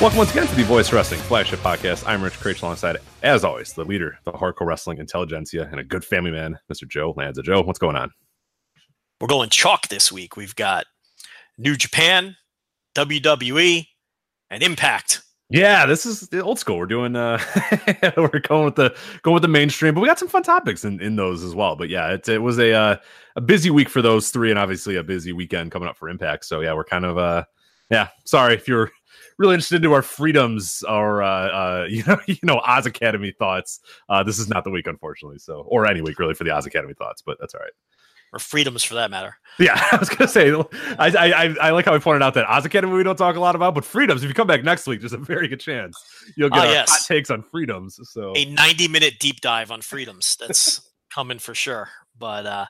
Welcome once again to the Voice Wrestling Flagship Podcast. I'm Rich Kraetsch alongside, as always, the leader, of the hardcore wrestling intelligentsia, and a good family man, Mr. Joe Lanza. Joe, what's going on? We're going chalk this week. We've got New Japan, WWE, and Impact. Yeah, this is the old school. We're doing uh we're going with the going with the mainstream, but we got some fun topics in, in those as well. But yeah, it, it was a uh, a busy week for those three, and obviously a busy weekend coming up for Impact. So yeah, we're kind of uh yeah, sorry if you're really interested into our freedoms or uh, uh you know you know Oz Academy thoughts. Uh this is not the week, unfortunately. So or any week really for the Oz Academy thoughts, but that's all right. Or freedoms for that matter. Yeah, I was gonna say, I, I I like how I pointed out that Oz Academy we don't talk a lot about, but freedoms. If you come back next week, there's a very good chance you'll get Ah, our yes. hot takes on freedoms. So A 90 minute deep dive on freedoms. That's coming for sure. But uh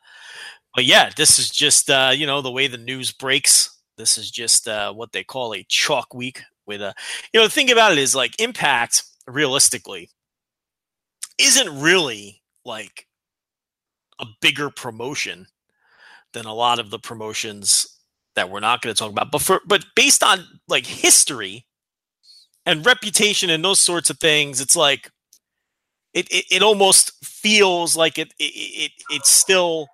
but yeah, this is just uh, you know, the way the news breaks. This is just uh what they call a chalk week with a you know, the thing about it is like impact realistically isn't really like a bigger promotion than a lot of the promotions that we're not going to talk about. But for but based on like history and reputation and those sorts of things, it's like it it, it almost feels like it, it it it still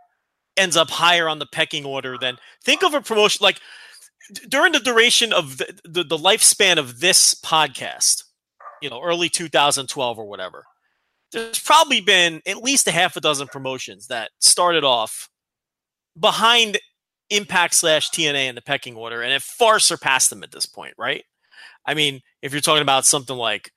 ends up higher on the pecking order than think of a promotion like during the duration of the, the, the lifespan of this podcast, you know, early 2012 or whatever. There's probably been at least a half a dozen promotions that started off behind Impact slash TNA in the pecking order, and it far surpassed them at this point, right? I mean, if you're talking about something like,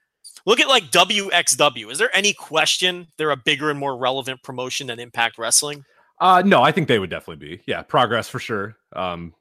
look at like WXW, is there any question they're a bigger and more relevant promotion than Impact Wrestling uh no, I think they would definitely be. Yeah, progress for sure. Um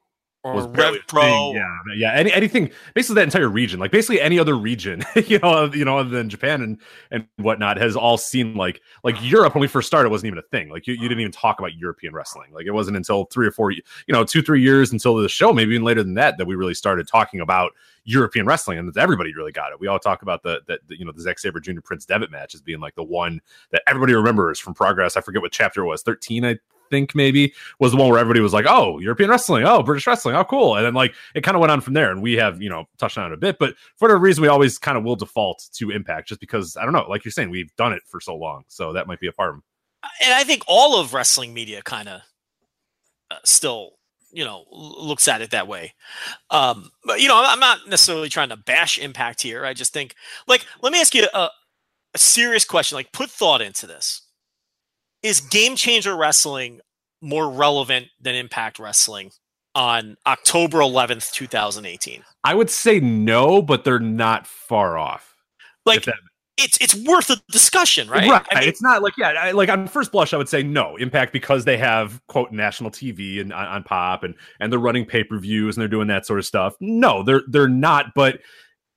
or was Rev Pro? Yeah, yeah. Any anything basically that entire region, like basically any other region, you know, you know, other than Japan and and whatnot, has all seen like like Europe when we first started wasn't even a thing. Like you, you didn't even talk about European wrestling. Like it wasn't until three or four, you know, two three years until the show, maybe even later than that, that we really started talking about European wrestling, and everybody really got it. We all talk about the that you know the Zack Sabre Jr. Prince Devitt match as being like the one that everybody remembers from Progress. I forget what chapter it was, thirteen, I think maybe was the one where everybody was like, "Oh, European wrestling, oh, British wrestling, oh, cool," and then like it kind of went on from there. And we have you know touched on it a bit, but for whatever reason, we always kind of will default to Impact just because I don't know, like you're saying, we've done it for so long, so that might be a part of them. and I think all of wrestling media kind of uh, still, you know, looks at it that way. Um, but you know, I'm not necessarily trying to bash Impact here. I just think, like, let me ask you a, a serious question. Like, put thought into this: Is Game Changer Wrestling more relevant than Impact Wrestling on October 11th, 2018? I would say no, but they're not far off. Like, that- it's it's worth a discussion, right? Right. I mean, it's not like yeah, I, like on first blush, I would say no impact because they have quote national TV and on, on pop and and they're running pay per views and they're doing that sort of stuff. No, they're they're not. But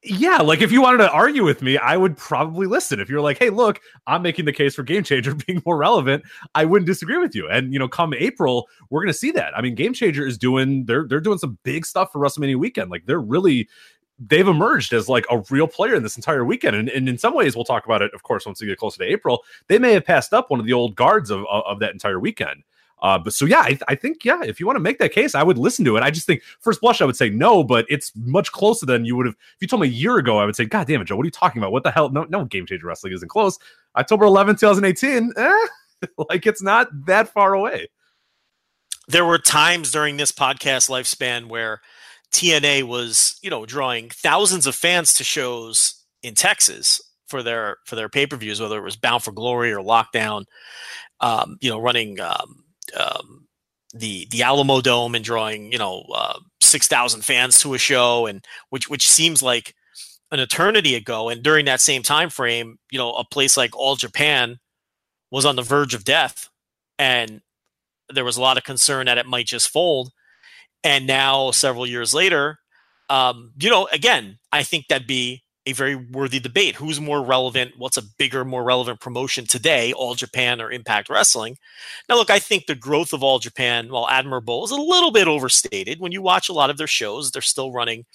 yeah, like if you wanted to argue with me, I would probably listen. If you're like, hey, look, I'm making the case for Game Changer being more relevant, I wouldn't disagree with you. And you know, come April, we're gonna see that. I mean, Game Changer is doing they're they're doing some big stuff for WrestleMania weekend. Like they're really they've emerged as like a real player in this entire weekend. And, and in some ways, we'll talk about it, of course, once we get closer to April. They may have passed up one of the old guards of, of, of that entire weekend. Uh, but so yeah, I, I, think yeah, if you want to make that case, I would listen to it. I just think first blush, I would say no, but it's much closer than you would have. If you told me a year ago, I would say, God damn it, Joe, what are you talking about? What the hell? No, no, Game Changer Wrestling isn't close. October 11, 2018, eh, like it's not that far away. There were times during this podcast lifespan where TNA was, you know, drawing thousands of fans to shows in Texas for their for their pay per views, whether it was Bound for Glory or Lockdown. Um, you know, running um, um, the the Alamo Dome and drawing, you know, uh, six thousand fans to a show, and which which seems like an eternity ago. And during that same time frame, you know, a place like All Japan was on the verge of death, and there was a lot of concern that it might just fold. And now, several years later, um, you know, again, I think that'd be a very worthy debate. Who's more relevant? What's a bigger, more relevant promotion today, All Japan or Impact Wrestling? Now, look, I think the growth of All Japan, while admirable, is a little bit overstated. When you watch a lot of their shows, they're still running,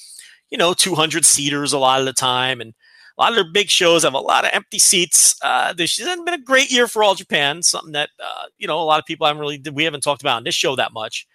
you know, 200 seaters a lot of the time. And a lot of their big shows have a lot of empty seats. Uh, this hasn't been a great year for All Japan, something that, uh, you know, a lot of people haven't really, we haven't talked about on this show that much.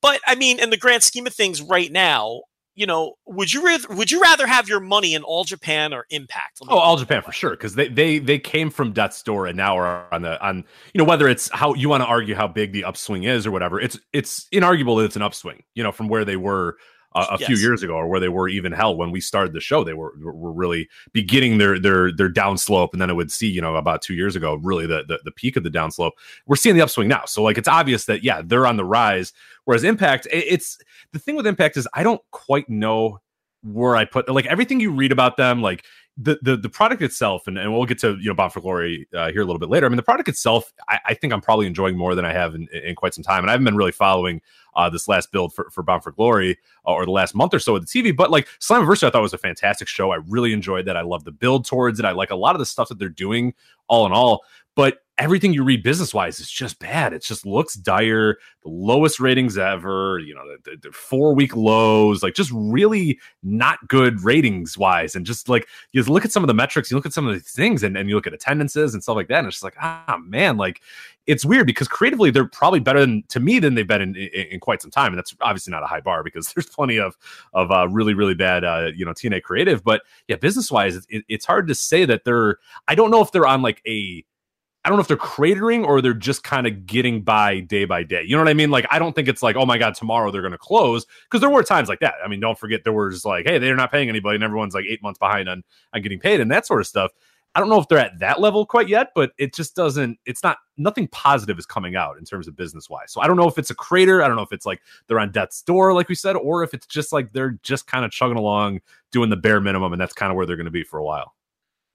But I mean, in the grand scheme of things, right now, you know, would you rather would you rather have your money in All Japan or Impact? Oh, All Japan for sure, because they they they came from death's door and now are on the on you know whether it's how you want to argue how big the upswing is or whatever. It's it's inarguable that it's an upswing. You know, from where they were a, a yes. few years ago, or where they were even hell when we started the show. They were were really beginning their their their downslope, and then it would see you know about two years ago really the, the the peak of the downslope. We're seeing the upswing now, so like it's obvious that yeah they're on the rise. Whereas Impact, it's the thing with Impact is I don't quite know where I put like everything you read about them, like the the the product itself, and, and we'll get to you know Bound for Glory uh, here a little bit later. I mean, the product itself, I, I, think I'm probably enjoying more than I have in, in quite some time, and I haven't been really following uh, this last build for, for Bound for Glory uh, or the last month or so of the TV. But like Slammiversary, I thought was a fantastic show. I really enjoyed that. I love the build towards it. I like a lot of the stuff that they're doing all in all. But everything you read business wise is just bad. It just looks dire. The lowest ratings ever. You know, the, the, four week lows. Like just really not good ratings wise. And just like you look at some of the metrics, you look at some of these things, and, and you look at attendances and stuff like that. And it's just like, ah, man, like it's weird because creatively they're probably better than to me than they've been in, in, in, quite some time, and that's obviously not a high bar because there's plenty of of uh, really really bad uh, you know TNA creative. But yeah, business wise, it, it's hard to say that they're. I don't know if they're on like a. I don't know if they're cratering or they're just kind of getting by day by day. You know what I mean? Like I don't think it's like, oh my god, tomorrow they're going to close because there were times like that. I mean, don't forget there was like, hey, they're not paying anybody, and everyone's like eight months behind on on getting paid and that sort of stuff. I don't know if they're at that level quite yet, but it just doesn't, it's not, nothing positive is coming out in terms of business wise. So I don't know if it's a crater. I don't know if it's like they're on death's door, like we said, or if it's just like they're just kind of chugging along doing the bare minimum. And that's kind of where they're going to be for a while.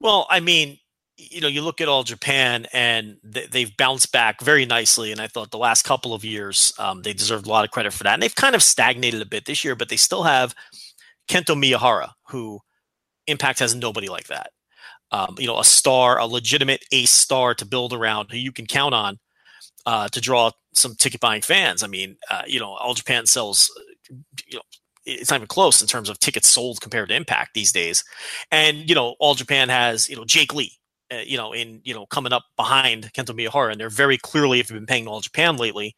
Well, I mean, you know, you look at all Japan and they've bounced back very nicely. And I thought the last couple of years, um, they deserved a lot of credit for that. And they've kind of stagnated a bit this year, but they still have Kento Miyahara, who Impact has nobody like that um, you know, a star, a legitimate ace star to build around who you can count on uh, to draw some ticket buying fans. I mean, uh, you know, All Japan sells, you know, it's not even close in terms of tickets sold compared to Impact these days. And you know, All Japan has you know Jake Lee, uh, you know, in you know coming up behind Kento Miyahara, and they're very clearly, if you've been paying All Japan lately,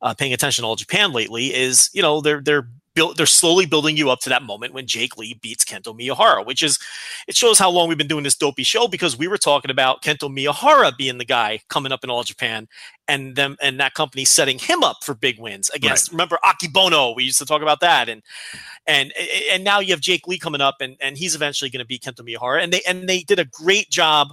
uh, paying attention to All Japan lately, is you know they're they're build, they're slowly building you up to that moment when Jake Lee beats Kento Miyahara, which is it shows how long we've been doing this dopey show because we were talking about Kento Miyahara being the guy coming up in All Japan and them and that company setting him up for big wins against right. remember Akebono. We used to talk about that and and and now you have Jake Lee coming up and and he's eventually going to beat Kento Miyahara and they and they did a great job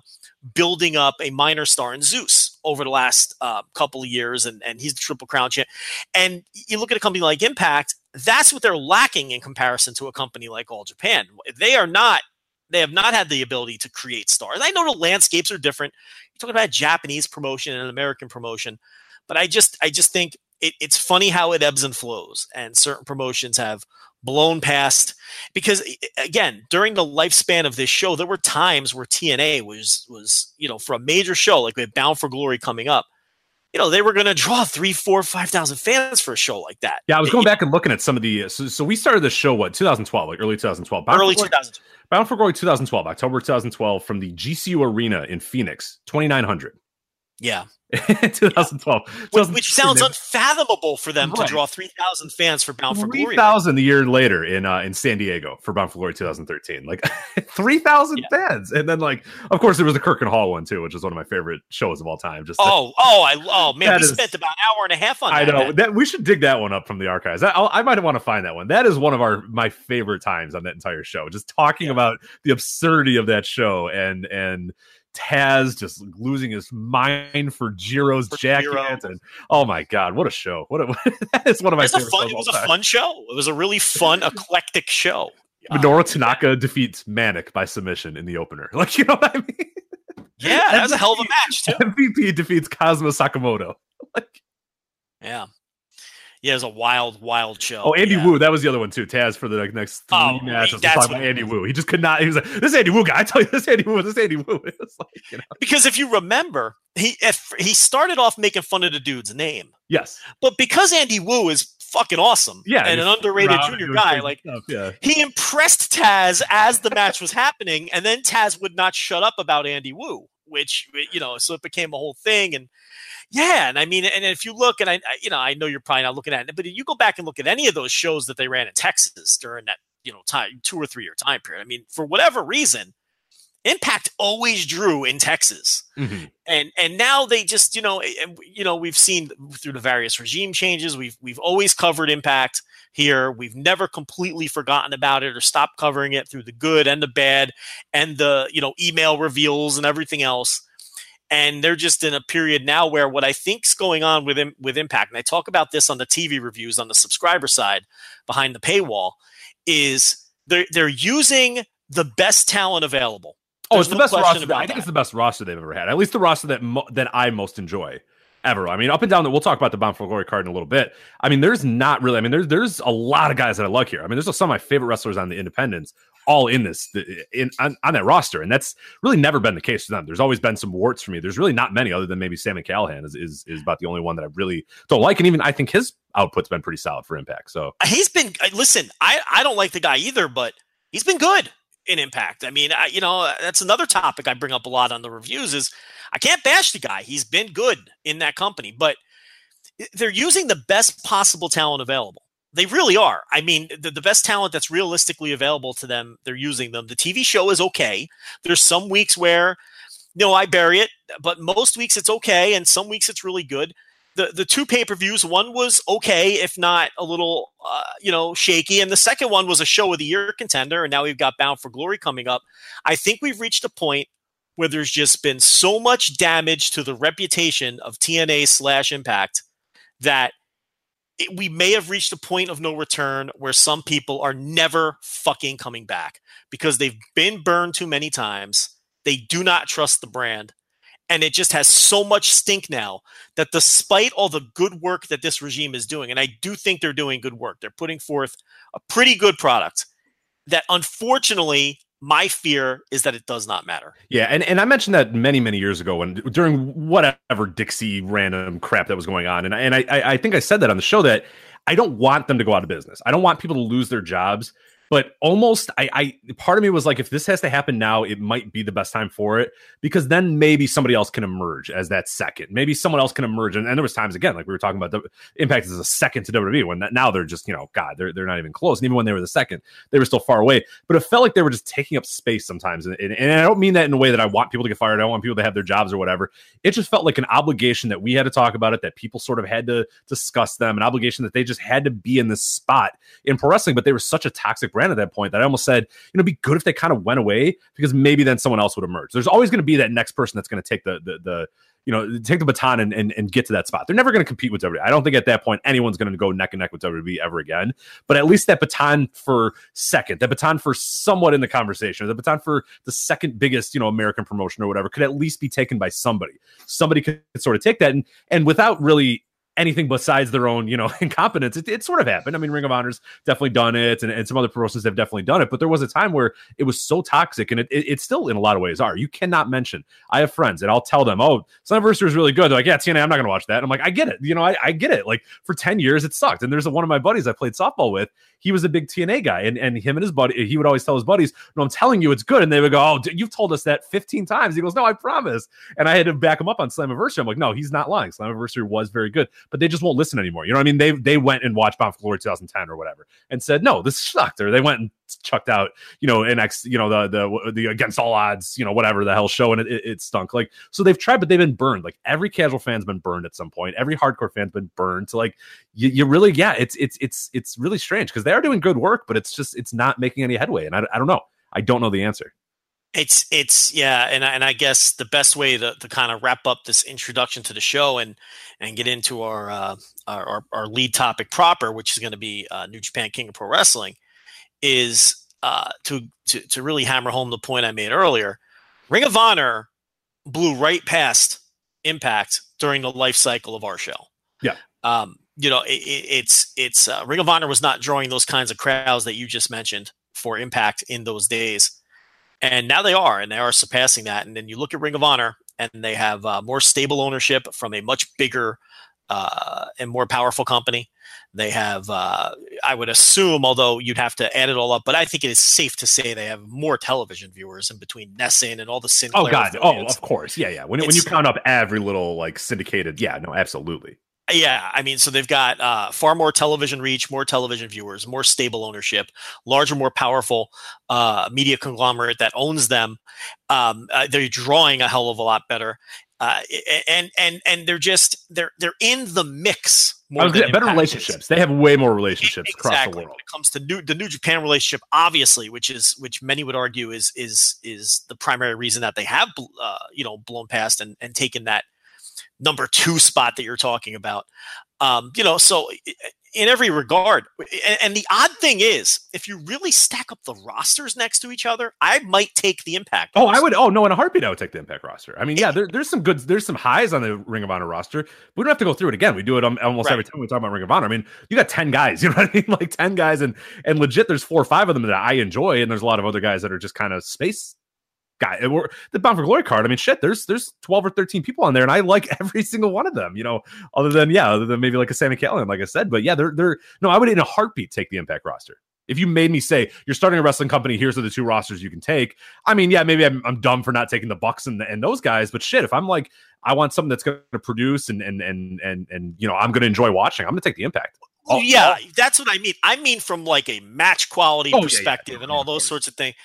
building up a minor star in Zeus over the last uh, couple of years, and, and he's the Triple Crown champ. And you look at a company like Impact, that's what they're lacking in comparison to a company like All Japan. They are not, they have not had the ability to create stars. I know the landscapes are different. You're talking about Japanese promotion and American promotion, but I just, I just think it, it's funny how it ebbs and flows, and certain promotions have blown past because again during the lifespan of this show there were times where TNA was was you know for a major show like we had Bound for Glory coming up you know, they were going to draw three, four, five thousand fans for a show like that. Yeah, I was It- going back and looking at some of the. Uh, so, so we started the show what 2012, like early 2012, Bound early for two Glory- thousand. Bound for Glory 2012, October 2012, from the GCU Arena in Phoenix, 2900. Yeah, 2012, which, which sounds unfathomable for them Right. to draw three thousand fans for Bound for Glory. thousand a year later in uh, in San Diego for Bound for Glory 2013, like three thousand fans, and then like of course there was the Korakuen Hall one too, which is one of my favorite shows of all time. Just Oh, oh, I, oh man, we is- spent about an hour and a half on I that. know man. that we should dig that one up from the archives. I, I might want to find that one. That is one of our my favorite times on that entire show. Just talking about the absurdity of that show and and Taz just losing his mind for Jiro's For jacket and oh my god, what a show! What a that is one of my It was a favorite fun. shows It was a time. fun show. It was a really fun, eclectic show. Uh, Minoru Tanaka defeats Manik by submission in the opener. Like you know what I mean? yeah, that was a hell of a match too. MVP defeats Kazuma Sakamoto. Like Yeah, yeah, it was a wild, wild show. Oh, Andy yeah. Wu, that was the other one too. Taz for the like, next three Oh, matches. was talking about Andy Wu. He just could not. He was like, "This Andy Wu guy." I tell you, this Andy Wu. This Andy Wu. It was like, you know, Because if you remember, he if, he started off making fun of the dude's name, yes, but because Andy Wu is fucking awesome, yeah, and an underrated junior guy, like stuff, yeah, he impressed Taz as the match was happening, and then Taz would not shut up about Andy Wu, which you know, so it became a whole thing. And yeah, and I mean, and if you look, and I, you know, I know you're probably not looking at it, but you go back and look at any of those shows that they ran in Texas during that you know time two or three year time period, I mean, for whatever reason, Impact always drew in Texas Mhm. and and now they just you know you know we've seen through the various regime changes we've we've always covered impact here we've never completely forgotten about it or stopped covering it through the good and the bad and the you know email reveals and everything else and they're just in a period now where what I think's going on with with Impact, and I talk about this on the TV reviews on the subscriber side behind the paywall, is they're they're using the best talent available. Oh, There's it's the no best roster. I think that. it's the best roster they've ever had. At least the roster that mo- that I most enjoy ever. I mean, up and down. The, we'll talk about the Bound for Glory card in a little bit. I mean, there's not really. I mean, there's there's a lot of guys that I like here. I mean, there's some of my favorite wrestlers on the Independents all in this in on, on that roster, and that's really never been the case for them. There's always been some warts for me. There's really not many other than maybe Sami Callihan is is, is about the only one that I really don't like, and even I think his output's been pretty solid for Impact. So he's been uh, listen i i don't like the guy either but he's been good in impact. I mean I, you know uh, that's another topic i bring up a lot on the reviews is i can't bash the guy. He's been good in that company but they're using the best possible talent available. They really are. I mean the, the best talent that's realistically available to them they're using them. The tv show is okay. There's some weeks where you know i bury it but most weeks it's okay and some weeks it's really good the the two pay per views. One was okay, if not a little, uh, you know, shaky, and the second one was a show of the year contender. And now we've got Bound for Glory coming up. I think we've reached a point where there's just been so much damage to the reputation of TNA slash Impact that it, we may have reached a point of no return where some people are never fucking coming back because they've been burned too many times. They do not trust the brand and it just has so much stink now that despite all the good work that this regime is doing and i do think they're doing good work they're putting forth a pretty good product that unfortunately my fear is that it does not matter Yeah, and, and I mentioned that many many years ago when during whatever Dixie random crap that was going on, and and I I think I said that on the show that I don't want them to go out of business. I don't want people to lose their jobs. But almost, I, I part of me was like, if this has to happen now, it might be the best time for it because then maybe somebody else can emerge as that second. Maybe someone else can emerge, and, and there was times again, like we were talking about, the Impact is a second to WWE when that, now they're just you know, God, they're they're not even close. And even when they were the second, they were still far away. But it felt like they were just taking up space sometimes, and, and, and I don't mean that in a way that I want people to get fired. I don't want people to have their jobs or whatever. It just felt like an obligation that we had to talk about it, that people sort of had to discuss them, an obligation that they just had to be in this spot in pro wrestling. But they were such a toxic at that point that I almost said, you know, be good if they kind of went away because maybe then someone else would emerge. There's always going to be that next person that's going to take the the the you know take the baton and, and, and get to that spot. They're never going to compete with WWE. I don't think at that point anyone's going to go neck and neck with WWE ever again. But at least that baton for second, that baton for somewhat in the conversation, the baton for the second biggest you know American promotion or whatever could at least be taken by somebody. Somebody could sort of take that and and without really anything besides their own, you know, incompetence. It, it sort of happened. I mean, Ring of Honor's definitely done it, and, and some other promotions have definitely done it. But there was a time where it was so toxic, and it, it, it still in a lot of ways are. You cannot mention. I have friends, and I'll tell them, "Oh, Slammiversary is really good." They're like, "Yeah, TNA, I'm not going to watch that." And I'm like, "I get it. You know, I, I get it. Like for ten years, it sucked." And there's a, one of my buddies I played softball with. He was a big TNA guy, and and him and his buddy, he would always tell his buddies, "No, I'm telling you, it's good." And they would go, "Oh, you've told us that 15 times." He goes, "No, I promise." And I had to back him up on Slammiversary. I'm like, "No, he's not lying. Slammiversary was very good, but they just won't listen anymore." You know what I mean? They they went and watched Bound for Glory 2010 or whatever, and said, "No, this sucked," or they went and chucked out, you know, an ex, you know, the the the against all odds, you know, whatever the hell show, and it, it, it stunk. Like, so they've tried, but they've been burned. Like every casual fan's been burned at some point. Every hardcore fan's been burned. So like, you, you really, yeah, it's it's it's it's really strange because they are doing good work, but it's just it's not making any headway, and I, I don't know. I don't know the answer. It's it's yeah, and I, and I guess the best way to, to kind of wrap up this introduction to the show and and get into our uh, our, our, lead topic proper, which is going to be uh, New Japan King of Pro Wrestling, is uh, to, to to really hammer home the point I made earlier. Ring of Honor blew right past Impact during the life cycle of our show. Yeah. Um, you know, it, it, it's it's uh, Ring of Honor was not drawing those kinds of crowds that you just mentioned for Impact in those days, and now they are, and they are surpassing that. And then you look at Ring of Honor, and they have uh, more stable ownership from a much bigger uh, and more powerful company. They have, uh, I would assume, although you'd have to add it all up, but I think it is safe to say they have more television viewers in between NESN and all the Sinclair. Oh God! Oh, of course. Yeah, yeah. When when you count up every little like syndicated, yeah, no, absolutely. Yeah, I mean, so they've got uh, far more television reach, more television viewers, more stable ownership, larger, more powerful uh, media conglomerate that owns them. Um, uh, they're drawing a hell of a lot better, uh, and and and they're just they're they're in the mix. More better Impact relationships. They have way more relationships exactly. across the world. When it comes to new, the New Japan relationship, obviously, which is which many would argue is is is the primary reason that they have uh, you know blown past and and taken that number two spot that you're talking about. Um, you know, so in every regard. And, and, the odd thing is, if you really stack up the rosters next to each other, I might take the Impact. Oh, roster. I would. Oh no, in a heartbeat, I would take the Impact roster. I mean, yeah, there, there's some good, there's some highs on the Ring of Honor roster. We don't have to go through it again. We do it almost right. every time we talk about Ring of Honor. I mean, you got ten guys. You know what I mean? Like ten guys, and and legit, there's four or five of them that I enjoy, and there's a lot of other guys that are just kind of space guy. Uh, the Bound for Glory card. I mean, shit. There's there's twelve or thirteen people on there, and I like every single one of them. You know, other than yeah, other than maybe like a Sami Callihan, like I said. But yeah, they're they're no. I would in a heartbeat take the Impact roster. If you made me say you're starting a wrestling company, here's the two rosters you can take. I mean, yeah, maybe I'm, I'm dumb for not taking the Bucks and, and those guys, but shit, if I'm like I want something that's going to produce and and and and and you know I'm going to enjoy watching, I'm going to take the Impact. Oh, yeah, that's what I mean. I mean from like a match quality oh, perspective yeah, yeah, and all those sorts of things.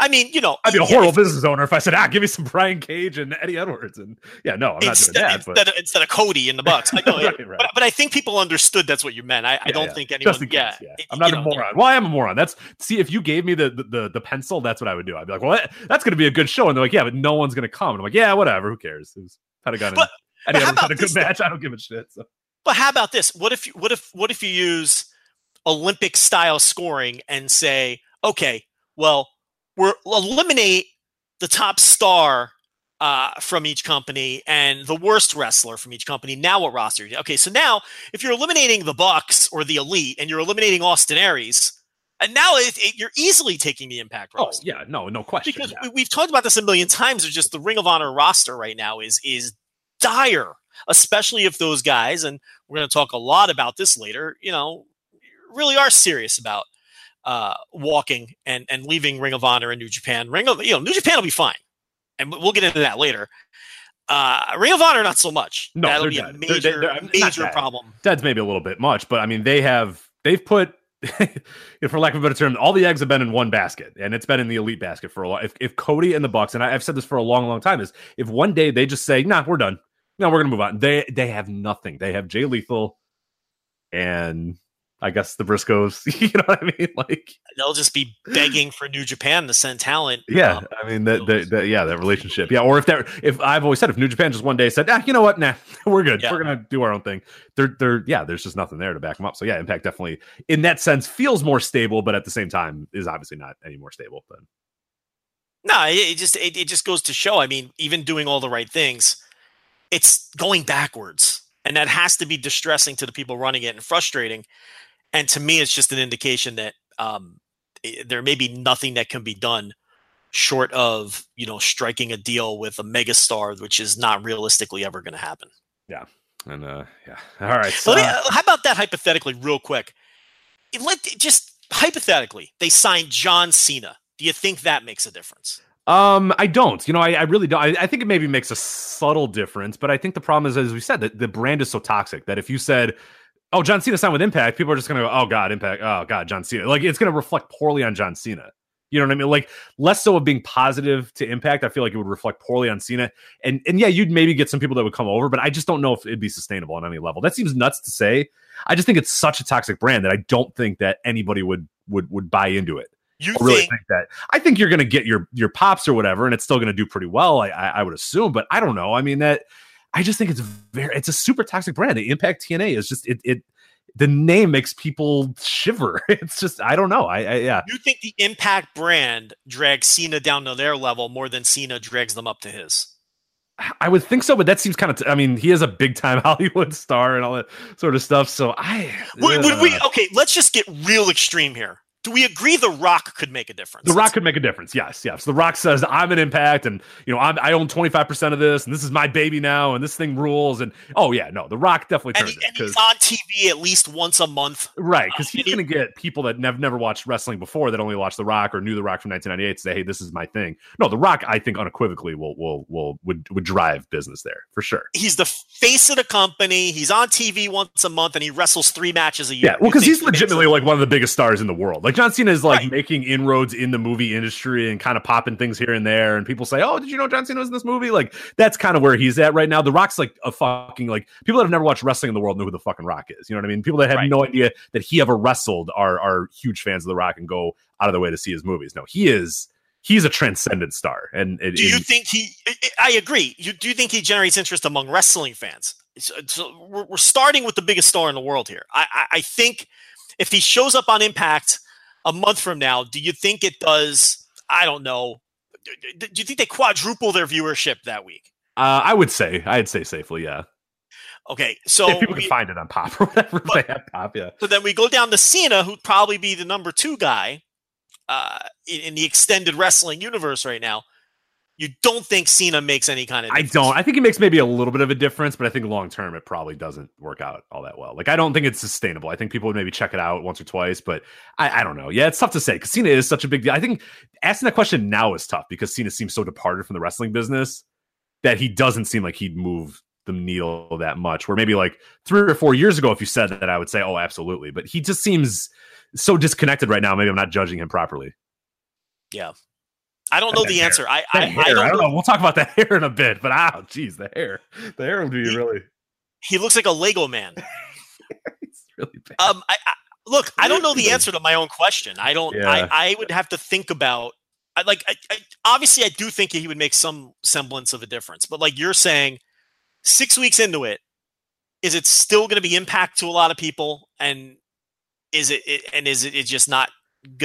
I mean, you know, I'd be a horrible if, business owner if I said, "Ah, give me some Brian Cage and Eddie Edwards." And yeah, no, I'm instead, not doing that. Instead, but... of, instead of Cody in the Bucks, I know, right, right. But, but, I think people understood that's what you meant. I, I don't think anyone. yeah, I'm not a know, moron. Well, I am a moron. That's see, if you gave me the the, the, the pencil, that's what I would do. I'd be like, "Well, that, that's going to be a good show," and they're like, "Yeah, but no one's going to come." And I'm like, "Yeah, whatever. Who cares?" It was kind of got Eddie Edwards had a good match. I don't give a shit. So. But how about this? What if you, what if what if you use Olympic style scoring and say, okay, well, we're eliminate the top star uh, from each company and the worst wrestler from each company. Now what roster? Okay, so now if you're eliminating the Bucks or the Elite and you're eliminating Austin Aries, and now it, it, you're easily taking the Impact oh, roster. Oh yeah, no, no question. Because yeah. we, have talked about this a million times. It's just the Ring of Honor roster right now is is dire, especially if those guys, and we're going to talk a lot about this later. You know, really are serious about uh, walking and and leaving Ring of Honor and New Japan. Ring of you know New Japan will be fine, and we'll get into that later. Uh, Ring of Honor, not so much. No, that'll be dead. a major they're, they're, major problem. That's maybe a little bit much, but I mean they have they've put. for lack of a better term, all the eggs have been in one basket, and it's been in the elite basket for a while. If, if Cody and the Bucks, and I, have said this for a long, long time, is if one day they just say, "Nah, we're done," no, we're gonna move on. They they have nothing. They have Jay Lethal, and I guess the Briscoes, you know what I mean? Like they'll just be begging for New Japan to send talent. Yeah, um, I mean that, that, that, yeah, that relationship. Yeah, or if that, if I've always said, if New Japan just one day said, ah, you know what, nah, we're good, yeah. we're gonna do our own thing. They're, they're, yeah, there's just nothing there to back them up. So yeah, Impact definitely, in that sense, feels more stable, but at the same time, is obviously not any more stable. But no, it, just, it, it just goes to show. I mean, even doing all the right things, it's going backwards and that has to be distressing to the people running it and frustrating. And to me, it's just an indication that um, there may be nothing that can be done short of you know striking a deal with a megastar, which is not realistically ever going to happen. Yeah, and uh, yeah, all right. So, me- uh, how about that hypothetically, real quick? Let just hypothetically, they signed John Cena. Do you think that makes a difference? Um, I don't. You know, I, I really don't. I, I think it maybe makes a subtle difference, but I think the problem is, as we said, that the brand is so toxic that if you said, "Oh, John Cena signed with Impact," people are just going to go, "Oh God, Impact. Oh God, John Cena." Like it's going to reflect poorly on John Cena. You know what I mean? Like less so of being positive to Impact. I feel like it would reflect poorly on Cena. And and yeah, you'd maybe get some people that would come over, but I just don't know if it'd be sustainable on any level. That seems nuts to say. I just think it's such a toxic brand that I don't think that anybody would would would buy into it. You I really think think that. I think you're going to get your your pops or whatever, and it's still going to do pretty well. I, I I would assume, but I don't know. I mean that. I just think it's very. It's a super toxic brand. The Impact TNA is just it. It the name makes people shiver. It's just I don't know. I, I yeah. you think the Impact brand drags Cena down to their level more than Cena drags them up to his? I would think so, but that seems kind of. T- I mean, he is a big time Hollywood star and all that sort of stuff. So I Would, would we? uh, Okay, let's just get real extreme here. Do we agree The Rock could make a difference? The Rock could make a difference. Yes, yes. The Rock says I'm an impact, and you know I'm, I own 25 percent of this, and this is my baby now, and this thing rules. And oh yeah, no, The Rock definitely and, turns he, it and he's on TV at least once a month. right because uh, he's going to get people that have never watched wrestling before that only watched The Rock or knew The Rock from 1998 say, hey, this is my thing. No, The Rock, I think unequivocally will will will would would drive business there for sure. He's the face of the company. He's on TV once a month, and he wrestles three matches a year. Yeah, well, because he's legitimately like one of the biggest stars in the world. Like John Cena is like Right. making inroads in the movie industry and kind of popping things here and there. And people say, "Oh, did you know John Cena was in this movie?" Like that's kind of where he's at right now. The Rock's like a fucking like people that have never watched wrestling in the world know who the fucking Rock is. You know what I mean? People that have Right. no idea that he ever wrestled are are huge fans of the Rock and go out of their way to see his movies. No, he is he's a transcendent star. And it, Do you and- think he? I- I agree. You do you think he generates interest among wrestling fans? So, so we're, we're starting with the biggest star in the world here. I, I, I think if he shows up on Impact a month from now, do you think it does? I don't know. Do, you think they quadruple their viewership that week? uh, I would say I'd say safely, yeah. Okay, so if people we- can find it on Pop or whatever, But- they have Pop, yeah. So then we go down to Cena, who'd probably be the number two guy uh, in, in the extended wrestling universe right now. You don't think Cena makes any kind of I don't. I think it makes maybe a little bit of a difference, but I think long term it probably doesn't work out all that well. Like I don't think it's sustainable. I think people would maybe check it out once or twice, but I, I don't know. Yeah, it's tough to say because Cena is such a big deal. I think asking that question now is tough because Cena seems so departed from the wrestling business that he doesn't seem like he'd move the needle that much. Where maybe like three or four years ago, if you said that, I would say, oh, absolutely. But he just seems so disconnected right now. Maybe I'm not judging him properly. I don't know That the hair. answer. I, I, hair, I don't know. know. We'll talk about that hair in a bit, but ah, geez, the hair, the hair would be He- really, He looks like a Lego man. it's really bad. Um, I, I look. I don't know the answer to my own question. I don't. Yeah. I, I would have to think about. I like. I, I, obviously, I do think he would make some semblance of a difference. But like you're saying, six weeks into it, is it still going to be impact to a lot of people? And is it, it and is it, it just not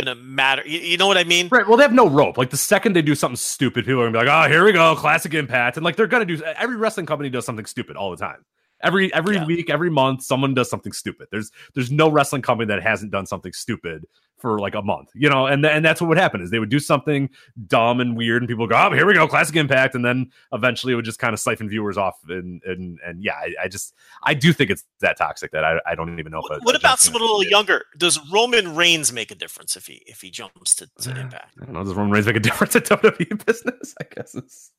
to matter? You, you know what I mean? Right. Well, they have no rope. Like the second they do something stupid, people are gonna be like, "Oh, here we go, classic impact." And like they're gonna do. Every wrestling company does something stupid all the time. Every every Yeah. week, every month, someone does something stupid. There's there's no wrestling company that hasn't done something stupid for like a month, you know. And th- and that's what would happen is they would do something dumb and weird, and people would go, "Oh, here we go, classic impact," and then eventually it would just kind of siphon viewers off. And and and yeah, I, I just I do think it's that toxic that I, I don't even know. What, what about someone a little did. younger? Does Roman Reigns make a difference if he if he jumps to, to uh, impact? I don't know. Does Roman Reigns make a difference in WWE business? I guess it's.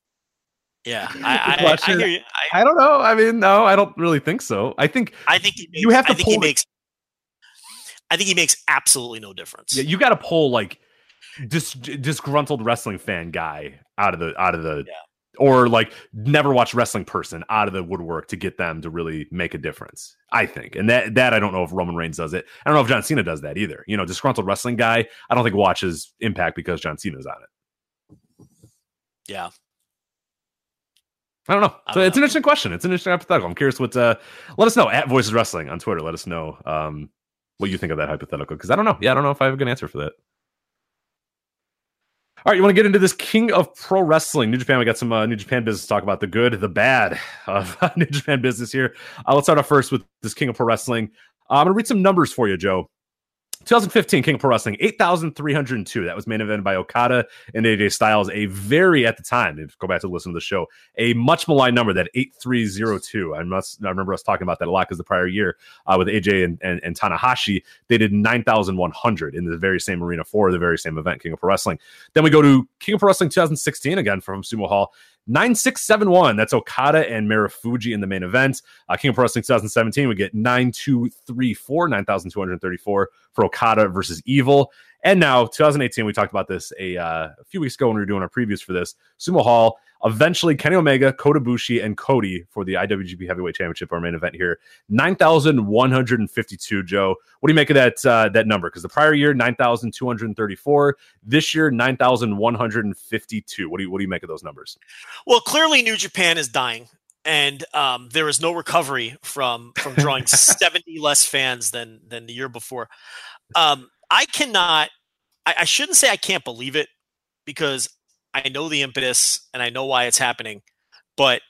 Yeah, Good I, I, I hear you. I, I don't know. I mean, no, I don't really think so. I think I think he makes, You have to I think he pull it- makes. I think he makes absolutely no difference. yeah, you got to pull like dis- disgruntled wrestling fan guy out of the out of the Yeah. or like never watch wrestling person out of the woodwork to get them to really make a difference. I think, and that that I don't know if Roman Reigns does it. I don't know if John Cena does that either. You know, disgruntled wrestling guy. I don't think watches Impact because John Cena's on it. yeah. I don't know. I So don't it's an interesting question. It's an interesting hypothetical. I'm curious what. Uh, let us know at Voices Wrestling on Twitter. Let us know um, what you think of that hypothetical because I don't know. Yeah, I don't know if I have a good answer for that. All right, you want to get into this King of Pro Wrestling, New Japan? We got some uh, New Japan business to talk about the good, the bad of New Japan business here. Uh, let's start off first with this King of Pro Wrestling. Uh, I'm going to read some numbers for you, Joe. 2015 King of Pro Wrestling, 8,302. That was main evented by Okada and AJ Styles. A very, at the time, if you go back to listen to the show, a much maligned number, that 8,302. I must, I remember us talking about that a lot because the prior year uh, with AJ and, and, and Tanahashi, they did 9,100 in the very same arena for the very same event, King of Pro Wrestling. Then we go to King of Pro Wrestling 2016, again from Sumo Hall, 9671. That's Okada and Marufuji in the main event. Uh, King of Pro Wrestling 2017, we get 9234, 9234 for Okada versus Evil. And now 2018, we talked about this a, uh, a few weeks ago when we were doing our previews for this. Sumo Hall, eventually Kenny Omega, Kota Ibushi, and Cody for the IWGP Heavyweight Championship, our main event here. 9,152, Joe. What do you make of that uh, that number? Because the prior year, 9,234. This year, 9,152. What do you what do you make of those numbers? Well, clearly New Japan is dying. And um, there is no recovery from from drawing 70 less fans than than the year before. Um, I cannot I, I shouldn't say I can't believe it because I know the impetus and I know why it's happening, but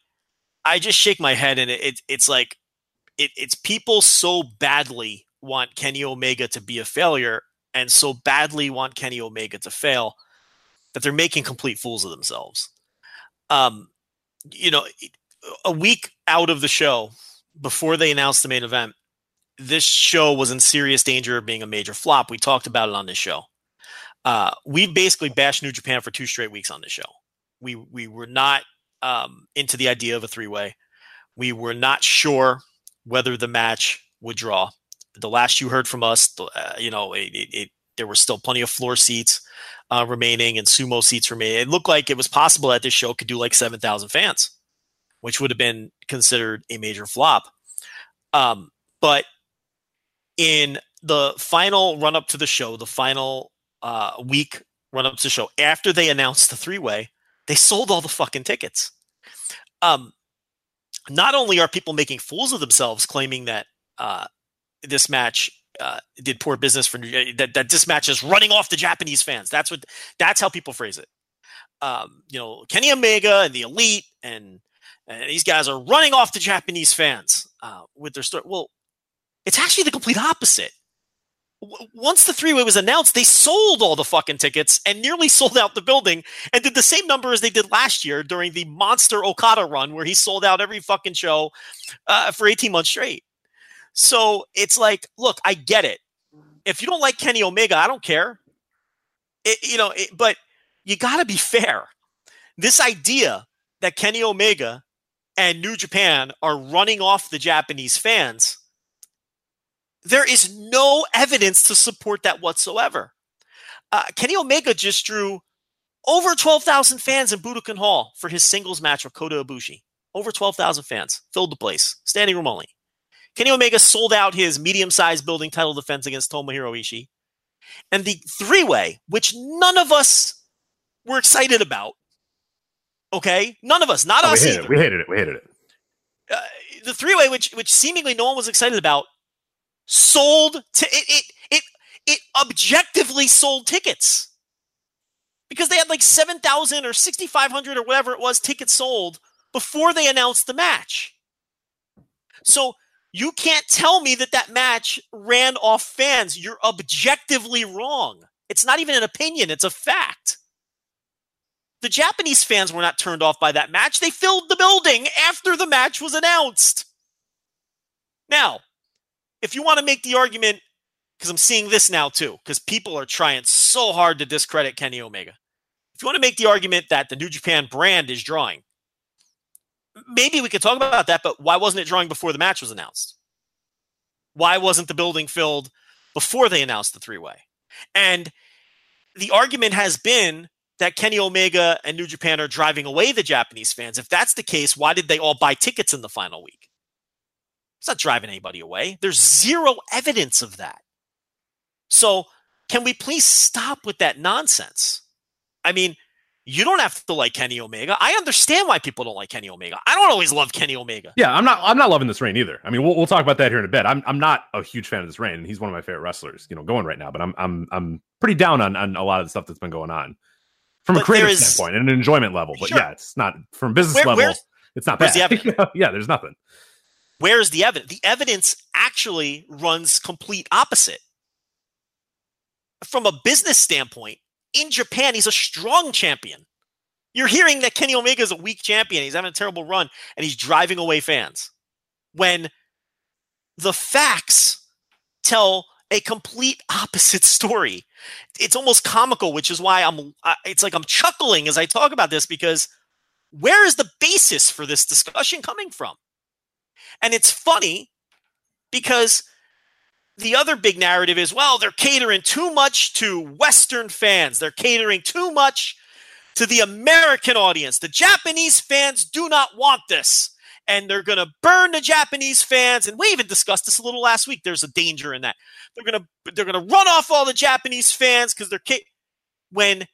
I just shake my head and it, it it's like it, it's people so badly want Kenny Omega to be a failure and so badly want Kenny Omega to fail that they're making complete fools of themselves. Um, you know, a week out of the show before they announced the main event, this show was in serious danger of being a major flop. We talked about it on this show. Uh, we basically bashed New Japan for two straight weeks on this show. We we were not um, into the idea of a three way. We were not sure whether the match would draw. The last you heard from us, uh, you know, it, it, it, there were still plenty of floor seats uh, remaining and sumo seats remaining. It looked like it was possible that this show could do like seven thousand fans which would have been considered a major flop. Um, but in the final run up to the show, the final uh, week run up to the show, after they announced the three way, they sold all the fucking tickets. Um, not only are people making fools of themselves, claiming that uh, this match uh, did poor business for that, that this match is running off the Japanese fans. That's what that's how people phrase it. Um, you know, Kenny Omega and the Elite and and these guys are running off the Japanese fans uh, with their story. Well, it's actually the complete opposite. W- once the three way was announced, they sold all the fucking tickets and nearly sold out the building and did the same number as they did last year during the monster Okada run, where he sold out every fucking show uh, for 18 months straight. So it's like, look, I get it. If you don't like Kenny Omega, I don't care. It, you know, it, but you got to be fair. This idea that Kenny Omega and New Japan are running off the Japanese fans, there is no evidence to support that whatsoever. Uh, Kenny Omega just drew over 12,000 fans in Budokan Hall for his singles match with Kota Ibushi. Over 12,000 fans filled the place, standing room only. Kenny Omega sold out his medium-sized building title defense against Tomohiro Ishii. And the three-way, which none of us were excited about, Okay, none of us, not Oh, us we hated either. it. We hated it. We hated it. Uh, the three way, which which seemingly no one was excited about, sold to it. It it it objectively sold tickets because they had like seven thousand or sixty five hundred or whatever it was tickets sold before they announced the match. So you can't tell me that that match ran off fans. You're objectively wrong. It's not even an opinion; it's a fact. The Japanese fans were not turned off by that match. They filled the building after the match was announced. Now, if you want to make the argument, because I'm seeing this now too, because people are trying so hard to discredit Kenny Omega. If you want to make the argument that the New Japan brand is drawing, maybe we could talk about that, but why wasn't it drawing before the match was announced? Why wasn't the building filled before they announced the three way? And the argument has been that Kenny Omega and New Japan are driving away the Japanese fans. If that's the case, why did they all buy tickets in the final week? It's not driving anybody away. There's zero evidence of that. So, can we please stop with that nonsense? I mean, you don't have to like Kenny Omega. I understand why people don't like Kenny Omega. I don't always love Kenny Omega. Yeah, I'm not. I'm not loving this reign either. I mean, we'll, we'll talk about that here in a bit. I'm. I'm not a huge fan of this reign, and he's one of my favorite wrestlers. You know, going right now. But I'm. I'm. I'm pretty down on on a lot of the stuff that's been going on. from a creative is- standpoint and an enjoyment level. But Sure. yeah, it's not from business Where- level. It's not bad. the yeah, there's nothing. Where's the evidence? The evidence actually runs complete opposite. From a business standpoint, in Japan, he's a strong champion. You're hearing that Kenny Omega is a weak champion. He's having a terrible run and he's driving away fans. When the facts tell a complete opposite story. It's almost comical, which is why I'm it's like I'm chuckling as I talk about this because where is the basis for this discussion coming from? And it's funny because the other big narrative is well, they're catering too much to Western fans. They're catering too much to the American audience. The Japanese fans do not want this. And they're going to burn the Japanese fans. And we even discussed this a little last week. There's a danger in that. They're to they're to run off all the Japanese fans because they're ca- when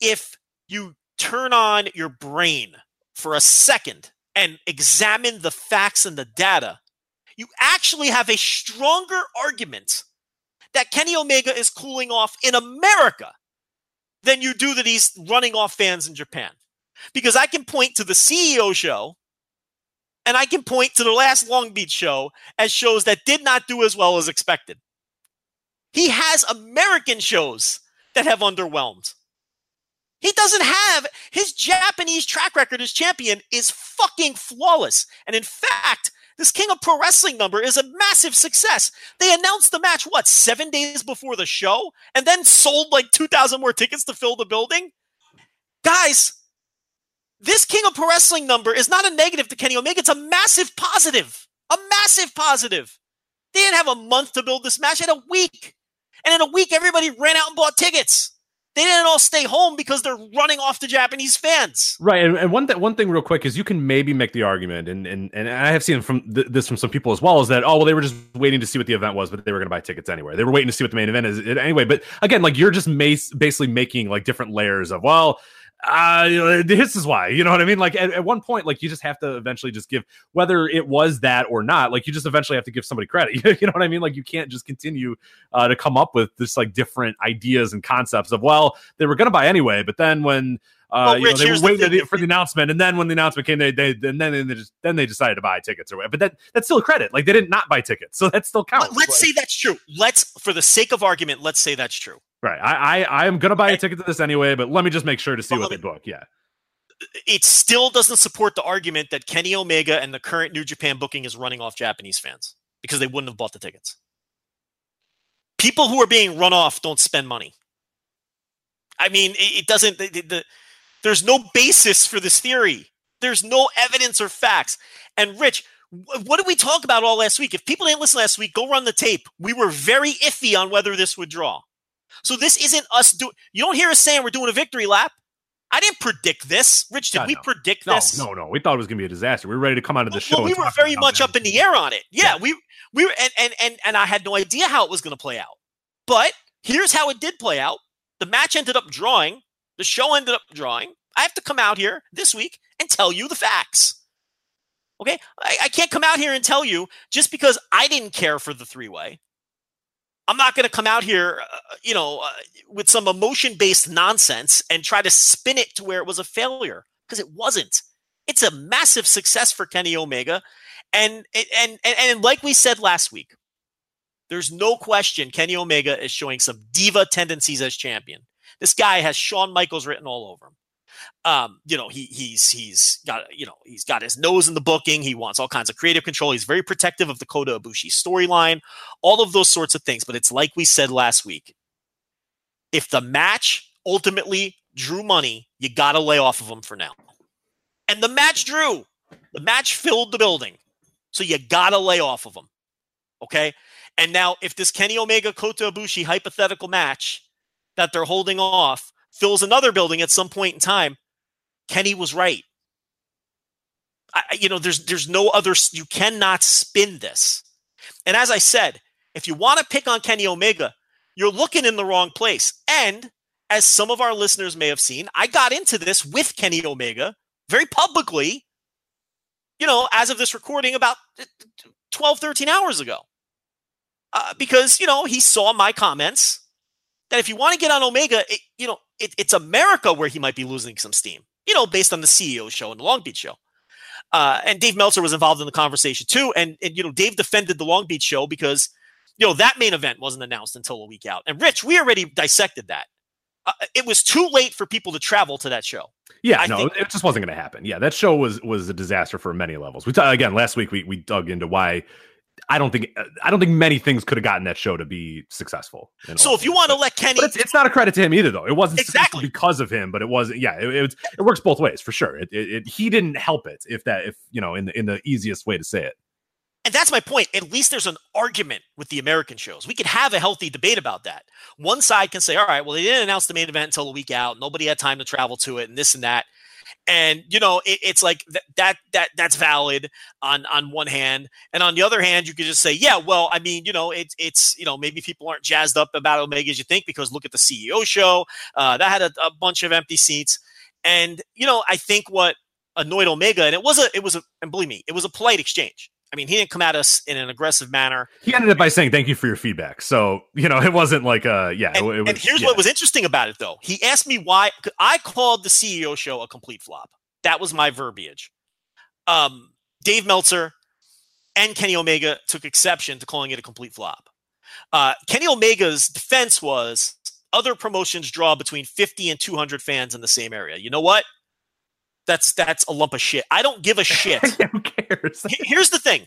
if you turn on your brain for a second and examine the facts and the data, you actually have a stronger argument that Kenny Omega is cooling off in America than you do that he's running off fans in Japan. Because I can point to the CEO show and I can point to the last Long Beach show as shows that did not do as well as expected. He has American shows that have underwhelmed. He doesn't have his Japanese track record as champion is fucking flawless. And in fact, this King of Pro Wrestling number is a massive success. They announced the match, what, seven days before the show, and then sold like 2,000 more tickets to fill the building? Guys, this King of Pro Wrestling number is not a negative to Kenny Omega. It's a massive positive. A massive positive. They didn't have a month to build this match, they had a week. And in a week, everybody ran out and bought tickets. They didn't all stay home because they're running off the Japanese fans. Right, and, and one th- one thing real quick is you can maybe make the argument, and and, and I have seen from th- this from some people as well, is that oh well they were just waiting to see what the event was, but they were going to buy tickets anyway. They were waiting to see what the main event is anyway. But again, like you're just mas- basically making like different layers of well. Uh, this is why, you know what I mean? Like at, at one point, like you just have to eventually just give whether it was that or not, like you just eventually have to give somebody credit. you know what I mean? Like you can't just continue uh, to come up with this like different ideas and concepts of well, they were going to buy anyway, but then when uh, Well, you know, they were here's the waiting for the announcement, and then when the announcement came, they they and then they just then they decided to buy tickets or whatever. But that that's still a credit. Like they didn't not buy tickets, so that still counts. Let- Let's Like, say that's true. Let's, for the sake of argument, let's say that's true. Right. I I I am gonna buy a ticket to this anyway, but let me just make sure to see what they book. Yeah, It still doesn't support the argument that Kenny Omega and the current New Japan booking is running off Japanese fans because they wouldn't have bought the tickets. People who are being run off don't spend money. I mean, it, it doesn't. The, the, the- there's no basis for this theory. There's no evidence or facts. And Rich, wh- what did we talk about all last week? If people didn't listen last week, go run the tape. We were very iffy on whether this would draw. So this isn't us doing. You don't hear us saying we're doing a victory lap. I didn't predict this. Rich, did we no. predict no, this? no, no. We thought it was gonna be a disaster. We were ready to come out of the Well, show. well, we were very much up in the air on it. Yeah, Yeah. we we were, and and and and I had no idea how it was going to play out. But here's how it did play out. The match ended up drawing. The show ended up drawing. I have to come out here this week and tell you the facts. Okay, I, I can't come out here and tell you just because I didn't care for the three way. I'm not going to come out here, uh, you know, uh, with some emotion based nonsense and try to spin it to where it was a failure because it wasn't. It's a massive success for Kenny Omega, and and and and like we said last week, there's no question Kenny Omega is showing some diva tendencies as champion. This guy has Shawn Michaels written all over him. Um, you know, he he's he's got you know he's got his nose in the booking. He wants all kinds of creative control. He's very protective of the Kota Ibushi storyline, all of those sorts of things. But it's like we said last week: if the match ultimately drew money, you got to lay off of him for now. And the match drew. The match filled the building. So you got to lay off of him. Okay? And now, if this Kenny Omega Kota Ibushi hypothetical match that they're holding off fills another building at some point in time, Kenny was right. I, you know, there's there's no other. You cannot spin this. And as I said, if you want to pick on Kenny Omega, you're looking in the wrong place. And as some of our listeners may have seen, I got into this with Kenny Omega very publicly, you know, as of this recording about uh, 12, 13 hours ago. Uh, because, you know, he saw my comments that if you want to get on Omega, it, you know, it, it's America where he might be losing some steam, you know, based on the CEO show and the Long Beach show. Uh, and Dave Meltzer was involved in the conversation too. And, and, you know, Dave defended the Long Beach show because, you know, that main event wasn't announced until a week out. And Rich, we already dissected that. Uh, it was too late for people to travel to that show. Yeah, I no, think- it just wasn't going to happen. Yeah, that show was was a disaster for many levels. We ta- again last week we we dug into why I don't think I don't think many things could have gotten that show to be successful. So if you want to let Kenny, it's, it's not a credit to him either, though. It wasn't Exactly. because of him, but it was yeah. It, it, it works both ways for sure. It, it, it he didn't help it if that if you know in the in the easiest way to say it. and that's my point. At least there's an argument with the American shows. We could have a healthy debate about that. One side can say, all right, well, they didn't announce the main event until a week out. Nobody had time to travel to it and this and that. And you know, it, it's like th- that that that's valid on on one hand, and on the other hand, you could just say, yeah, well, I mean, you know, it's it's you know maybe people aren't jazzed up about Omega as you think because look at the CEO show. Uh, that had a, a bunch of empty seats, and you know, I think what annoyed Omega, and it was a it was a and believe me, it was a polite exchange. I mean, he didn't come at us in an aggressive manner. He ended up by saying thank you for your feedback. So you know it wasn't like uh yeah. And, was, and here's yeah. what was interesting about it, though. He asked me why I called the CEO show a complete flop. That was my verbiage. Um, Dave Meltzer and Kenny Omega took exception to calling it a complete flop. Uh, Kenny Omega's defense was other promotions draw between 50 and 200 fans in the same area. You know what? That's that's a lump of shit. I don't give a shit. Who cares? Here's the thing.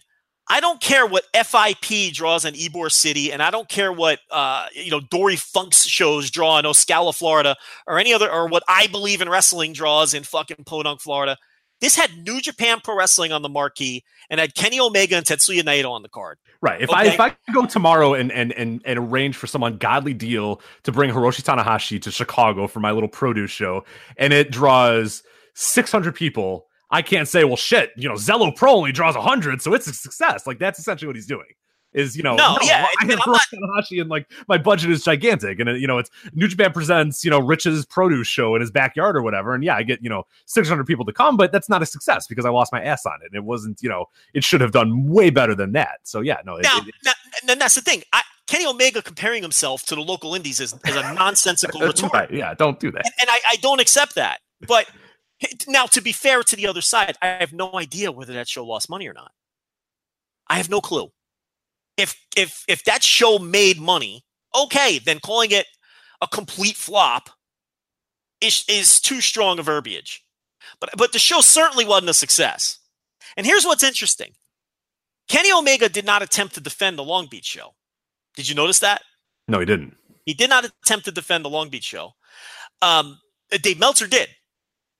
I don't care what FIP draws in Ybor City, and I don't care what uh, you know Dory Funk's shows draw in Ocala, Florida, or any other, or what I believe in wrestling draws in fucking Podunk, Florida. This had New Japan Pro Wrestling on the marquee and had Kenny Omega and Tetsuya Naito on the card. Right. If I if I go tomorrow and and and and arrange for some ungodly deal to bring Hiroshi Tanahashi to Chicago for my little produce show, and it draws six hundred people, I can't say, well, shit, you know, Zelo Pro only draws hundred, so it's a success. Like that's essentially what he's doing. Is you know, No, yeah, I have I'm Tanahashi, and like my budget is gigantic, and uh, you know, it's New Japan presents you know Rich's produce show in his backyard or whatever, and yeah, I get you know six hundred people to come, but that's not a success because I lost my ass on it. And it wasn't, you know, it should have done way better than that. So yeah, no, it, Now, it- now, and that's the thing. I, Kenny Omega comparing himself to the local indies is, is a nonsensical retort. right, yeah, don't do that. and, and I, I don't accept that. But now, to be fair to the other side, I have no idea whether that show lost money or not. I have no clue. If if if that show made money, okay, then calling it a complete flop is is too strong a verbiage. But but the show certainly wasn't a success. And here's what's interesting: Kenny Omega did not attempt to defend the Long Beach show. Did you notice that? No, he didn't. He did not attempt to defend the Long Beach show. Um, Dave Meltzer did.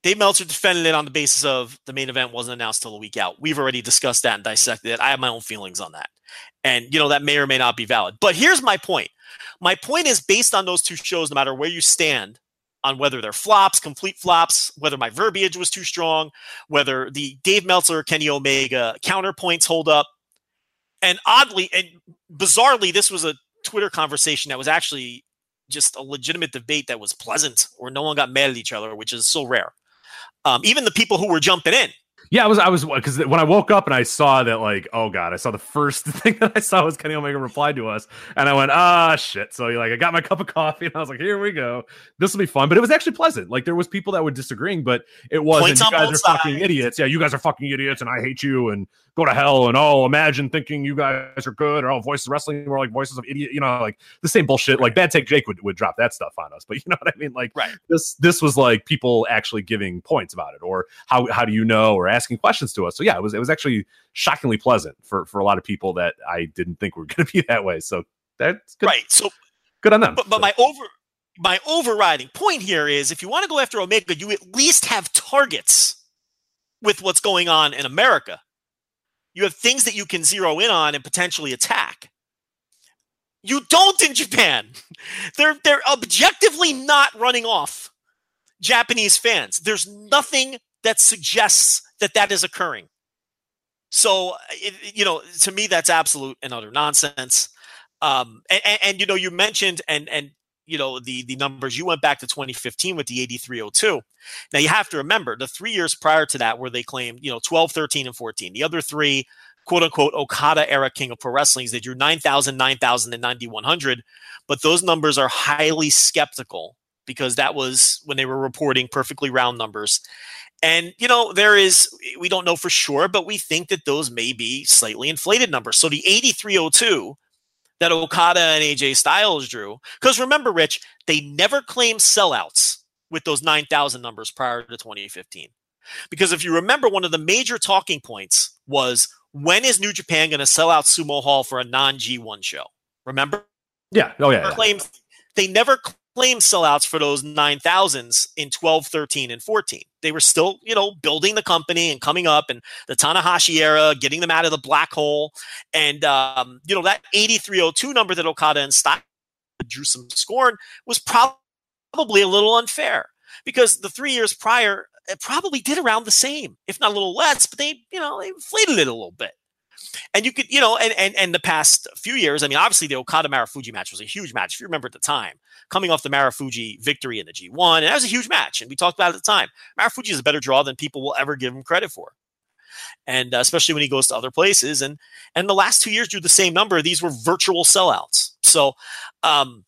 Dave Meltzer defended it on the basis of the main event wasn't announced till a week out. We've already discussed that and dissected it. I have my own feelings on that. And, you know, that may or may not be valid. But here's my point. My point is based on those two shows, no matter where you stand on whether they're flops, complete flops, whether my verbiage was too strong, whether the Dave Meltzer, Kenny Omega counterpoints hold up. And oddly and bizarrely, this was a Twitter conversation that was actually just a legitimate debate that was pleasant, or no one got mad at each other, which is so rare. Um, even the people who were jumping in, Yeah, I was I was because when I woke up and I saw that like oh god, I saw the first thing that I saw was Kenny Omega replied to us, and I went ah shit. So like I got my cup of coffee and I was like here we go, this will be fun. But it was actually pleasant. Like there was people that were disagreeing, but it wasn't. You guys are fucking idiots. Yeah, you guys are fucking idiots, and I hate you, and go to hell. And oh, imagine thinking you guys are good, or oh, voices of wrestling were like voices of idiot. You know, like the same bullshit. Like Bad Take Jake would, would drop that stuff on us, but you know what I mean. Like Right. this this was like people actually giving points about it, or how how do you know, or asking questions to us. So yeah, it was it was actually shockingly pleasant for for a lot of people that I didn't think were going to be that way. So that's good. right? So, Good on them. but, but So- my over my overriding point here is, if you want to go after Omega, you at least have targets with what's going on in America. You have things that you can zero in on and potentially attack. You don't in Japan. They're they're objectively not running off Japanese fans. There's nothing that suggests that that is occurring. So, it, you know, to me, that's absolute and utter nonsense. Um, and, and, and you know, you mentioned and and you know the the numbers. You went back to 2015 with the 8302. Now you have to remember the three years prior to that, where they claimed you know 12, 13, and 14. The other three quote unquote Okada era King of Pro Wrestling. They drew 9,000, 9,000, and 9,100. But those numbers are highly skeptical because that was when they were reporting perfectly round numbers. And, you know, there is, we don't know for sure, but we think that those may be slightly inflated numbers. So the 8302 that Okada and AJ Styles drew, because remember, Rich, they never claimed sellouts with those 9,000 numbers prior to 2015. Because if you remember, one of the major talking points was when is New Japan going to sell out Sumo Hall for a non G1 show? Remember? Yeah. Oh, yeah. yeah. Claimed, they never claimed sellouts for those 9,000s in 12, 13, and 14. They were still, you know, building the company and coming up and the Tanahashi era, getting them out of the black hole. And, um, you know, that 8302 number that Okada and Styles drew some scorn was probably a little unfair because the three years prior, it probably did around the same, if not a little less, but they, you know, they inflated it a little bit. And you could, you know, and and and the past few years, I mean, obviously the Okada Marufuji match was a huge match. If you remember at the time, coming off the Marufuji victory in the G1, and that was a huge match. And we talked about it at the time. Marufuji is a better draw than people will ever give him credit for. And uh, especially when he goes to other places, and and the last two years drew the same number. These were virtual sellouts. So, um,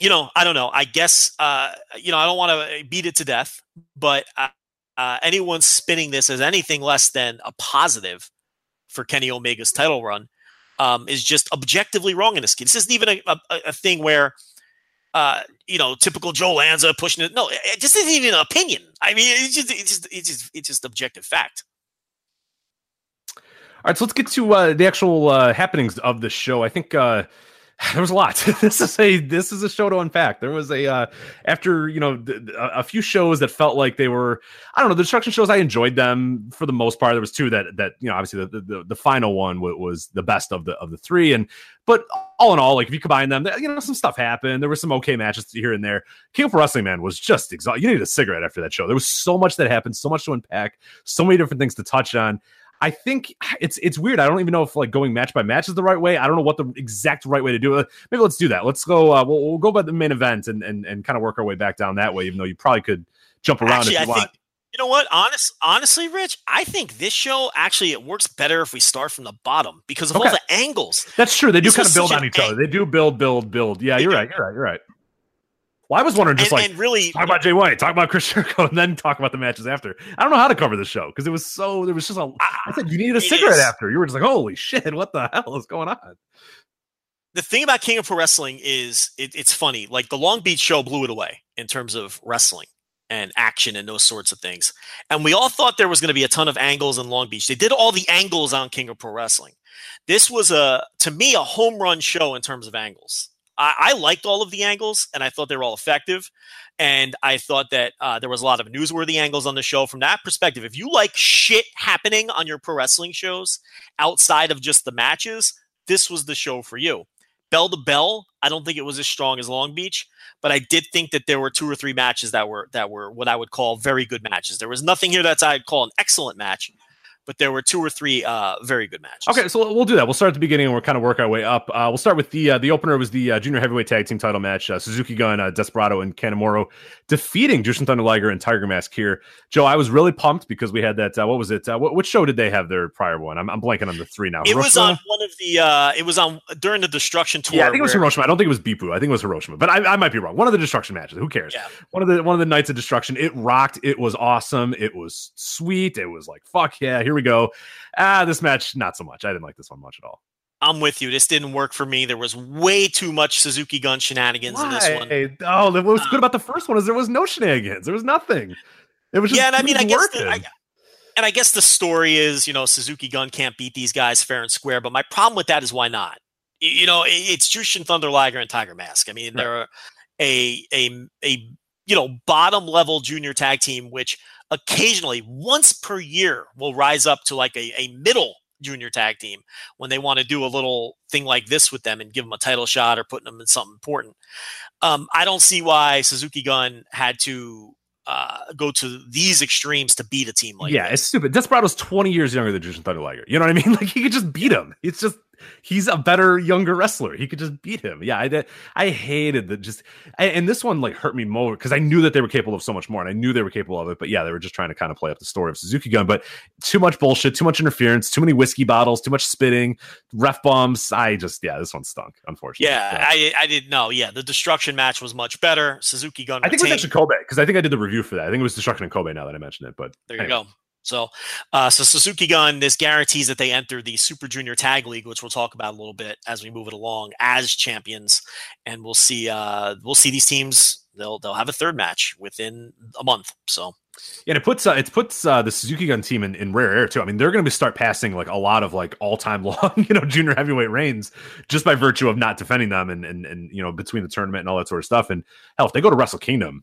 you know, I don't know. I guess, uh, you know, I don't want to beat it to death, but uh, uh, anyone spinning this as anything less than a positive for Kenny Omega's title run um, is just objectively wrong in this case. This isn't even a, a, a thing where, uh, you know, typical Joe Lanza pushing it. No, it just isn't even an opinion. I mean, it's just, it's just, it's just, it's just objective fact. All right, so let's get to uh, the actual uh, happenings of the show. I think uh, there was a lot. this is a this is a show to unpack. There was a uh, after you know th- a, few shows that felt like they were I don't know the destruction shows. I enjoyed them for the most part. There was two that that you know obviously the the, the final one w- was the best of the of the three. And but all in all, like if you combine them, you know some stuff happened. There were some okay matches here and there. King of Wrestling Man was just exhausted. You needed a cigarette after that show. There was so much that happened, so much to unpack, so many different things to touch on. I think it's it's weird. I don't even know if like going match by match is the right way. I don't know what the exact right way to do it. Maybe let's do that. Let's go. Uh, we'll, we'll go by the main event and and and kind of work our way back down that way. Even though you probably could jump around Actually, if you I want. Think- you know what? Honest, honestly, Rich, I think this show actually it works better if we start from the bottom because of Okay. all the angles. That's true. They do This kind of build on each other. They do build, build, build. Yeah, you're right. You're right. You're right. Well, I was wondering just and, like and really, talk about Jay White, talk about Chris Jericho, and then talk about the matches after. I don't know how to cover the show because it was so there was just a. I said you needed a cigarette is. after. You were just like, holy shit, what the hell is going on? the thing about King of Pro Wrestling is it, it's funny. Like the Long Beach show blew it away in terms of wrestling and action and those sorts of things. And we all thought there was going to be a ton of angles in Long Beach. They did all the angles on King of Pro Wrestling. This was a, to me, a home run show in terms of angles. I, I liked all of the angles and I thought they were all effective. And I thought that uh, there was a lot of newsworthy angles on the show. From that perspective, if you like shit happening on your pro wrestling shows outside of just the matches, this was the show for you. Bell to bell, I don't think it was as strong as Long Beach, but I did think that there were two or three matches that were that were what I would call very good matches. There was nothing here that I'd call an excellent match, but there were two or three uh, very good matches. Okay, so we'll do that. We'll start at the beginning and we'll kind of work our way up. Uh, we'll start with the uh, the opener was the uh, junior heavyweight tag team title match. Uh, Suzuki Gun, uh, Desperado, and Kanemaru defeating Jushin Thunder Liger and Tiger Mask here. Joe, I was really pumped because we had that. Uh, what was it? Uh, what, which show did they have their prior one? I'm, I'm blanking on the three now. It was on one of the. Uh, it was on during the Destruction tour. Yeah, I think it was Hiroshima. I don't think it was Beppu. I think it was Hiroshima, but I, I might be wrong. One of the destruction matches. Who cares? Yeah. One of the one of the nights of destruction. It rocked. It was awesome. It was sweet. It was like fuck yeah. Here we go. Ah, this match not so much. I didn't like this one much at all. I'm with you. This didn't work for me. There was way too much Suzuki Gun shenanigans in this one. Why? Oh, what was good about the first one is there was no shenanigans. There was nothing. It was just yeah, and I mean, I guess, the. I, and I guess the story is, you know, Suzuki Gun can't beat these guys fair and square. But my problem with that is why not? You know, it's Jushin Thunder Liger and Tiger Mask. I mean, Right. they're a a a you know bottom level junior tag team, which occasionally, once per year, will rise up to like a, a middle junior tag team when they want to do a little thing like this with them and give them a title shot or putting them in something important. Um, I don't see why Suzuki Gun had to uh, go to these extremes to beat a team like yeah, this. it's stupid. Desperado's 20 years younger than Jushin Thunder Liger. You know what I mean? Like he could just beat him. It's just he's a better younger wrestler. He could just beat him. Yeah, I I hated that. Just I, and this one like hurt me more because I knew that they were capable of so much more, and I knew they were capable of it. But yeah, they were just trying to kind of play up the story of Suzuki Gun. But too much bullshit, too much interference, too many whiskey bottles, too much spitting, ref bombs. I just yeah, this one stunk. Unfortunately. Yeah, yeah. I I didn't know. Yeah, the destruction match was much better. Suzuki Gun. I think retained. it was actually Kobe because I think I did the review for that. I think it was destruction in Kobe. Now that I mentioned it, but there you anyway. go. So, uh, so Suzuki Gun, this guarantees that they enter the Super Junior Tag League, which we'll talk about a little bit as we move it along as champions, and we'll see. Uh, we'll see these teams. They'll they'll have a third match within a month. So, and it puts uh, it puts uh, the Suzuki Gun team in, in rare air too. I mean, they're going to start passing like a lot of like all time long, you know, junior heavyweight reigns just by virtue of not defending them and and and you know between the tournament and all that sort of stuff. And hell, if they go to Wrestle Kingdom,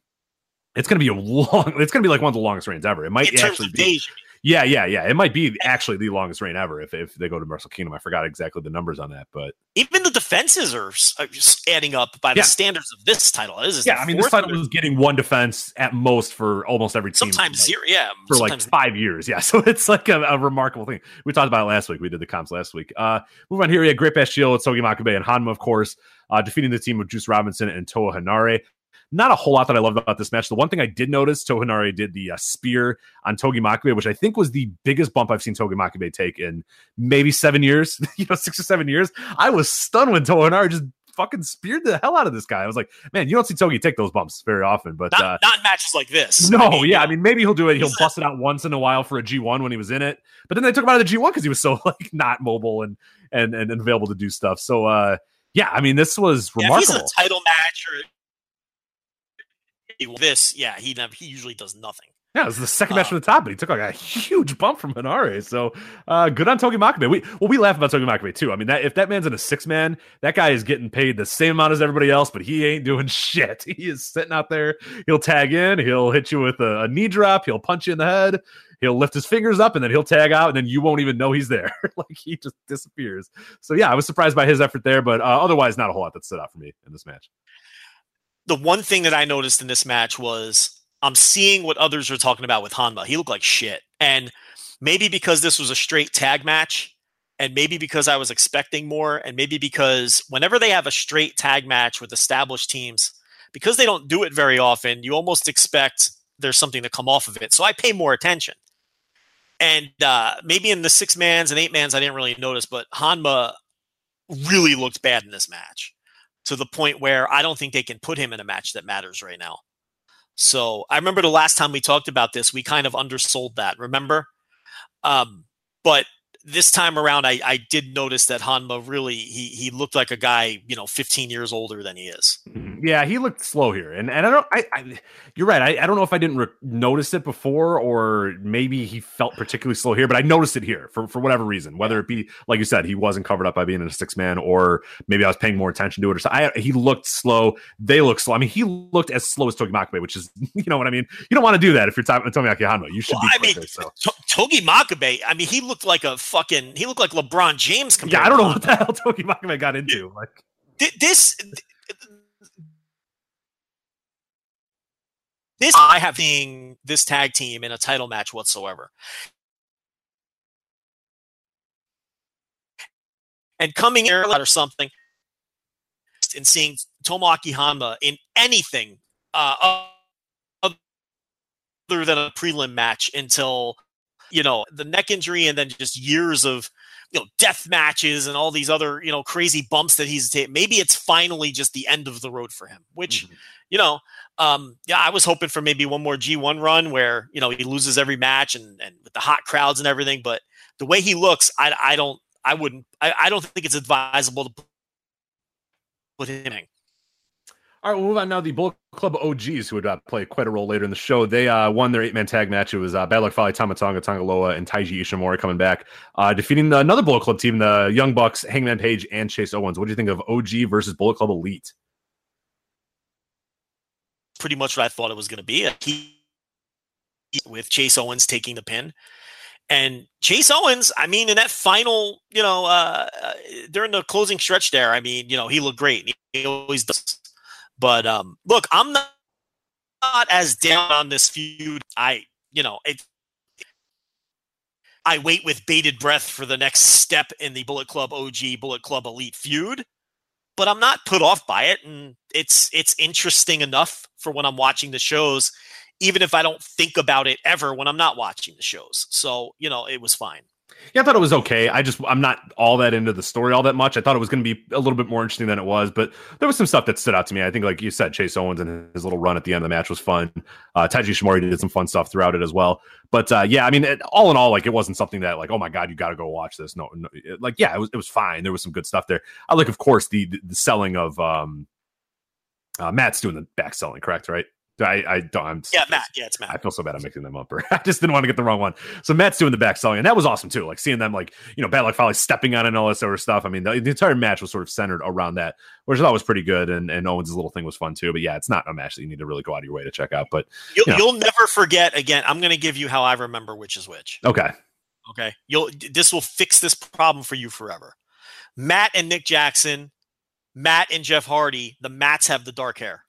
it's going to be a long. It's going to be like one of the longest reigns ever. It might actually be. Days, yeah, yeah, yeah. It might be actually the longest reign ever if, if they go to Wrestle Kingdom. I forgot exactly the numbers on that, but even the defenses are, just adding up by the yeah. standards of this title. This is yeah, I mean, this title is getting one defense at most for almost every team. Sometimes like, zero, yeah, for like five years. Yeah, so it's like a, a, remarkable thing. We talked about it last week. We did the comps last week. Uh, move on here. We had Great Bash Heel, Togi Makabe, and Honma, of course, uh, defeating the team of Juice Robinson and Toa Henare not a whole lot that I loved about this match. The one thing I did notice, Toa did the uh, spear on Togi Makabe, which I think was the biggest bump I've seen Togi Makabe take in maybe seven years, you know, six or seven years. I was stunned when Toa just fucking speared the hell out of this guy. I was like, man, you don't see Togi take those bumps very often, but not, uh, not matches like this. No, I mean, yeah, I mean, maybe he'll do it. He'll bust it out once in a while for a G1 when he was in it, but then they took him out of the G1 because he was so like not mobile and, and and available to do stuff. So uh yeah, I mean, this was remarkable. Yeah, title match or this, yeah, he never, he usually does nothing. Yeah, it was the second match uh, from the top, but he took like a huge bump from Henare. So uh, good on Togi Makabe. We well, we laugh about Togi Makabe too. I mean, that if that man's in a six man, that guy is getting paid the same amount as everybody else, but he ain't doing shit. He is sitting out there. He'll tag in, he'll hit you with a, a knee drop, he'll punch you in the head, he'll lift his fingers up, and then he'll tag out, and then you won't even know he's there. like he just disappears. So yeah, I was surprised by his effort there, but uh, otherwise, not a whole lot that stood out for me in this match the one thing that I noticed in this match was I'm seeing what others are talking about with Honma. He looked like shit. And maybe because this was a straight tag match, and maybe because I was expecting more, and maybe because whenever they have a straight tag match with established teams, because they don't do it very often, you almost expect there's something to come off of it. So I pay more attention. And uh, maybe in the six mans and eight mans, I didn't really notice, but Honma really looked bad in this match to the point where I don't think they can put him in a match that matters right now. So I remember the last time we talked about this, we kind of undersold that. Remember? Um, but this time around, I, I did notice that Honma really he he looked like a guy you know 15 years older than he is. Mm-hmm. Yeah, he looked slow here, and and I don't I, I you're right. I, I don't know if I didn't re- notice it before, or maybe he felt particularly slow here, but I noticed it here for for whatever reason. Whether it be like you said, he wasn't covered up by being in a six man, or maybe I was paying more attention to it, or so. I, he looked slow. They look slow. I mean, he looked as slow as Togi Makabe, which is you know what I mean. You don't want to do that if you're Tomoaki Honma. You should well, be. I mean, so. Togi Makabe. I mean, he looked like a fucking. He looked like LeBron James. Yeah, I don't know what the hell Togi Makabe got into. Like this. This I have seen this tag team in a title match whatsoever. And coming here or something and seeing Tomoaki Honma in anything uh, other than a prelim match until you know the neck injury and then just years of you know death matches and all these other you know crazy bumps that he's taken. Maybe it's finally just the end of the road for him, which mm-hmm. you know. Um, yeah, I was hoping for maybe one more G1 run where you know he loses every match and, and with the hot crowds and everything. But the way he looks, I, I don't, I wouldn't, I, I don't think it's advisable to put him in. All right, we'll move on now. The Bullet Club OGs, who would uh, play quite a role later in the show, they uh, won their eight man tag match. It was uh, Bad Luck Fale, Tama Tonga, Tanga Loa, and Taiji Ishimori coming back, uh, defeating the, another Bullet Club team, the Young Bucks, Hangman Page, and Chase Owens. What do you think of OG versus Bullet Club Elite? Pretty much what I thought it was going to be. He, with Chase Owens taking the pin. And Chase Owens, I mean, in that final, you know, uh, uh during the closing stretch there, I mean, you know, he looked great. He always does but um, look, I'm not, not as down on this feud. I, you know, it I wait with bated breath for the next step in the Bullet Club OG Bullet Club Elite feud. But I'm not put off by it, and it's it's interesting enough for when I'm watching the shows, even if I don't think about it ever when I'm not watching the shows. So you know, it was fine. Yeah, I thought it was okay. I just I'm not all that into the story all that much. I thought it was going to be a little bit more interesting than it was, but there was some stuff that stood out to me. I think, like you said, Chase Owens and his little run at the end of the match was fun. Uh, Taiji Ishimori did some fun stuff throughout it as well. But uh, yeah, I mean, it, all in all, like it wasn't something that like, oh my god, you got to go watch this. No, no it, like yeah, it was it was fine. There was some good stuff there. I like, of course, the the, the selling of um, uh, Matt's doing the back selling, correct? Right? I, I don't. I'm, yeah, Matt. Yeah, it's Matt. I feel so bad I'm mixing them up. Or I just didn't want to get the wrong one. So Matt's doing the back selling, and that was awesome too. Like seeing them, like you know, Bad Luck Fale stepping on and all this sort of stuff. I mean, the, the, entire match was sort of centered around that, which I thought was pretty good. And and Owens' little thing was fun too. But yeah, it's not a match that you need to really go out of your way to check out. But you'll, you know. you'll never forget. Again, I'm going to give you how I remember which is which. Okay. Okay. You'll. This will fix this problem for you forever. Matt and Nick Jackson, Matt and Jeff Hardy. The Matts have the dark hair.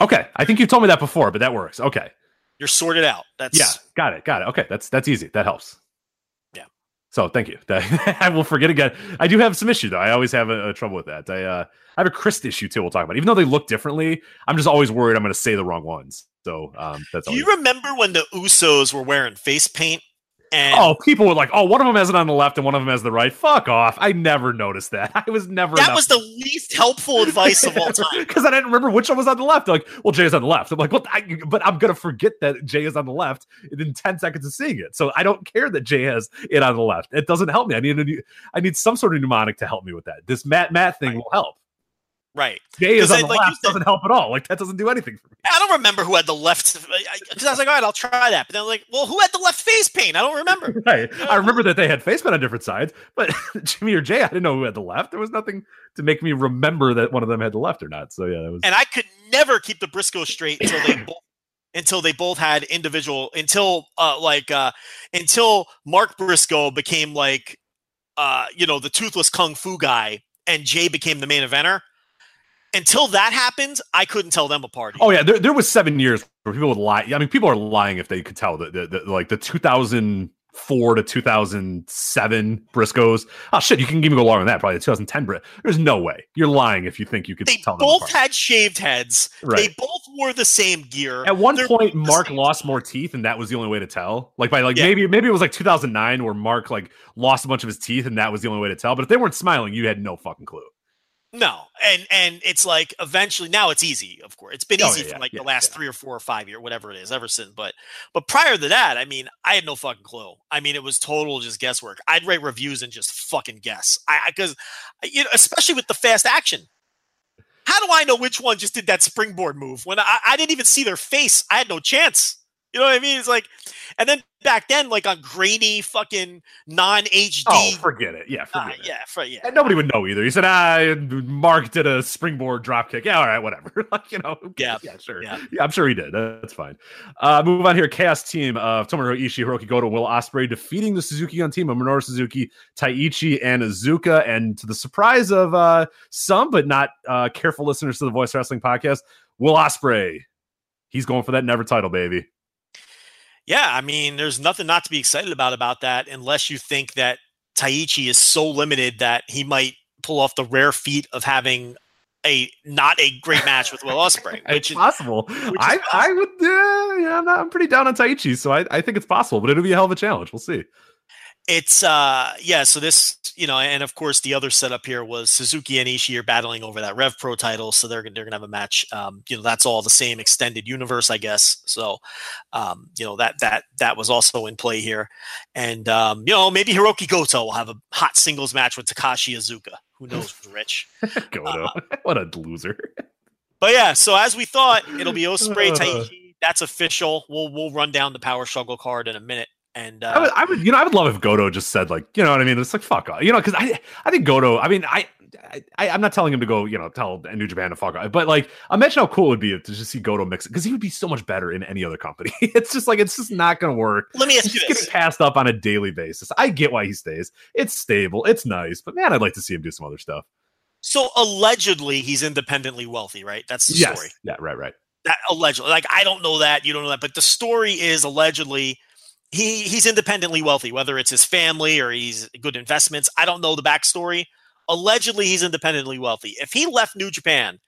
Okay, I think you told me that before, but that works. Okay, you're sorted out. That's yeah, got it, got it. Okay, that's that's easy. That helps. Yeah. So thank you. I will forget again. I do have some issue though. I always have a, a trouble with that. I uh, I have a Chris issue too. We'll talk about. It. Even though they look differently, I'm just always worried I'm going to say the wrong ones. So um, that's. Do always- you remember when the Usos were wearing face paint and oh, people were like, "Oh, one of them has it on the left and one of them has the right." Fuck off! I never noticed that. I was never. That enough. was the least helpful advice of all time. Because I didn't remember which one was on the left. They're like, well, Jay is on the left. I'm like, well, I, but I'm gonna forget that Jay is on the left in ten seconds of seeing it. So I don't care that Jay has it on the left. It doesn't help me. I need a new, I need some sort of mnemonic to help me with that. This Matt Matt thing right. will help. Right. Jay is on the like left said, doesn't help at all. Like that doesn't do anything for me. I don't remember who had the left because I was like, all right, I'll try that. But then like, well, who had the left face paint? I don't remember. right. I remember that they had face paint on different sides, but Jimmy or Jay, I didn't know who had the left. There was nothing to make me remember that one of them had the left or not. So yeah, that was. And I could never keep the Briscoe straight until they both until they both had individual until uh like uh until Mark Briscoe became like uh you know the toothless kung fu guy and Jay became the main eventer until that happened, I couldn't tell them apart. Oh yeah, there, there was seven years where people would lie. I mean, people are lying if they could tell that the, the, like the 2004 to 2007 Briscoes. Oh shit, you can even go longer than that. Probably the 2010 Brit. There's no way you're lying if you think you could they tell. They both had shaved heads. Right. They both wore the same gear. At one They're point, Mark lost more teeth, and that was the only way to tell. Like by like yeah. maybe maybe it was like 2009 where Mark like lost a bunch of his teeth, and that was the only way to tell. But if they weren't smiling, you had no fucking clue. No, and and it's like eventually now it's easy. Of course, it's been oh, easy yeah, for like yeah, the last yeah. three or four or five year, whatever it is, ever since. But but prior to that, I mean, I had no fucking clue. I mean, it was total just guesswork. I'd write reviews and just fucking guess. I because you know, especially with the fast action. How do I know which one just did that springboard move when I, I didn't even see their face? I had no chance. You know what I mean? It's like, and then back then, like on grainy fucking non HD. Oh, forget it. Yeah, forget uh, it. Yeah, for, yeah. And nobody would know either. He said, ah, Mark did a springboard drop kick. Yeah, all right, whatever. like, you know, yeah, yeah, sure. Yeah. yeah. I'm sure he did. That's fine. Uh, move on here. Chaos team of Tomohiro Ishii, Hiroki Goto, Will Ospreay defeating the Suzuki Gun team of Minoru Suzuki, Taichi, and Iizuka. And to the surprise of uh, some, but not uh, careful listeners to the Voice Wrestling podcast, Will Ospreay. He's going for that never title, baby. Yeah, I mean, there's nothing not to be excited about about that, unless you think that Taichi is so limited that he might pull off the rare feat of having a not a great match with Will Ospreay, which is possible. Which is I possible. I would, uh, yeah, I'm, not, I'm pretty down on Taichi, so I, I think it's possible, but it'll be a hell of a challenge. We'll see it's uh yeah so this you know and of course the other setup here was suzuki and ishii are battling over that rev pro title so they're, they're gonna have a match um you know that's all the same extended universe i guess. So um you know that that that was also in play here. And um you know maybe hiroki goto will have a hot singles match with takashi iizuka who knows rich? Goto. Uh, what a loser. but yeah so as we thought it'll be ospreay taichi that's official. We'll we'll run down the power struggle card in a minute and uh, I, would, I would, you know, I would love if Goto just said like, you know what I mean? It's like fuck off, you know, because I, I think Goto. I mean, I, I, am not telling him to go, you know, tell New Japan to fuck off, but like, imagine how cool it would be to just see Goto mix it because he would be so much better in any other company. it's just like it's just not going to work. Let me ask He's you getting passed up on a daily basis. I get why he stays. It's stable. It's nice, but man, I'd like to see him do some other stuff. So allegedly, he's independently wealthy, right? That's the yes. story. Yeah, right, right. That allegedly, like I don't know that, you don't know that, but the story is allegedly he he's independently wealthy, whether it's his family or he's good investments. I don't know the backstory. Allegedly, he's independently wealthy. If he left New Japan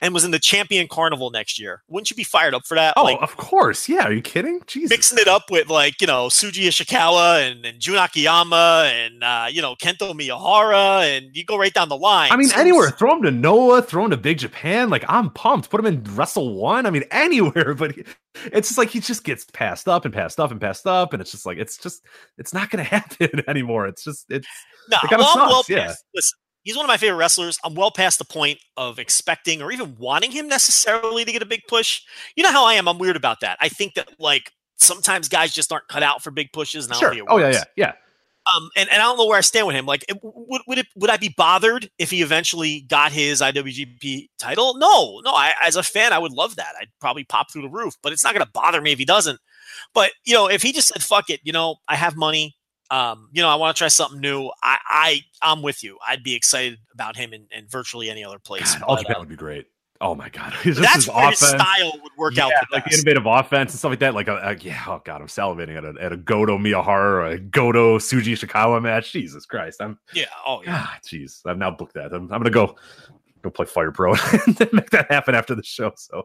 and was in the Champion Carnival next year, wouldn't you be fired up for that? Oh, like of course. Yeah. Are you kidding? Jesus. mixing it up with like you know Shuji Ishikawa and, and Jun Akiyama and uh, you know Kento Miyahara, and you go right down the line. I mean, So anywhere. Throw him to Noah. Throw him to Big Japan. Like I'm pumped. Put him in Wrestle One. I mean, anywhere. But he- it's just like he just gets passed up and passed up and passed up, and it's just like it's just it's not going to happen anymore. It's just it's No, It well, I'm well sucks, yeah. Listen, he's one of my favorite wrestlers. I'm well past the point of expecting or even wanting him necessarily to get a big push. You know how I am. I'm weird about that. I think that like sometimes guys just aren't cut out for big pushes. And sure. Oh yeah, yeah, yeah. Um, and, and I don't know where I stand with him. Like, it, would would it would I be bothered if he eventually got his IWGP title? No, no. I, as a fan, I would love that. I'd probably pop through the roof. But it's not going to bother me if he doesn't. But you know, if he just said, "Fuck it," you know, I have money. Um, you know, I want to try something new. I, I, I'm with you. I'd be excited about him in, in virtually any other place. God, All But, Japan uh, would be great. Oh my god, just that's his where his offense. style would work out. Yeah, the like the best. innovative offense and stuff like that. Like, uh, uh, yeah, oh god, I'm salivating at a at a Goto Miyahara or a Goto Shuji Ishikawa match. Jesus Christ, I'm yeah. Oh yeah. ah, jeez, I've now booked that. I'm, I'm gonna go go play Fire Pro and make that happen after the show. So,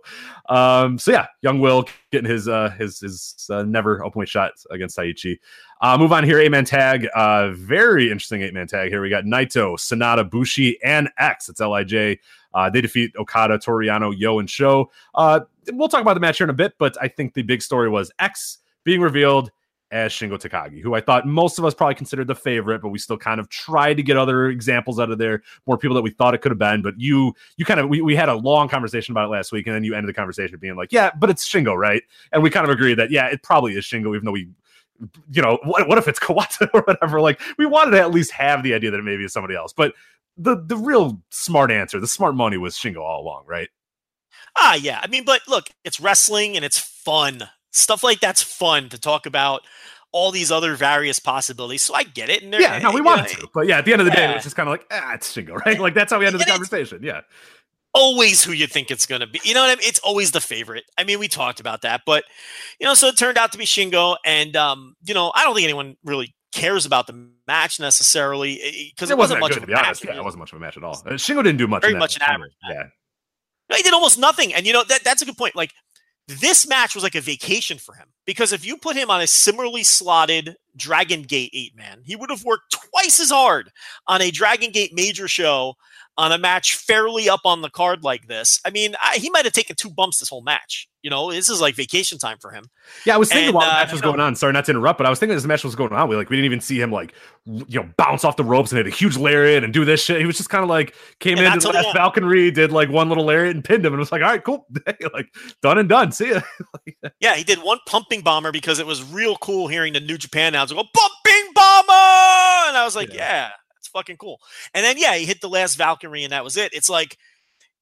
um, so yeah, Young Will getting his uh his his uh, never openweight shot against Taichi. Uh, move on here, eight man tag. Uh, very interesting eight man tag here. We got Naito, Sanada, Bushi, and X. It's Lij. Uh, they defeat Okada, Toru Yano, Yo, and Show. Uh, we'll talk about the match here in a bit, but I think the big story was X being revealed as Shingo Takagi, who I thought most of us probably considered the favorite, but we still kind of tried to get other examples out of there, more people that we thought it could have been. But you, you kind of, we, we had a long conversation about it last week, and then you ended the conversation being like, yeah, but it's Shingo, right? And we kind of agreed that, yeah, it probably is Shingo, even though we, you know, what, what if it's Kawata or whatever? Like, we wanted to at least have the idea that it maybe is somebody else. But the the real smart answer, the smart money was Shingo all along, right? Ah, yeah. I mean, but look, it's wrestling and it's fun. Stuff like that's fun to talk about all these other various possibilities. So I get it. And Yeah, no, we wanted know, to. But yeah, at the end of the day, it Yeah. was just kind of like, ah, it's Shingo, right? Like, that's how we ended the And it's- conversation. Yeah. always who you think it's going to be. You know what I mean? It's always the favorite. I mean, we talked about that, but you know, so it turned out to be Shingo, and um, you know, I don't think anyone really cares about the match necessarily because it, wasn't, that much good, of to a be honest. match. Yeah, it wasn't much of a match at all. Shingo didn't do much. Very much an match average Yeah. No, he did almost nothing. And you know, that that's a good point. Like this match was like a vacation for him because if you put him on a similarly slotted Dragon Gate eight man, he would have worked twice as hard on a Dragon Gate major show on a match fairly up on the card like this. I mean, I, he might have taken two bumps this whole match. You know, this is like vacation time for him. Yeah, I was thinking And, while the uh, match was you know- going on. Sorry, not to interrupt, but I was thinking as the match was going on, we like we didn't even see him like you know bounce off the ropes and hit a huge lariat and do this shit. He was just kind of like came in, did the last. Falconry, did like one little lariat and pinned him, and was like, all right, cool, like done and done. See ya. Yeah, he did one pumping bomber because it was real cool hearing the New Japan announcer go pumping bomber, and I was like, Yeah. yeah, fucking cool. And then yeah, he hit the last Falconry, and that was it. It's like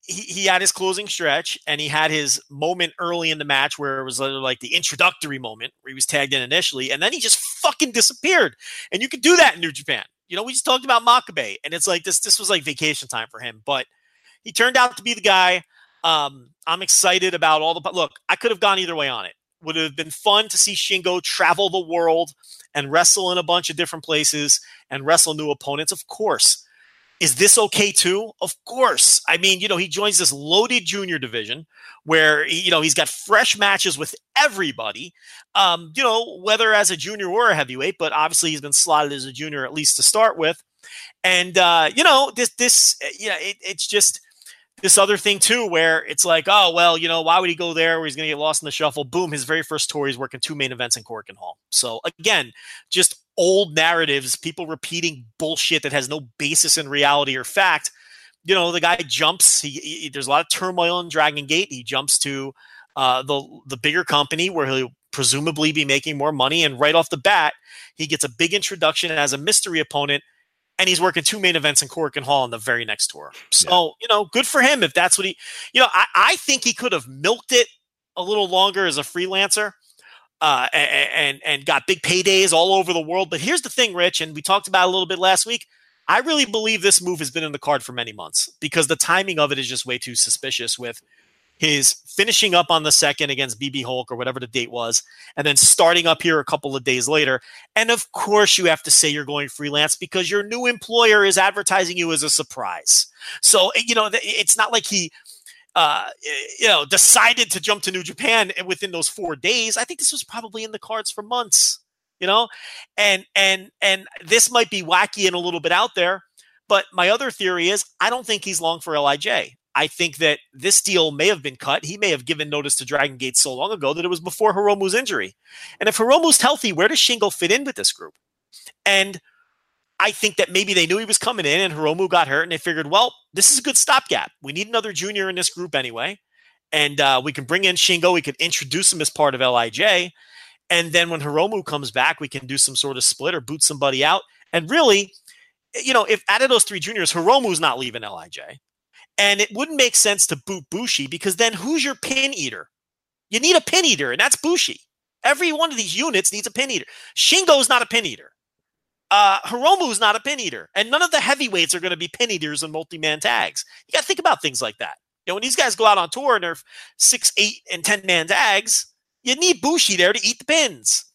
he, he had his closing stretch, and he had his moment early in the match where it was uh, like the introductory moment where he was tagged in initially, and then he just fucking disappeared. And you could do that in New Japan. You know, we just talked about Makabe, and it's like this. This was like vacation time for him, but he turned out to be the guy. Um, I'm excited about all the look. I could have gone either way on it. Would have been fun to see Shingo travel the world and wrestle in a bunch of different places and wrestle new opponents. Of course. Is this okay too? Of course. I mean, you know, he joins this loaded junior division where you know he's got fresh matches with everybody. Um, you know, whether as a junior or a heavyweight, but obviously he's been slotted as a junior at least to start with. And uh, you know, this this uh, you know, it, it's just this other thing too, where it's like, oh well, you know, why would he go there where he's going to get lost in the shuffle? Boom, his very first tour, he's working two main events in Korakuen Hall. So again, just old narratives, people repeating bullshit that has no basis in reality or fact. You know, the guy jumps. He, he there's a lot of turmoil in Dragon Gate. He jumps to uh, the the bigger company where he'll presumably be making more money, and right off the bat, he gets a big introduction as a mystery opponent and he's working two main events in Korakuen Hall on the very next tour. So, you know, good for him if that's what he, you know, I, I think he could have milked it a little longer as a freelancer uh, a- a- and, and got big paydays all over the world. But here's the thing, Rich, and we talked about a little bit last week. I really believe this move has been in the card for many months because the timing of it is just way too suspicious with his finishing up on the second against BB Hulk or whatever the date was, and then starting up here a couple of days later. And of course, you have to say you're going freelance because your new employer is advertising you as a surprise. So, eh, you know, it's not like he uh, eh, you know, decided to jump to New Japan eh, within those four days. I think this was probably in the cards for months, you know, and and and this might be wacky and a little bit out there, but my other theory is I don't think he's long for Lij. I think that this deal may have been cut. He may have given notice to Dragon Gate so long ago that it was before Hiromu's injury. And if Hiromu's healthy, where does Shingo fit in with this group? And I think that maybe they knew he was coming in and Hiromu got hurt and they figured, well, this is a good stopgap. We need another junior in this group anyway. And uh, we can bring in Shingo. We can introduce him as part of LIJ. And then when Hiromu comes back, we can do some sort of split or boot somebody out. And really, you know, if out of those three juniors, Hiromu's not leaving LIJ. And it wouldn't make sense to boot Bushi because then who's your pin eater? You need a pin eater, and that's Bushi. Every one of these units needs a pin eater. Shingo's not a pin eater uh, Hiromu is not a pin eater, and none of the heavyweights are going to be pin eaters in multi man tags. You got to think about things like that. You know, when these guys go out on tour and they're six, eight, and ten man tags, you need Bushi there to eat the pins.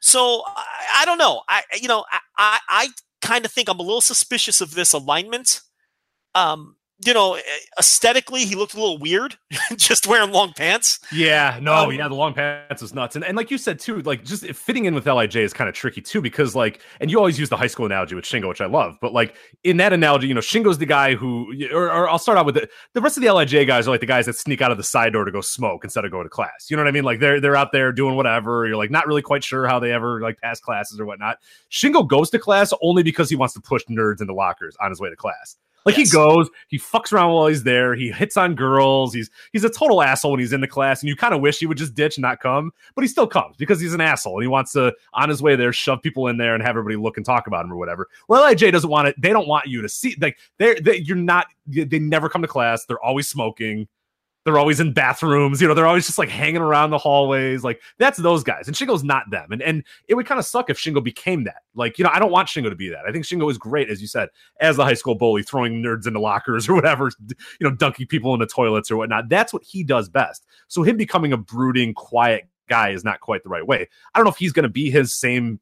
So I, I don't know. I you know I I, I kind of think I'm a little suspicious of this alignment. Um, you know, aesthetically, he looked a little weird, just wearing long pants. Yeah, no, um, yeah, the long pants was nuts, and and like you said too, like just fitting in with LIJ is kind of tricky too because like, and you always use the high school analogy with Shingo, which I love, but like in that analogy, you know, Shingo's the guy who, or, or I'll start out with the the rest of the LIJ guys are like the guys that sneak out of the side door to go smoke instead of going to class. You know what I mean? Like they're they're out there doing whatever. You're like not really quite sure how they ever like pass classes or whatnot. Shingo goes to class only because he wants to push nerds into lockers on his way to class. Like yes. he goes, he fucks around while he's there. He hits on girls. He's he's a total asshole when he's in the class, and you kind of wish he would just ditch and not come, but he still comes because he's an asshole and he wants to on his way there shove people in there and have everybody look and talk about him or whatever. Well, LIJ doesn't want it. They don't want you to see like they're they, you're not. They never come to class. They're always smoking. They're always in bathrooms, you know, they're always just like hanging around the hallways. Like that's those guys. And Shingo's not them. And and it would kind of suck if Shingo became that. Like, you know, I don't want Shingo to be that. I think Shingo is great, as you said, as the high school bully, throwing nerds into lockers or whatever, you know, dunking people in the toilets or whatnot. That's what he does best. So him becoming a brooding, quiet guy is not quite the right way. I don't know if he's gonna be his same,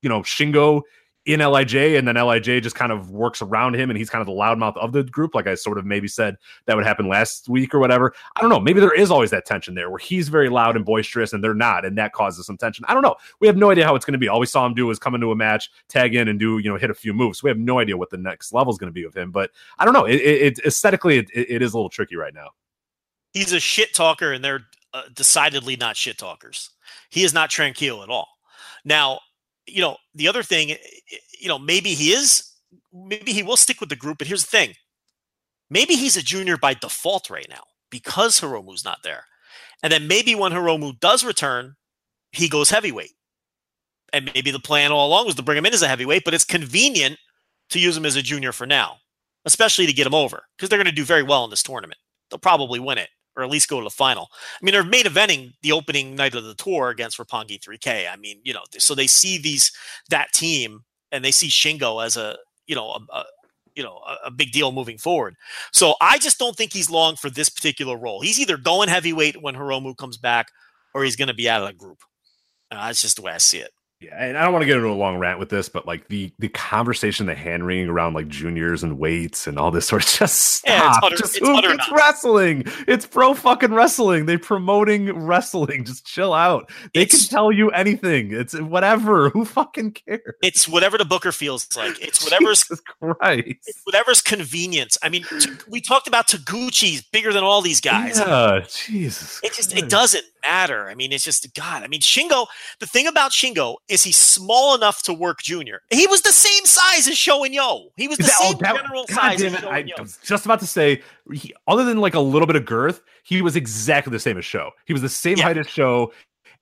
you know, Shingo in LIJ, and then LIJ just kind of works around him, and he's kind of the loudmouth of the group, like I sort of maybe said that would happen last week or whatever. I don't know. Maybe there is always that tension there where he's very loud and boisterous, and they're not, and that causes some tension. I don't know. We have no idea how it's going to be. All we saw him do was come into a match, tag in, and do you know hit a few moves. We have no idea what the next level is going to be with him. But I don't know. It, it, it aesthetically, it, it is a little tricky right now. He's a shit talker, and they're uh, decidedly not shit talkers. He is not tranquil at all. Now, you know, the other thing, eh, eh, you know, maybe he is, maybe he will stick with the group. But here's the thing maybe he's a junior by default right now because Hiromu's not there. And then maybe when Hiromu does return, he goes heavyweight. And maybe the plan all along was to bring him in as a heavyweight, but it's convenient to use him as a junior for now, especially to get him over because they're going to do very well in this tournament. They'll probably win it or at least go to the final. I mean, they're main eventing the opening night of the tour against Roppongi 3K. I mean, you know, so they see these that team and they see Shingo as a you know a, a you know a, a, big deal moving forward. So I just don't think he's long for this particular role. He's either going heavyweight when Hiromu comes back, or he's going to be out of the group. Uh, that's just the way I see it. Yeah, and I don't want to get into a long rant with this, but like the the conversation, the hand wringing around like juniors and weights and all this sort of just stop. Yeah, it's utter, just, it's, ooh, it's wrestling. It's pro fucking wrestling. They promoting wrestling. Just chill out. They it's, can tell you anything. It's whatever. Who fucking cares? It's whatever the booker feels like. It's whatever's Jesus Christ. It's whatever's convenience. I mean, we talked about Taguchi's bigger than all these guys. Yeah, Jesus. It just Christ. it doesn't matter. I mean, it's just God. I mean, Shingo. The thing about Shingo is he's small enough to work junior. He was the same size as Sho and Yoh. He was the that, oh, same oh, that, general God size. Damn it, I, I, was just about to say, he, other than like a little bit of girth, he was exactly the same as Sho. He was the same yeah. height as Sho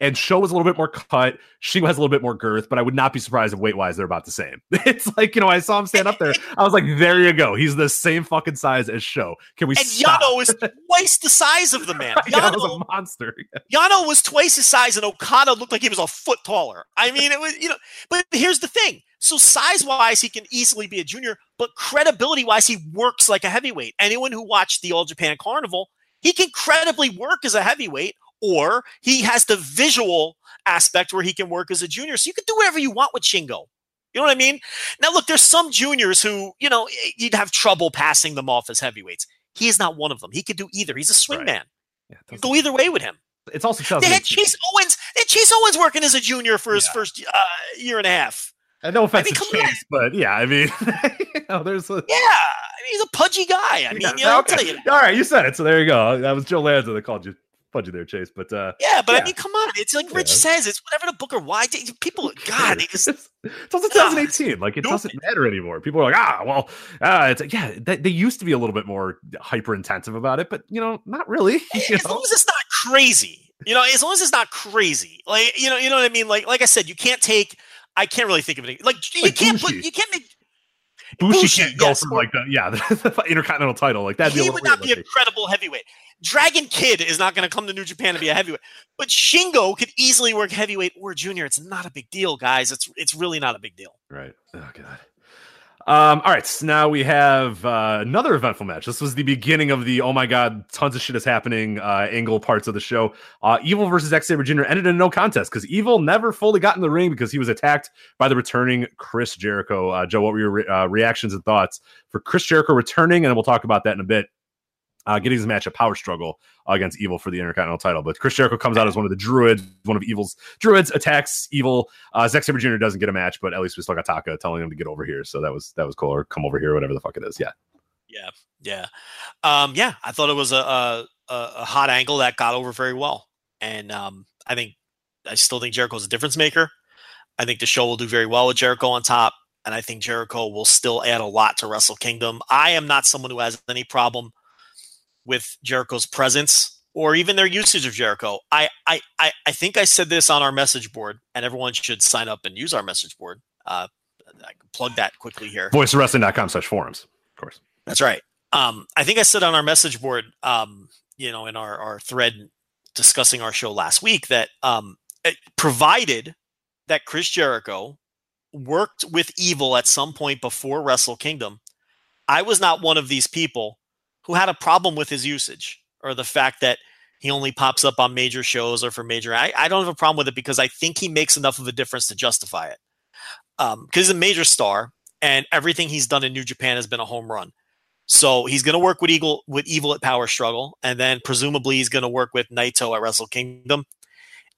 and Sho was a little bit more cut. She has a little bit more girth, but I would not be surprised if weight wise they're about the same. It's like, you know, I saw him stand up there. I was like, there you go. He's the same fucking size as Sho. Can we and stop? Yano is twice the size of the man. Yano was a monster. Yano was twice his size, and Okada looked like he was a foot taller. I mean, it was, you know, but here's the thing. So size wise, he can easily be a junior, but credibility wise, he works like a heavyweight. Anyone who watched the All Japan Carnival He can credibly work as a heavyweight, or he has the visual aspect where he can work as a junior. So you can do whatever you want with Shingo. You know what I mean? Now, look, there's some juniors who, you know, you'd have trouble passing them off as heavyweights. He is not one of them. He could do either. He's a swing Right. man. Yeah, go either way with him. it's also They had Chase Owens. They had Chase Owens working as a junior for his Yeah. first uh, year and a half. And no offense mean, to come on. But yeah, I mean, you know, there's a. Yeah, I mean, he's a pudgy guy. I mean, Yeah, you know, I'll okay. tell you. All right, you said it, so there you go. That was Joe Lanza that called you fudgy there, Chase. But uh, Yeah, but Yeah. I mean, come on. It's like Rich Yeah. says. It's whatever the Booker. Why did- people? God, they just it's also 2018. Like it doesn't matter anymore. People are like, ah, well, uh, it's like, yeah, they, they used to be a little bit more hyper intensive about it, but you know, not really. you as know? long as it's not crazy. You know, as long as it's not crazy. Like you know, you know what I mean. Like like I said, you can't take. I can't really think of it. Like you Like can't put. You can't make. Bushi, Bushi, can't go yes, from or- like the yeah the, intercontinental title like that'd be a he would not be a credible heavyweight. Dragon Kid is not going to come to New Japan to be a heavyweight, but Shingo could easily work heavyweight or junior. It's not a big deal, guys. It's it's really not a big deal. Right. Oh god. Um, all right, so now we have uh, another eventful match. This was the beginning of the oh my god, tons of shit is happening uh, angle parts of the show. Uh, Evil versus Zack Sabre Jr. ended in no contest because Evil never fully got in the ring because he was attacked by the returning Chris Jericho. Uh, Joe, what were your re- uh, reactions and thoughts for Chris Jericho returning? And we'll talk about that in a bit. Uh, getting his match a power struggle against Evil for the Intercontinental title. But Chris Jericho comes out as one of the druids, one of Evil's druids, attacks Evil. Uh, Zack Sabre Jr. doesn't get a match, but at least we still got Taka telling him to get over here. So that was that was cool, or come over here, whatever the fuck it is. Yeah, Yeah, yeah, um, yeah. I thought it was a, a a a hot angle that got over very well, and um, I think I still think Jericho's a difference maker. I think the show will do very well with Jericho on top, and I think Jericho will still add a lot to Wrestle Kingdom. I am not someone who has any problem with Jericho's presence or even their usage of Jericho. I I I, I think I said this on our message board, and everyone should sign up and use our message board. Uh, I can plug that quickly here. voicewrestling.com slash forums, of course. That's right. Um, I think I said on our message board, um, you know, in our, our thread discussing our show last week that um, provided that Chris Jericho worked with Evil at some point before Wrestle Kingdom, I was not one of these people who had a problem with his usage or the fact that he only pops up on major shows or for major. I, I don't have a problem with it because I think he makes enough of a difference to justify it. Um, because he's a major star, and everything he's done in New Japan has been a home run. So he's going to work with Eagle with Evil at Power Struggle, and then presumably he's going to work with Naito at Wrestle Kingdom.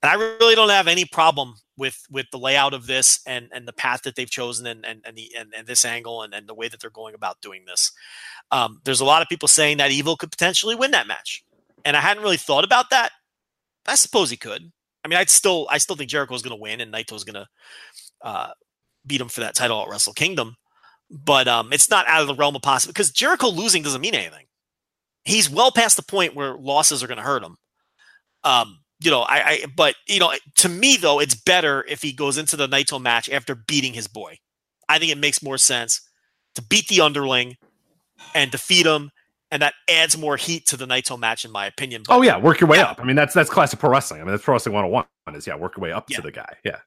And I really don't have any problem with with the layout of this and and the path that they've chosen and and and, the, and, and this angle and, and the way that they're going about doing this. Um, there's a lot of people saying that Evil could potentially win that match, and I hadn't really thought about that. I suppose he could. I mean, I'd still I still think Jericho's going to win and Naito's going to uh, beat him for that title at Wrestle Kingdom but um, it's not out of the realm of possible because Jericho losing doesn't mean anything. He's well past the point where losses are going to hurt him. Um, you know, I, I, but you know, to me though, it's better if he goes into the Naito match after beating his boy. I think it makes more sense to beat the underling and defeat him, and that adds more heat to the Naito match, in my opinion. But Oh yeah, work your way Yeah. up. I mean, that's that's classic pro wrestling. I mean, that's pro wrestling 101 is yeah, work your way up Yeah. to the guy. Yeah.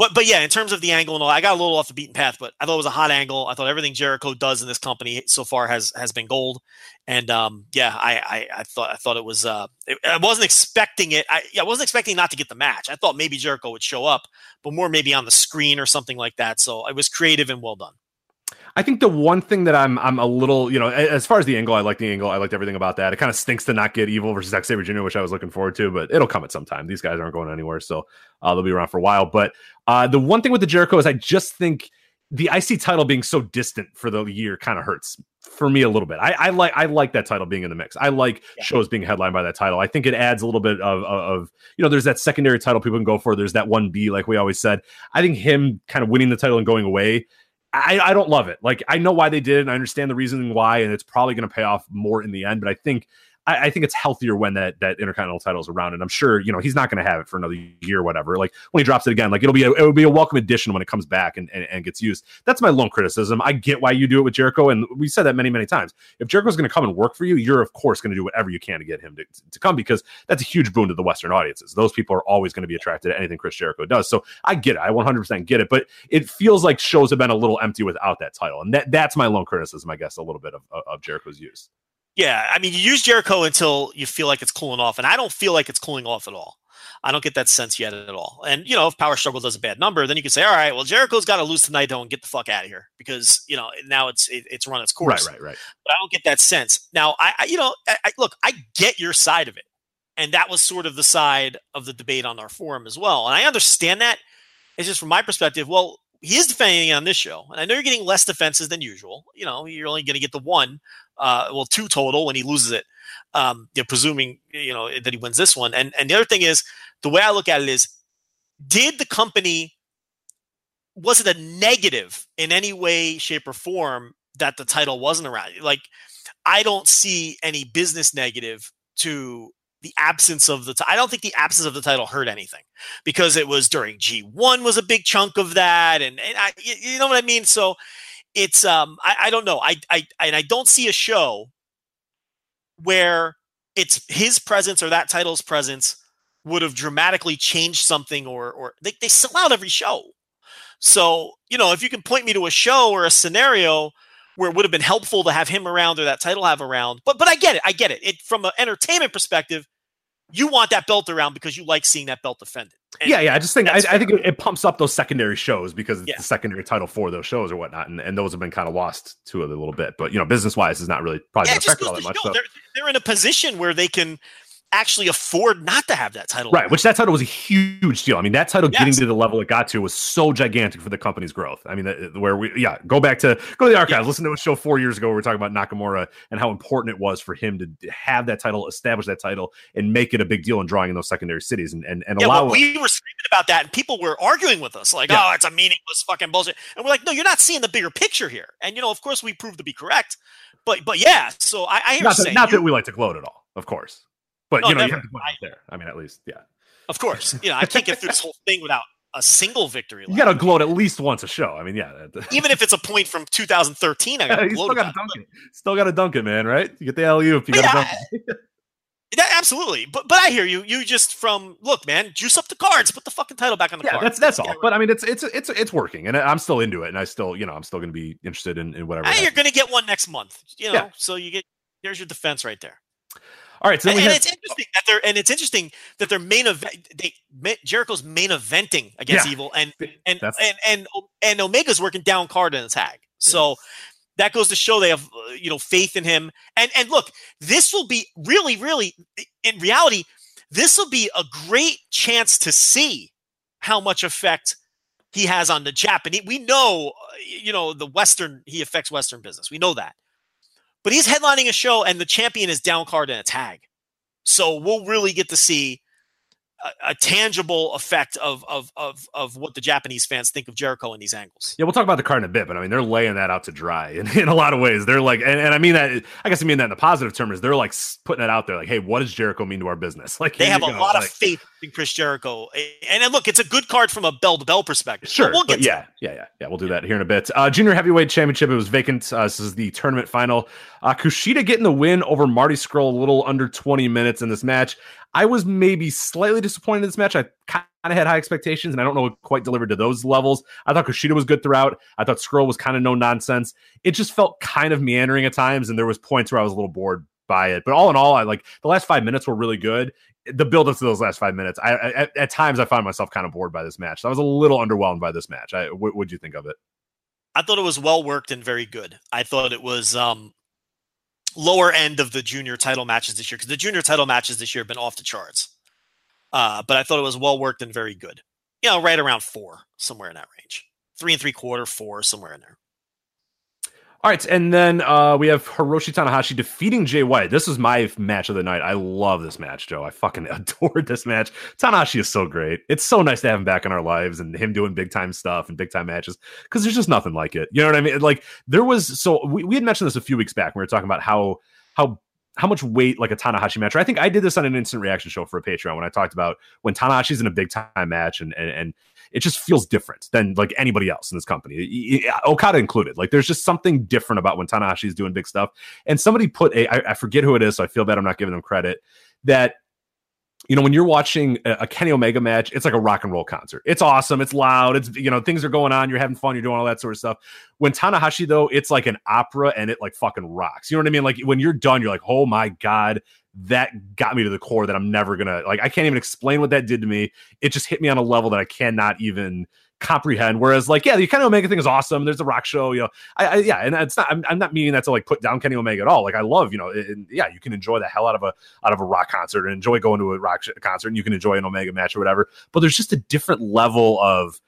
But but yeah, in terms of the angle and all, I got a little off the beaten path, but I thought it was a hot angle. I thought everything Jericho does in this company so far has has been gold. And um, yeah, I, I I thought I thought it was uh, it, I wasn't expecting it. I, I wasn't expecting not to get the match. I thought maybe Jericho would show up, but more maybe on the screen or something like that. So it was creative and well done. I think the one thing that I'm I'm a little, you know, as far as the angle, I like the angle. I liked everything about that. It kind of stinks to not get Evil versus Sabre Jr., which I was looking forward to, but it'll come at some time. These guys aren't going anywhere, so uh, they'll be around for a while. But uh, the one thing with the Jericho is I just think the IC title being so distant for the year kind of hurts for me a little bit. I, I like I like that title being in the mix. I like Yeah. shows being headlined by that title. I think it adds a little bit of, of, of you know, there's that secondary title people can go for. There's that one B, like we always said. I think him kind of winning the title and going away I, I don't love it. Like I know why they did it, and I understand the reasoning why, and it's probably going to pay off more in the end. But I think I, I think it's healthier when that that intercontinental title is around, and I'm sure you know he's not going to have it for another year, or whatever. Like when he drops it again, like it'll be a, it'll be a welcome addition when it comes back and, and, and gets used. That's my lone criticism. I get why you do it with Jericho, and we said that many many times. If Jericho's going to come and work for you, you're of course going to do whatever you can to get him to, to come because that's a huge boon to the Western audiences. Those people are always going to be attracted to anything Chris Jericho does. So I get it. I 100% get it. But it feels like shows have been a little empty without that title, and that that's my lone criticism, I guess, a little bit of, of, of Jericho's use. Yeah, I mean, you use Jericho until you feel like it's cooling off, and I don't feel like it's cooling off at all. I don't get that sense yet at all. And you know, if Power Struggle does a bad number, then you can say, all right, well, Jericho's got to lose tonight, though, and get the fuck out of here because you know now it's it, it's run its course. Right, right, right. But I don't get that sense. Now, I, I you know, I, I, look, I get your side of it, and that was sort of the side of the debate on our forum as well, and I understand that. It's just from my perspective. Well, he is defending on this show, and I know you're getting less defenses than usual. You know, you're only going to get the one, uh, well, two total when he loses it. Um, you're presuming you know that he wins this one, and and the other thing is the way I look at it is, did the company was it a negative in any way, shape, or form that the title wasn't around? Like, I don't see any business negative to the absence of the. T- I don't think the absence of the title hurt anything because it was during G1 was a big chunk of that, and, and I, you know what I mean. So it's um, I, I don't know. I I and I don't see a show where it's his presence or that title's presence would have dramatically changed something or or they, they sell out every show. So, you know, if you can point me to a show or a scenario where it would have been helpful to have him around or that title have around. But but I get it. I get it. It from an entertainment perspective, you want that belt around because you like seeing that belt defended. And yeah, yeah. I just think I, I, think it, it, pumps up those secondary shows because it's Yeah. the secondary title for those shows or whatnot, and, and those have been kind of lost to it a little bit. But you know, business wise, is not really probably Yeah, affected all that much. So. they're, they're in a position where they can actually afford not to have that title. Right, which that title was a huge deal. I mean, that title getting to the level it got to was so gigantic for the company's growth. I mean, where we, yeah, go back to go to the archives, listen to a show four years ago. Where we were talking about Nakamura and how important it was for him to have that title, establish that title, and make it a big deal in drawing in those secondary cities and and, and Yeah, allow. well, we were screaming about that, and people were arguing with us, like, Yeah. "Oh, it's a meaningless fucking bullshit." And we're like, "No, you're not seeing the bigger picture here." And you know, of course, we proved to be correct. But but yeah, so I, I hear not that, not you- that we like to gloat at all, of course, but No, you know, you have to out there. I mean, at least, yeah, of course, you know, I can't get through this whole thing without a single victory. you got to gloat at least once a show. I mean, yeah, Even if it's a point from 2013, I got to you still gloat got to dunk it. Still got to dunk it, man. Right? You get the alley oop. You got to yeah, dunk it. That, absolutely, but but I hear you. You just from look, man, juice up the cards, put the fucking title back on the yeah, card. that's that's all. But I mean, it's it's it's it's working, and I'm still into it, and I still you know I'm still going to be interested in, in whatever. You're going to get one next month, you know. Yeah. So you get there's your defense right there. All right, so and, and have, it's interesting that they're and it's interesting that they're main event. They Jericho's main eventing against Yeah. Evil, and and That's- and and and Omega's working down card in the tag. So that goes to show they have uh, you know faith in him. And and look, this will be really really in reality, this will be a great chance to see how much effect he has on the Japanese. We know, uh, you know, the Western he affects Western business. We know that. But he's headlining a show, and the champion is down card in a tag. So we'll really get to see a, a tangible effect of, of of of what the Japanese fans think of Jericho in these angles. yeah, we'll talk about the card in a bit, but I mean, they're laying that out to dry in, in a lot of ways. They're like, and, and I mean that, I guess I mean that in the positive term is they're like putting it out there, like, hey, what does Jericho mean to our business? Like, They have a go. lot of faith Chris Jericho, and, look, it's a good card from a bell to bell perspective. Sure, we'll get to yeah, yeah, yeah, yeah. We'll do that here in a bit. Uh, junior heavyweight championship. It was vacant. Uh, this is the tournament final. Uh, Kushida getting the win over Marty Scurll, a little under twenty minutes in this match. I was maybe slightly disappointed in this match. I kind of had high expectations, and I don't know what quite delivered to those levels. I thought Kushida was good throughout. I thought Skrull was kind of no nonsense. It just felt kind of meandering at times, and there was points where I was a little bored by it. But all in all, I like the last five minutes were really good. The build up to those last five minutes, I, I at, at times I found myself kind of bored by this match. So I was a little underwhelmed by this match. I, what would you think of it? I thought it was well worked and very good. I thought it was um, lower end of the junior title matches this year because the junior title matches this year have been off the charts. Uh, but I thought it was well worked and very good. You know, right around four, somewhere in that range. Three and three quarter, four, somewhere in there. All right, and then uh, we have Hiroshi Tanahashi defeating Jay White. This was my match of the night. I love this match, Joe. I fucking adored this match. Tanahashi is so great. It's so nice to have him back in our lives and him doing big time stuff and big time matches because there's just nothing like it. You know what I mean? Like there was so we, we had mentioned this a few weeks back. When we were talking about how how how much weight like a Tanahashi match. I think I did this on an instant reaction show for a Patreon when I talked about when Tanahashi's in a big time match and and, and it just feels different than like anybody else in this company, Okada included. Like there's just something different about when Tanahashi is doing big stuff. And somebody put a I, I forget who it is, so I feel bad I'm not giving them credit. That you know, when you're watching a Kenny Omega match, it's like a rock and roll concert. It's awesome. It's loud. It's, you know, things are going on. You're having fun. You're doing all that sort of stuff. When Tanahashi, though, it's like an opera and it like fucking rocks. You know what I mean? Like when you're done, you're like, oh my God, that got me to the core that I'm never gonna like. I can't even explain what that did to me. It just hit me on a level that I cannot even comprehend. Whereas, like, yeah, the Kenny Omega thing is awesome. There's a rock show, you know. I, I yeah, and it's not. I'm, I'm, not meaning that to like put down Kenny Omega at all. Like, I love, you know, and, yeah, you can enjoy the hell out of a out of a rock concert and enjoy going to a rock sh- concert, and you can enjoy an Omega match or whatever. But there's just a different level of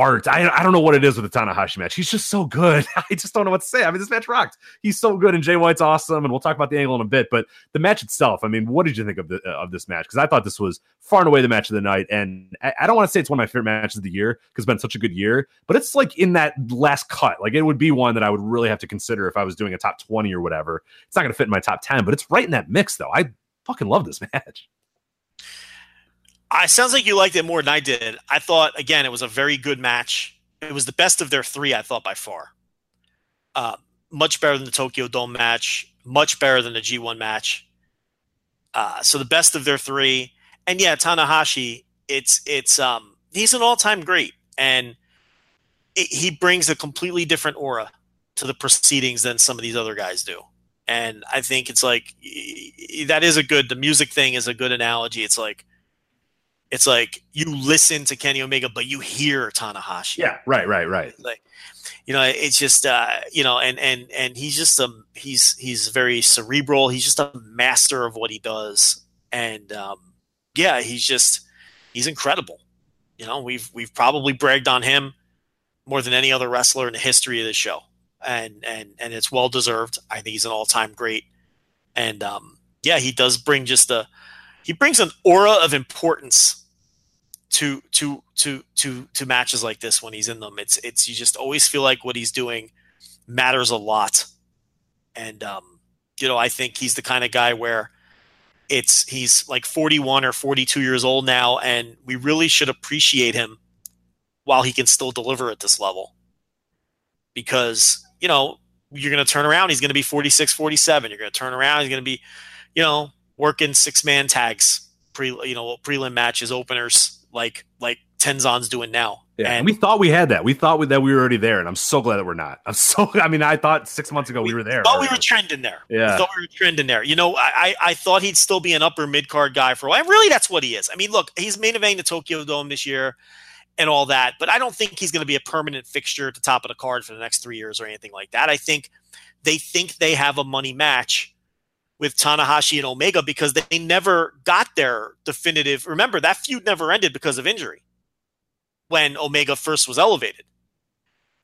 art. I, I don't know what it is with the Tanahashi match. He's just so good. I just don't know what to say. I mean, this match rocked. He's so good, and Jay White's awesome. And we'll talk about the angle in a bit. But the match itself, I mean, what did you think of the uh, of this match? Because I thought this was far and away the match of the night. And I, I don't want to say it's one of my favorite matches of the year because it's been such a good year. But it's like in that last cut. Like it would be one that I would really have to consider if I was doing a top twenty or whatever. It's not going to fit in my top ten, but it's right in that mix, though. I fucking love this match. I sounds like you liked it more than I did. I thought again it was a very good match it was the best of their three, I thought by far. Uh, much better than the Tokyo Dome match, much better than the G1 match. Uh, so the best of their three, and yeah, Tanahashi, it's it's um he's an all time great, and it, he brings a completely different aura to the proceedings than some of these other guys do. And I think it's like that is a good. The music thing is a good analogy. It's like it's like you listen to Kenny Omega, but you hear Tanahashi. Yeah, right, right, right. Like, you know, it's just uh, you know, and and and he's just um he's he's very cerebral. He's just a master of what he does, and um, yeah, he's just he's incredible. You know, we've we've probably bragged on him more than any other wrestler in the history of this show, and and and it's well deserved. I think he's an all time great, and um, yeah, he does bring just a he brings an aura of importance to to to to to matches like this when he's in them. It's it's you just always feel like what he's doing matters a lot, and um, you know I think he's the kind of guy where it's he's like 41 or 42 years old now, and we really should appreciate him while he can still deliver at this level, because you know you're going to turn around, he's going to be 46, 47. You're going to turn around, he's going to be, you know, working six man tags, pre you know prelim matches, openers like like Tenzan's doing now. Yeah, and, and we thought we had that. We thought we, that we were already there, and I'm so glad that we're not. I'm so. I mean, I thought six months ago we, we were there. Thought we were trending there. Yeah, we thought we were trending there. You know, I I thought he'd still be an upper mid card guy for a while. And really, that's what he is. I mean, look, he's main eventing the Tokyo Dome this year and all that, but I don't think he's going to be a permanent fixture at the top of the card for the next three years or anything like that. I think they think they have a money match with Tanahashi and Omega because they never got their definitive. Remember, that feud never ended because of injury when Omega first was elevated.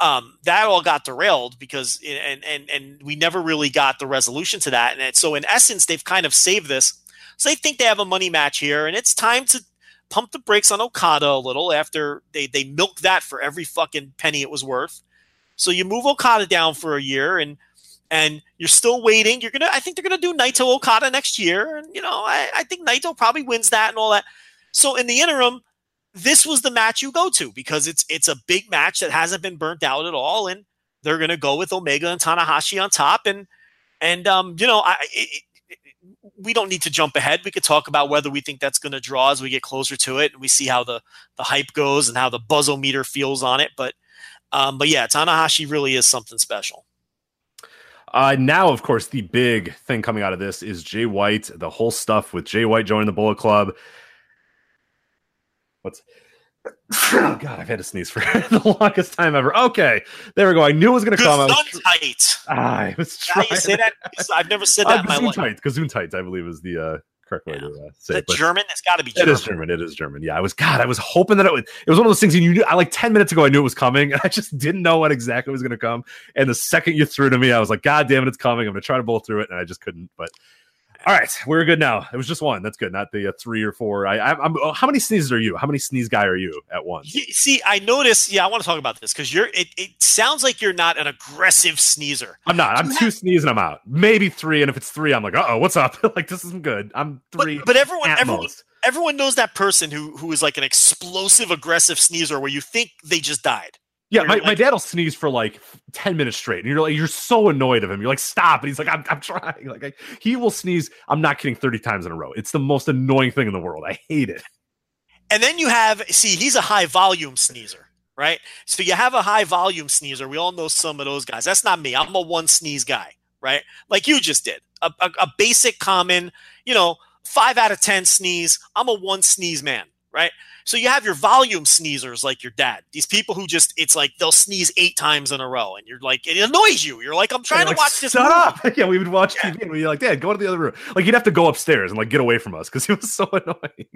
Um, that all got derailed because and and and we never really got the resolution to that. And so in essence, they've kind of saved this. So they think they have a money match here, and it's time to pump the brakes on Okada a little after they they milked that for every fucking penny it was worth. So you move Okada down for a year and and you're still waiting. You're gonna I think they're gonna do Naito Okada next year. And you know, I, I think Naito probably wins that and all that. So in the interim, this was the match you go to because it's it's a big match that hasn't been burnt out at all, and they're to go with Omega and Tanahashi on top, and and um, you know, I it, it, we don't need to jump ahead. We could talk about whether we think that's going to draw as we get closer to it, and we see how the the hype goes and how the buzzometer feels on it. But um, but yeah, Tanahashi really is something special. Uh, now, of course, the big thing coming out of this is Jay White, the whole stuff with Jay White joining the Bullet Club. What's oh god, I've had to sneeze for the longest time ever. Okay, there we go. I knew it was going to come. Gesundheit. Ah, I was trying. you say that? I've never said that uh, in my life. Gesundheit, I believe, is the uh, correct way yeah. to uh, say it. German? It's got to be. German. It is German. It is German. Yeah, I was. God, I was hoping that it was. It was one of those things. You knew. I like ten minutes ago. I knew it was coming, and I just didn't know what exactly was going to come. And the second you threw to me, I was like, God damn it, it's coming. I'm going to try to bowl through it, and I just couldn't. But all right, we're good now. It was just one. That's good. Not the uh, three or four. I, I, am How many sneezes are you? How many sneeze guy are you at once? See, I notice. Yeah, I want to talk about this because you're. It, it sounds like you're not an aggressive sneezer. I'm not. I'm two sneezes and I'm out. Maybe three, and if it's three, I'm like, oh, what's up? like this isn't good. I'm three. But, but everyone, everyone, most. everyone knows that person who who is like an explosive, aggressive sneezer where you think they just died. Yeah, my, like- my dad will sneeze for like ten minutes straight, and you're like, you're so annoyed of him. You're like, stop, and he's like, I'm, I'm trying. Like, I, he will sneeze. I'm not kidding, thirty times in a row. It's the most annoying thing in the world. I hate it. And then you have, see, he's a high volume sneezer, right? So you have a high volume sneezer. We all know some of those guys. That's not me. I'm a one sneeze guy, right? Like you just did. A, a, a basic, common, you know, five out of 10 sneeze. I'm a one sneeze man, right? So you have your volume sneezers like your dad. These people who just, it's like they'll sneeze eight times in a row. And you're like, it annoys you. You're like, I'm trying Like, to watch this. Shut movie. up. Yeah, we would watch TV and we'd be like, Dad, go to the other room. Like, you'd have to go upstairs and like get away from us because he was so annoying.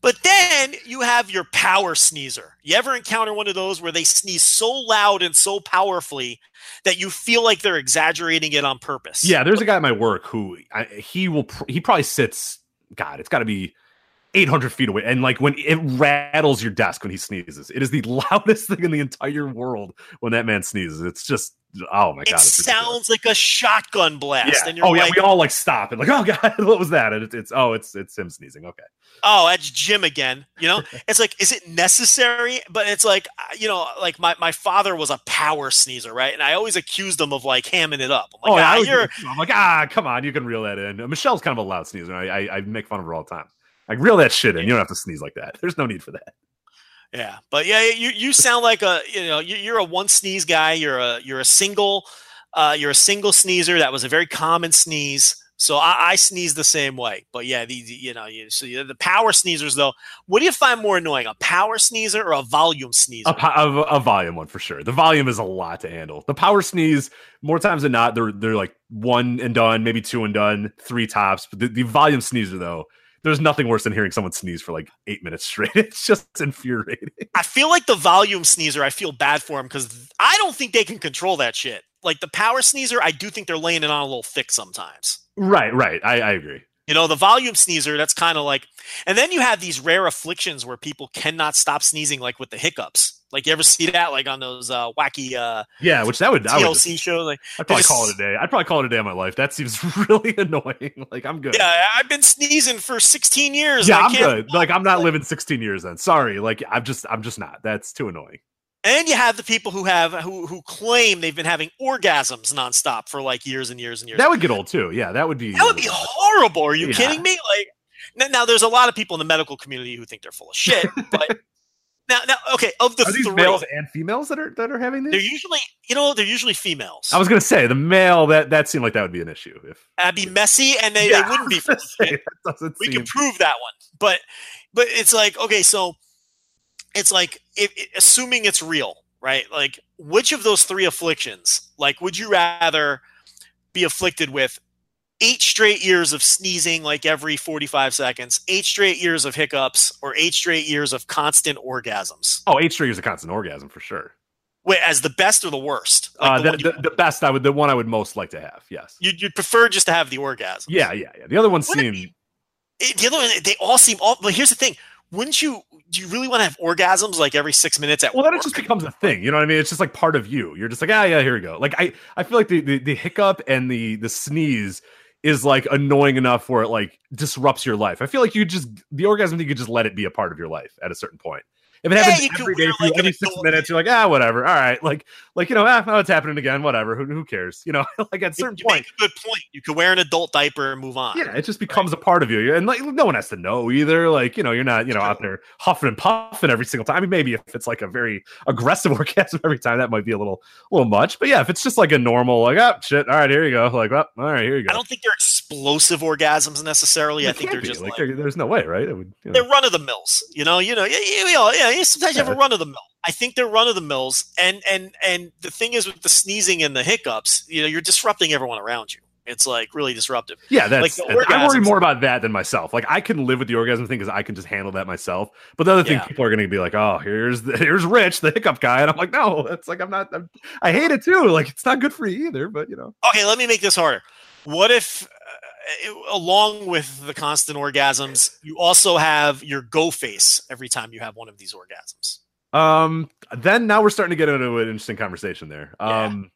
But then you have your power sneezer. You ever encounter one of those where they sneeze so loud and so powerfully that you feel like they're exaggerating it on purpose? Yeah, there's a guy at my work who I, he will pr- he probably sits. God, it's got to be 800 feet away, and like when it rattles your desk when he sneezes, it is the loudest thing in the entire world when that man sneezes. It's just oh my It god, ridiculous. sounds like a shotgun blast. Yeah. And you're Oh like, yeah, we all like stop and like oh god, what was that? And it's, it's oh it's it's him sneezing. Okay, oh, that's Jim again. You know, it's like, is it necessary? But it's like, uh, you know, like my, my father was a power sneezer, right? And I always accused him of like hamming it up. I'm oh like, yeah, ah, I I'm like ah come on, you can reel that in. Michelle's kind of a loud sneezer. I, I I make fun of her all the time. Like reel that shit in. You don't have to sneeze like that. There's no need for that. Yeah, but yeah, you you sound like a you know you- you're a one sneeze guy. You're a you're a single uh, you're a single sneezer. That was a very common sneeze. So I, I sneeze the same way. But yeah, the, the- you know you, so you- the power sneezers though. What do you find more annoying, a power sneezer or a volume sneezer? A, a, a volume one for sure. The volume is a lot to handle. The power sneeze, more times than not, they're they're like one and done, maybe two and done, three tops. But the, the volume sneezer though, there's nothing worse than hearing someone sneeze for like eight minutes straight. It's just infuriating. I feel like the volume sneezer. I feel bad for him because I don't think they can control that shit. Like the power sneezer, I do think they're laying it on a little thick sometimes. Right, right. I, I agree. You know, the volume sneezer, that's kind of like, and then you have these rare afflictions where people cannot stop sneezing, like with the hiccups. Like, you ever see that, like on those uh, wacky uh, Yeah, which that would I would TLC just, shows? Like, I'd probably just- call it a day. I'd probably call it a day in my life. That seems really annoying. Like I'm good. yeah, I've been sneezing for 16 years. Yeah, I I'm can't- good. Like I'm not living 16 years then. Sorry. Like I'm just I'm just not. That's too annoying. And you have the people who have who who claim they've been having orgasms nonstop for like years and years and years. That would get old too. Yeah, that would be That would be horrible. Are you Yeah. kidding me? Like now, there's a lot of people in the medical community who think they're full of shit. But now, now, okay, of the Are these three, males and females that are that are having they're usually, you know, they're usually females. I was gonna say the male that that seemed like that would be an issue if That'd be messy, and they, Yeah, they wouldn't be. Gonna say, we seem can prove that one, but but it's like okay, so it's like if, i- assuming it's real, right? Like which of those three afflictions, like, would you rather be afflicted with? Eight straight years of sneezing like every 45 seconds, eight straight years of hiccups, or eight straight years of constant orgasms. oh eight straight years of constant orgasm for sure. Wait, as the best or the worst? Like uh, the the, you, the, best I would the one I would most like to have. Yes. you'd, you'd prefer just to have the orgasm. Yeah, yeah, yeah. The other ones seem It- the other one, they all seem all. But here's the thing: wouldn't you? Do you really want to have orgasms like every six minutes at well. Then work? it just becomes a thing. You know what I mean? It's just like part of you. You're just like ah yeah here we go. Like I I feel like the the, the hiccup and the the sneeze is like annoying enough where it like disrupts your life. I feel like you just the orgasm you could just let it be a part of your life at a certain point. If it Yeah, happens you every day for you, like, an every six adult- minutes, you're like, ah, whatever. All right. Like, like, you know, ah, oh, it's happening again. Whatever. Who, who cares? You know, like at a certain you point, make a good point. You could wear an adult diaper and move on. yeah, it just becomes a part of you. And like, no one has to know either. Like, you know, you're not, you know, out there huffing and puffing every single time. I mean, maybe if it's like a very aggressive orgasm every time, that might be a little, a little much. But yeah, if it's just like a normal, like, oh shit, all right, here you go. Like, well, all right, here you go. I don't think they're explosive orgasms necessarily. I think they're be. just like, like, there's no way, right? Would, you know. they're run of the mills. You know, you know, yeah, yeah, you know, yeah. yeah, Sometimes you have a run of the mill. I think they're run of the mills, and and and the thing is with the sneezing and the hiccups, you know, you're disrupting everyone around you. It's like really disruptive. Yeah, that's. the I worry more about that than myself. Like I can live with the orgasm thing because I can just handle that myself. But the other thing, Yeah. people are going to be like, "Oh, here's the, here's Rich, the hiccup guy," and I'm like, "No, it's like I'm not. I'm, I hate it too. Like it's not good for you either." But you know, Okay, let me make this harder. What if, it- along with the constant orgasms, you also have your go face every time you have one of these orgasms? um, then now we're starting to get into an interesting conversation there. Yeah. Um,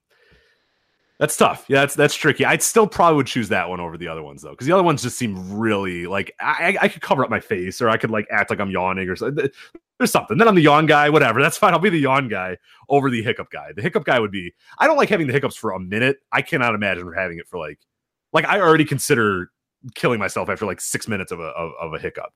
that's tough. Yeah, that's that's tricky. I'd still probably would choose that one over the other ones though, because the other ones just seem really like I, I I could cover up my face or I could like act like I'm yawning or something. there's something. Then I'm the yawn guy, whatever. That's fine. I'll be the yawn guy over the hiccup guy. The hiccup guy would be. I don't like having the hiccups for a minute. I cannot imagine having it for like, like I already consider killing myself after like six minutes of a of, of a hiccup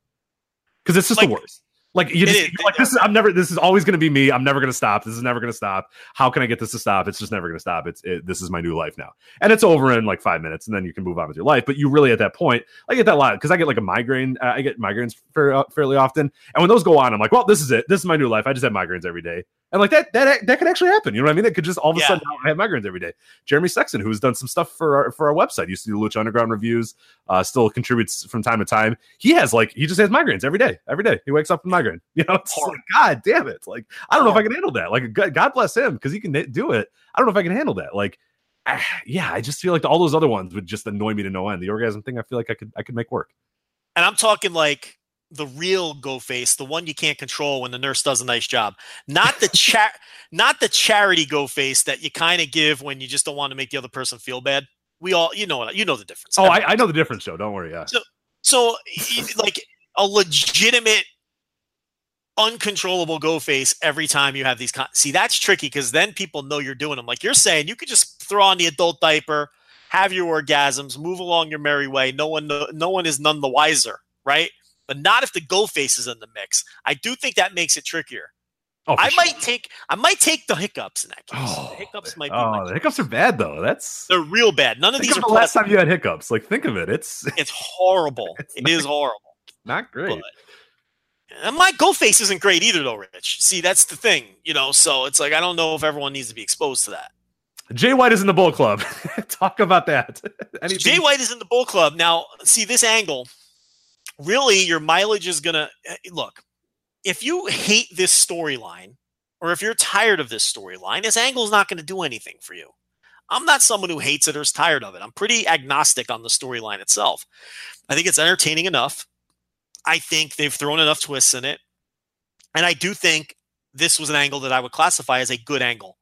because it's just Like, the worst. Like you just is, you're like this is I'm never this is always going to be me. I'm never going to stop. This is never going to stop. How can I get this to stop? It's just never going to stop. It's it, this is my new life now, and it's over in like five minutes, and then you can move on with your life. But you really at that point, I get that a lot because I get like a migraine. Uh, I get migraines fair, fairly often, and when those go on, I'm like, well, this is it. This is my new life. I just have migraines every day, and like that that that could actually happen. You know what I mean? It could just all of a Yeah. sudden I have migraines every day. Jeremy Sexton, who's done some stuff for our, for our website, used to do Lucha Underground reviews, uh, still contributes from time to time. He has like he just has migraines every day. Every day he wakes up with migraine. You know, it's like God damn it. Like I don't know if I can handle that. Like God bless him because he can do it. I don't know if I can handle that. Like ah, yeah, I just feel like all those other ones would just annoy me to no end. The orgasm thing, I feel like I could I could make work. And I'm talking like the real go face, the one you can't control when the nurse does a nice job. Not the chat not the charity go face that you kind of give when you just don't want to make the other person feel bad. We all you know you know the difference. Oh, I, I know the difference, Joe. Don't worry. Yeah. So, y- like a legitimate, uncontrollable go face every time you have these. Con- See, that's tricky because then people know you're doing them. Like you're saying, you could just throw on the adult diaper, have your orgasms, move along your merry way. No one, no, no one is none the wiser, right? But not if the go face is in the mix. I do think that makes it trickier. Oh, I sure. might take, I might take the hiccups in that case. Oh, the hiccups might be. Oh, the hiccups are bad though. That's they're real bad. None of these of the last time you had hiccups. Like think of it. It's It's horrible. It's It is horrible. not great. But- and my go face isn't great either, though, Rich. See, that's the thing, you know. So it's like I don't know if everyone needs to be exposed to that. Jay White is in the Bull Club. Talk about that. Anything- Jay White is in the Bull Club now. See this angle. Really, your mileage is gonna eh, look. If you hate this storyline, or if you're tired of this storyline, this angle is not going to do anything for you. I'm not someone who hates it or is tired of it. I'm pretty agnostic on the storyline itself. I think it's entertaining enough. I think they've thrown enough twists in it. And I do think this was an angle that I would classify as a good angle.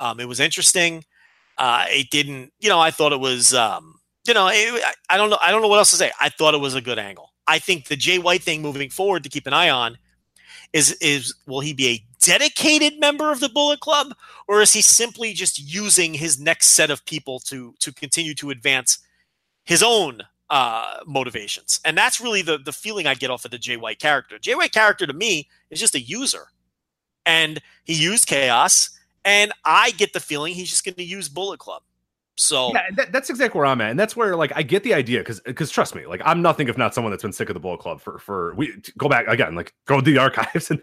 Um, it was interesting. Uh, it didn't, you know, I thought it was, um, you know, it, I, don't know. I don't know what else to say. I thought it was a good angle. I think the Jay White thing moving forward to keep an eye on is is will he be a dedicated member of the Bullet Club or is he simply just using his next set of people to to continue to advance his own uh, motivations? And that's really the the feeling I get off of the Jay White character. Jay White character to me is just a user, and he used chaos, and I get the feeling he's just going to use Bullet Club. So Yeah, that, that's exactly where I'm at, and that's where like I get the idea because because trust me, like I'm nothing if not someone that's been sick of the Bullet Club for for we go back again, like go to the archives and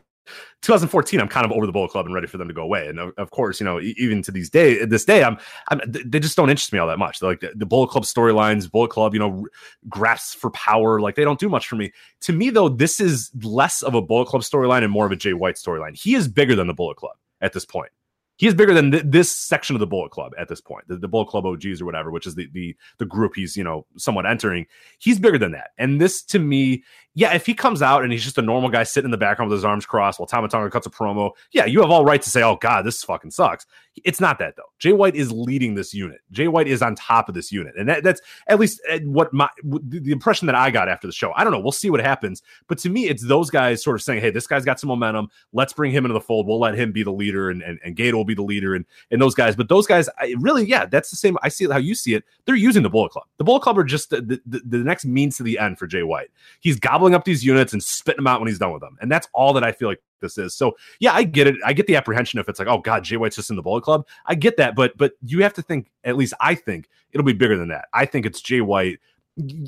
2014. I'm kind of over the Bullet Club and ready for them to go away, and of, of course, you know, even to these day, this day, I'm, I'm they just don't interest me all that much. They're like the, the Bullet Club storylines, Bullet Club, you know, grasps for power, like they don't do much for me. To me, though, this is less of a Bullet Club storyline and more of a Jay White storyline. He is bigger than the Bullet Club at this point he is bigger than th- this section of the Bullet Club at this point, the, the Bullet Club OGs or whatever, which is the, the the group he's you know somewhat entering. He's bigger than that, and this to me, yeah, if he comes out and he's just a normal guy sitting in the background with his arms crossed while Tama Tonga cuts a promo, yeah, you have all right to say, oh god, this fucking sucks. It's not that though. Jay White is leading this unit. Jay White is on top of this unit, and that, that's at least uh, what my the impression that I got after the show. I don't know. We'll see what happens, but to me, it's those guys sort of saying, hey, this guy's got some momentum. Let's bring him into the fold. We'll let him be the leader, and and, and Gedo will be the leader, and and those guys. But those guys, I, really, yeah, that's the same. I see how you see it. They're using the Bullet Club. The Bullet Club are just the, the, the next means to the end for Jay White. He's gobbling up these units and spitting them out when he's done with them, and that's all that I feel like this is. So yeah, I get it. I get the apprehension if it's like, oh God, Jay White's just in the Bullet Club. I get that, but but you have to think. At least I think it'll be bigger than that. I think it's Jay White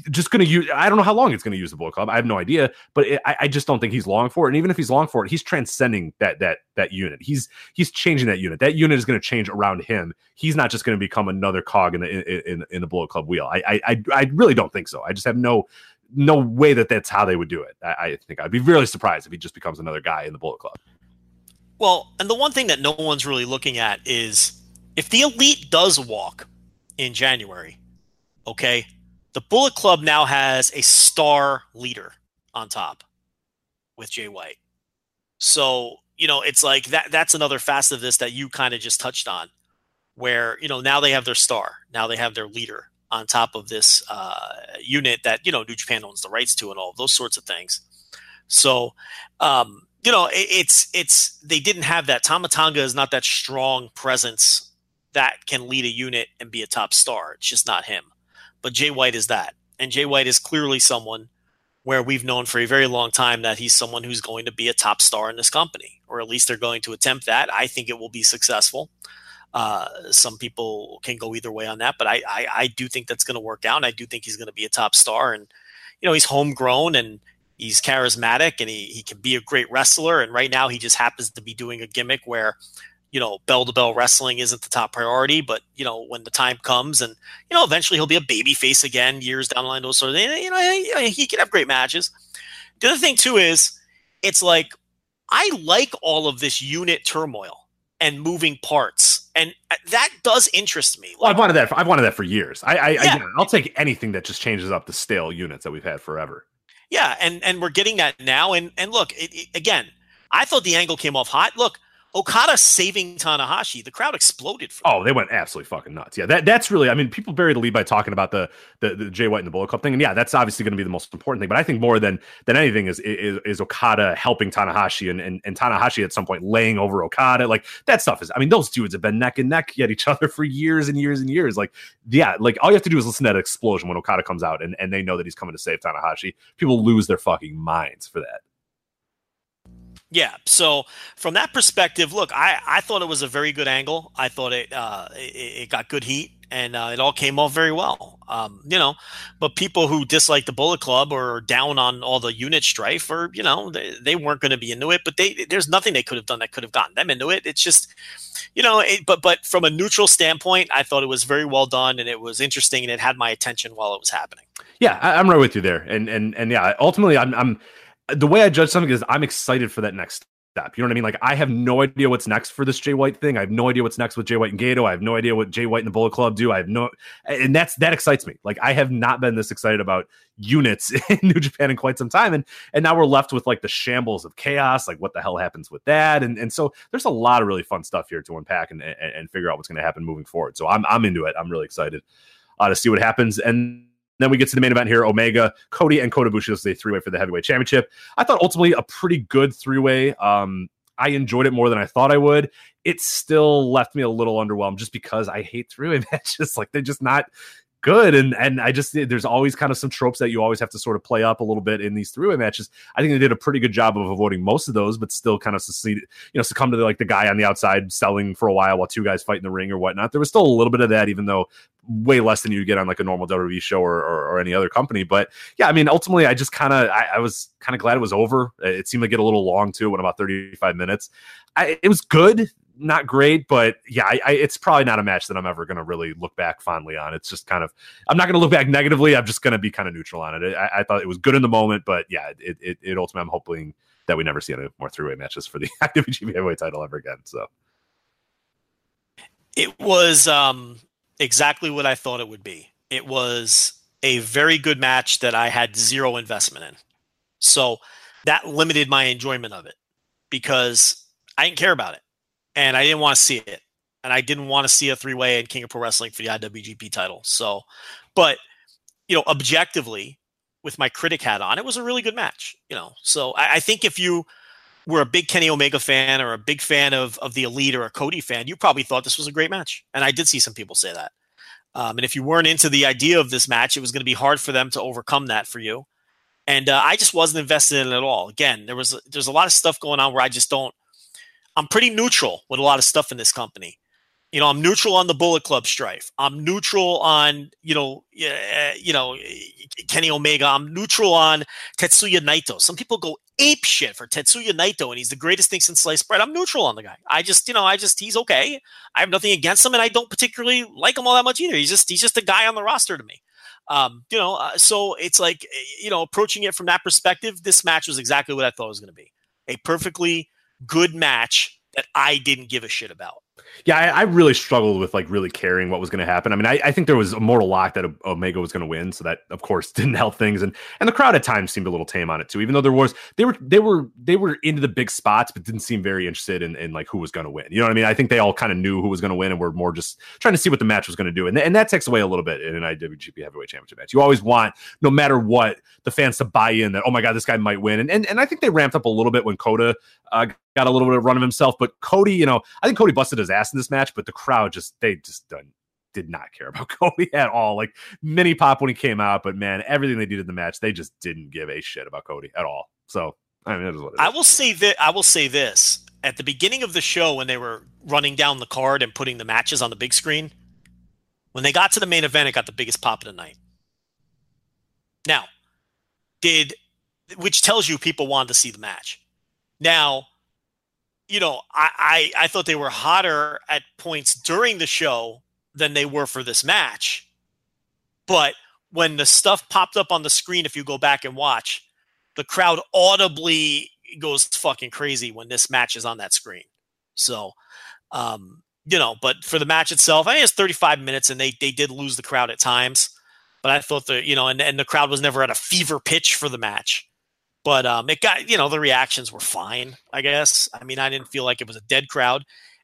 just going to use. I don't know how long it's going to use the Bullet Club. I have no idea, but it, I, I just don't think he's long for it. And even if he's long for it, he's transcending that that that unit. He's he's changing that unit. That unit is going to change around him. He's not just going to become another cog in the in, in, in the Bullet Club wheel. I I I really don't think so. I just have no no way that that's how they would do it. I, I think I'd be really surprised if he just becomes another guy in the Bullet Club. Well, and the one thing that no one's really looking at is if the elite does walk in January, okay, the Bullet Club now has a star leader on top with Jay White. So, you know, it's like that that's another facet of this that you kind of just touched on, where, you know, now they have their star, now they have their leader on top of this uh, unit that, you know, New Japan owns the rights to and all those sorts of things. So, um, you know, it, it's it's they didn't have that. Tama Tonga is not that strong presence that can lead a unit and be a top star. It's just not him. But Jay White is that, and Jay White is clearly someone where we've known for a very long time that he's someone who's going to be a top star in this company, or at least they're going to attempt that. I think it will be successful. Uh, some people can go either way on that, but I, I, I do think that's going to work out. And I do think he's going to be a top star. And, you know, he's homegrown and he's charismatic and he, he can be a great wrestler. And right now he just happens to be doing a gimmick where, you know, bell to bell wrestling isn't the top priority, but you know, when the time comes and, you know, eventually he'll be a baby face again years down the line, those sort of you know, he, he can have great matches. The other thing too is it's like, I like all of this unit turmoil and moving parts, and uh, that does interest me. Like, well, I've wanted that. For, I've wanted that for years. I, I, yeah. I, I'll take anything that just changes up the stale units that we've had forever. Yeah, and and we're getting that now. And and look, it, it, again, I thought the angle came off hot. Look, Okada saving Tanahashi, the crowd exploded. For oh, they went absolutely fucking nuts. Yeah, that that's really. I mean, people bury the lead by talking about the the, the Jay White and the Bullet Club thing, and yeah, that's obviously going to be the most important thing. But I think more than than anything is is, is Okada helping Tanahashi and, and and Tanahashi at some point laying over Okada. Like that stuff is. I mean, those dudes have been neck and neck at each other for years and years and years. Like yeah, like all you have to do is listen to that explosion when Okada comes out and and they know that he's coming to save Tanahashi. People lose their fucking minds for that. Yeah. So from that perspective, look, I, I thought it was a very good angle. I thought it uh, it, it got good heat and uh, it all came off very well. Um, you know, but people who dislike the Bullet Club or down on all the unit strife, or you know, they, they weren't going to be into it. But they there's nothing they could have done that could have gotten them into it. It's just, you know, it, but but from a neutral standpoint, I thought it was very well done and it was interesting and it had my attention while it was happening. Yeah, I, I'm right with you there, and and and yeah, ultimately, I'm I'm the way I judge something is I'm excited for that next step. You know what I mean? Like I have no idea what's next for this Jay White thing. I have no idea what's next with Jay White and Gedo. I have no idea what Jay White and the Bullet Club do. I have no, and that's that excites me. Like I have not been this excited about units in New Japan in quite some time, and and now we're left with like the shambles of chaos. Like what the hell happens with that? And and so there's a lot of really fun stuff here to unpack and and, and figure out what's going to happen moving forward. So I'm I'm into it. I'm really excited uh, to see what happens and then we get to the main event here Omega, Cody, and Kota Ibushi. This is a three way for the heavyweight championship. I thought ultimately a pretty good three way. Um, I enjoyed it more than I thought I would. It still left me a little underwhelmed just because I hate three way matches. Like they're just not good. And and I just there's always kind of some tropes that you always have to sort of play up a little bit in these three way matches. I think they did a pretty good job of avoiding most of those, but still kind of succeed, you know, succumb to the, like the guy on the outside selling for a while while two guys fight in the ring or whatnot. There was still a little bit of that, even though way less than you get on like a normal WWE show or, or, or any other company. But yeah, I mean, ultimately, I just kind of I, I, was kind of glad it was over. It seemed to get a little long too, when about 35 minutes. I, it was good not great, but yeah, I, I, it's probably not a match that I'm ever going to really look back fondly on. It's just kind of, I'm not going to look back negatively. I'm just going to be kind of neutral on it. I, I, thought it was good in the moment, but yeah, it, it, it ultimately, I'm hoping that we never see any more three way matches for the IWGP Heavyweight title ever again. So it was um, exactly what I thought it would be. It was a very good match that I had zero investment in. So that limited my enjoyment of it because I didn't care about it and I didn't want to see it. And I didn't want to see a three way in King of Pro Wrestling for the IWGP title. So, but, you know, objectively, with my critic hat on, it was a really good match, you know. So I, I think if you were a big Kenny Omega fan or a big fan of, of the Elite or a Cody fan, you probably thought this was a great match. And I did see some people say that. Um, and if you weren't into the idea of this match, it was going to be hard for them to overcome that for you. And uh, I just wasn't invested in it at all. Again, there was there's a lot of stuff going on where I just don't I'm pretty neutral with a lot of stuff in this company. You know, I'm neutral on the Bullet Club strife. I'm neutral on, you know, uh, you know, Kenny Omega. I'm neutral on Tetsuya Naito. Some people go ape shit for Tetsuya Naito, and he's the greatest thing since sliced bread. I'm neutral on the guy. I just, you know, I just he's okay. I have nothing against him, and I don't particularly like him all that much either. He's just he's just a guy on the roster to me. Um, you know, uh, so it's like, you know, approaching it from that perspective, this match was exactly what I thought it was going to be. A perfectly good match that I didn't give a shit about. Yeah, I, I, really struggled with like really caring what was going to happen. I mean, I, I, think there was a mortal lock that Omega was going to win, so that of course didn't help things. And and the crowd at times seemed a little tame on it too, even though there was they were they were they were into the big spots, but didn't seem very interested in, in like who was going to win. You know what I mean? I think they all kind of knew who was going to win, and were more just trying to see what the match was going to do. And and that takes away a little bit in an IWGP Heavyweight Championship match. You always want, no matter what, the fans to buy in that oh my god, this guy might win. And and, and I think they ramped up a little bit when Kota uh, got a little bit of run of himself. But Cody, you know, I think Cody busted his ass in this match, but the crowd just they just done did not care about Cody at all. Like mini pop when he came out, but man, everything they did in the match, they just didn't give a shit about Cody at all. So I mean, what I will say that I will say this at the beginning of the show when they were running down the card and putting the matches on the big screen. When they got to the main event, it got the biggest pop of the night. Now, did which tells you people wanted to see the match. Now, you know, I, I, I thought they were hotter at points during the show than they were for this match. But when the stuff popped up on the screen, if you go back and watch, the crowd audibly goes fucking crazy when this match is on that screen. So, um, you know, but for the match itself, I think it's 35 minutes and they they did lose the crowd at times. But I thought the, you know, and, and the crowd was never at a fever pitch for the match. But um, it got you know the reactions were fine. I guess. I mean, I didn't feel like it was a dead crowd,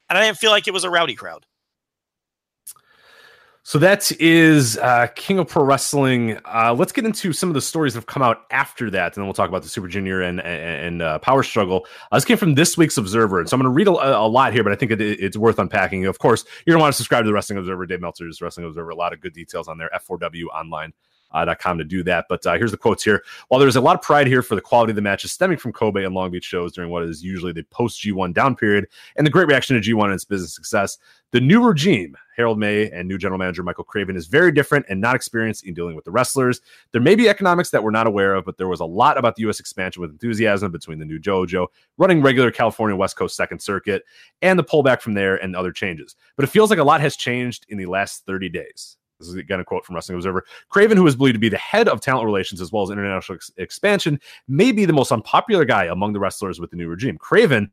and I didn't feel like it was a rowdy crowd. So that is uh, King of Pro Wrestling. Uh, let's get into some of the stories that have come out after that, and then we'll talk about the Super Junior and and, uh, Power Struggle. Uh, this came from this week's Observer, and so I'm going to read a, a, lot here, but I think it, it's worth unpacking. Of course, you're going to want to subscribe to the Wrestling Observer, Dave Meltzer's Wrestling Observer. A lot of good details on there. F4W online .com to do that. But uh, here's the quotes here. While there's a lot of pride here for the quality of the matches stemming from Kobe and Long Beach shows during what is usually the post G1 down period and the great reaction to G1 and its business success, the new regime, Harold Meij and new general manager Michael Craven, is very different and not experienced in dealing with the wrestlers. There may be economics that we're not aware of, but there was a lot about the U.S. expansion with enthusiasm between the new dojo, running regular California West Coast Second Circuit, and the pullback from there and other changes. But it feels like a lot has changed in the last 30 days. This is again a quote from Wrestling Observer. Craven, who is believed to be the head of talent relations as well as international ex- expansion, may be the most unpopular guy among the wrestlers with the new regime. Craven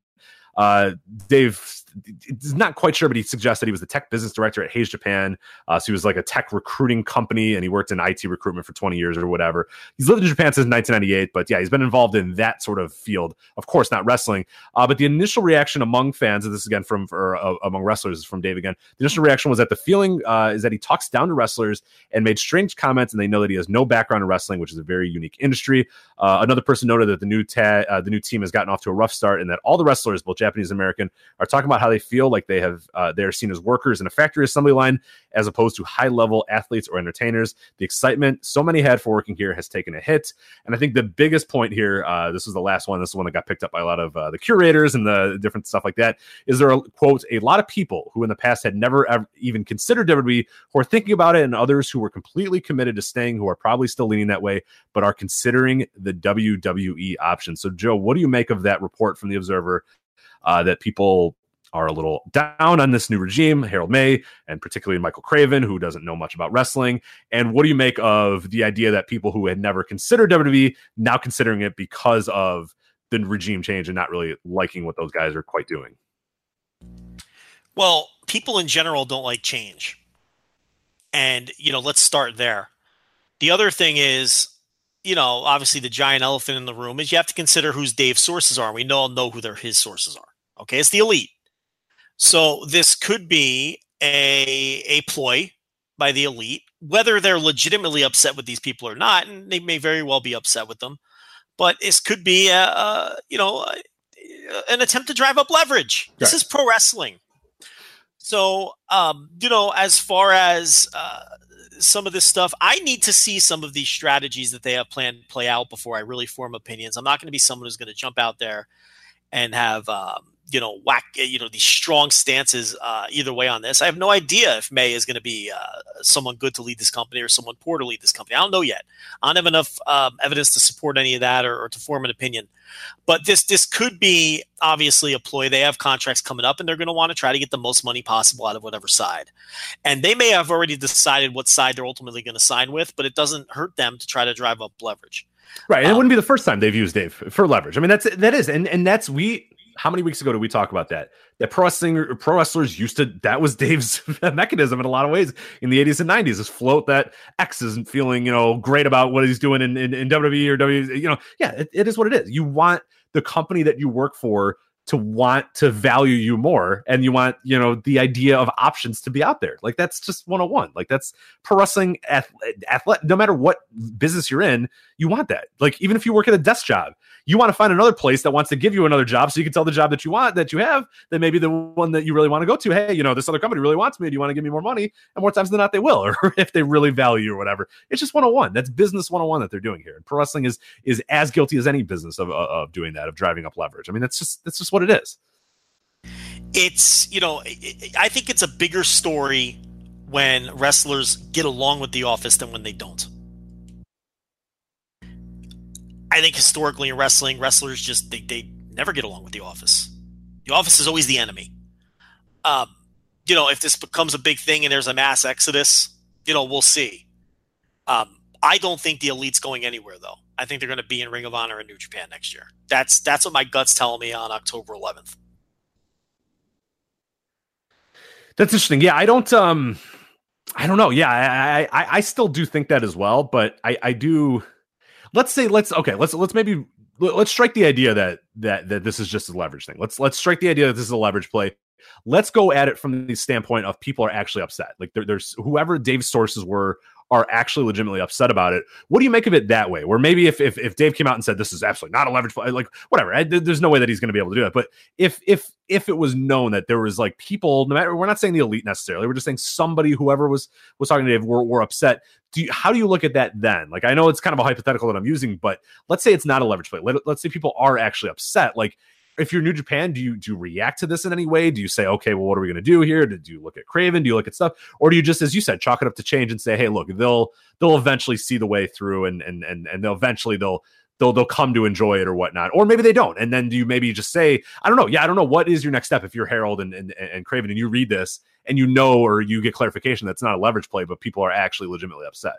uh, Dave is not quite sure, but he suggests that he was the tech business director at Hays Japan. Uh, so he was like a tech recruiting company and he worked in IT recruitment for 20 years or whatever. He's lived in Japan since 1998, but yeah, he's been involved in that sort of field. Of course, not wrestling. Uh, but the initial reaction among fans, and this is again from or, uh, among wrestlers is from Dave again. The initial reaction was that the feeling uh, is that he talks down to wrestlers and made strange comments, and they know that he has no background in wrestling, which is a very unique industry. Uh, another person noted that the new ta- uh, the new team has gotten off to a rough start, and that all the wrestlers, both Japanese and American, are talking about how they feel like they have uh, they're seen as workers in a factory assembly line as opposed to high level athletes or entertainers. The excitement so many had for working here has taken a hit, and I think the biggest point here, uh, this was the last one, this is one that got picked up by a lot of uh, the curators and the different stuff like that. Is there a quote a lot of people who in the past had never ever even considered WWE who are thinking about it, and others who were completely committed to staying, who are probably still leaning that way, but are considering the WWE option. So, Joe, what do you make of that report from the Observer uh, that people are a little down on this new regime, Harold Meij, and particularly Michael Craven, who doesn't know much about wrestling. And what do you make of the idea that people who had never considered WWE now considering it because of the regime change and not really liking what those guys are quite doing? Well, people in general don't like change. And, you know, let's start there. The other thing is, you know, obviously the giant elephant in the room is you have to consider whose Dave's sources are. We all know who their his sources are. Okay, it's the elite. So this could be a a ploy by the elite, whether they're legitimately upset with these people or not, and they may very well be upset with them. But this could be a, a you know a, an attempt to drive up leverage. This is pro wrestling. So um, you know, as far as uh, some of this stuff, I need to see some of these strategies that they have planned play out before I really form opinions. I'm not going to be someone who's going to jump out there and have um, you know, whack, you know, these strong stances uh, either way on this. I have no idea if Meij is going to be uh, someone good to lead this company or someone poor to lead this company. I don't know yet. I don't have enough um, evidence to support any of that or, or, to form an opinion. But this this could be obviously a ploy. They have contracts coming up, and they're going to want to try to get the most money possible out of whatever side. And they may have already decided what side they're ultimately going to sign with, but it doesn't hurt them to try to drive up leverage. Right, and um, it wouldn't be the first time they've used Dave for leverage. I mean, that's that is, and and that's we how many weeks ago did we talk about that? That pro wrestling, pro wrestlers used to. That was Dave's mechanism in a lot of ways in the 80s and 90s. Is float that X isn't feeling you know great about what he's doing in in, in WWE or W. You know, yeah, it, it is what it is. You want the company that you work for to want to value you more and you want you know the idea of options to be out there. Like that's just 101 like that's pro wrestling athlete no matter what business you're in you want that. Like even if you work at a desk job you want to find another place that wants to give you another job so you can tell the job that you want that you have that maybe the one that you really want to go to. Hey you know this other company really wants me. Do you want to give me more money? And more times than not they will or if they really value you or whatever. It's just 101 that's business 101 that they're doing here. And pro wrestling is is as guilty as any business of, of doing that of driving up leverage. I mean that's just that's just what it is it's you know i think it's a bigger story when wrestlers get along with the office than when they don't I think historically in wrestling, wrestlers just they, they never get along with the office. The office is always the enemy. Um, you know, if this becomes a big thing and there's a mass exodus, you know, we'll see. Um, I don't think the elite's going anywhere though. I think they're going to be in Ring of Honor and New Japan next year. That's that's what my guts telling me on October 11th. That's interesting. Yeah, I don't. um I don't know. Yeah, I I, I still do think that as well, but I I do let's say let's okay let's let's maybe let's strike the idea that that that this is just a leverage thing. Let's let's strike the idea that this is a leverage play. Let's go at it from the standpoint of people are actually upset. Like there, there's whoever Dave's sources were are actually legitimately upset about it. What do you make of it that way? Where maybe if if, if Dave came out and said this is absolutely not a leverage play, like whatever, I, there's no way that he's going to be able to do that. But if if if it was known that there was like people, no matter we're not saying the elite necessarily, we're just saying somebody, whoever was was talking to Dave, were, were upset. Do you, how do you look at that then? Like I know it's kind of a hypothetical that I'm using, but let's say it's not a leverage play. Let, let's say people are actually upset. Like if you're New Japan, do you do you react to this in any way? Do you say, okay, well, what are we going to do here? Do you look at Craven? Do you look at stuff, or do you just, as you said, chalk it up to change and say, hey, look, they'll they'll eventually see the way through, and and and and they'll eventually they'll they'll they'll come to enjoy it or whatnot, or maybe they don't, and then do you maybe just say, I don't know, yeah, I don't know, what is your next step if you're Harold and and, and Craven and you read this and you know or you get clarification that's not a leverage play, but people are actually legitimately upset.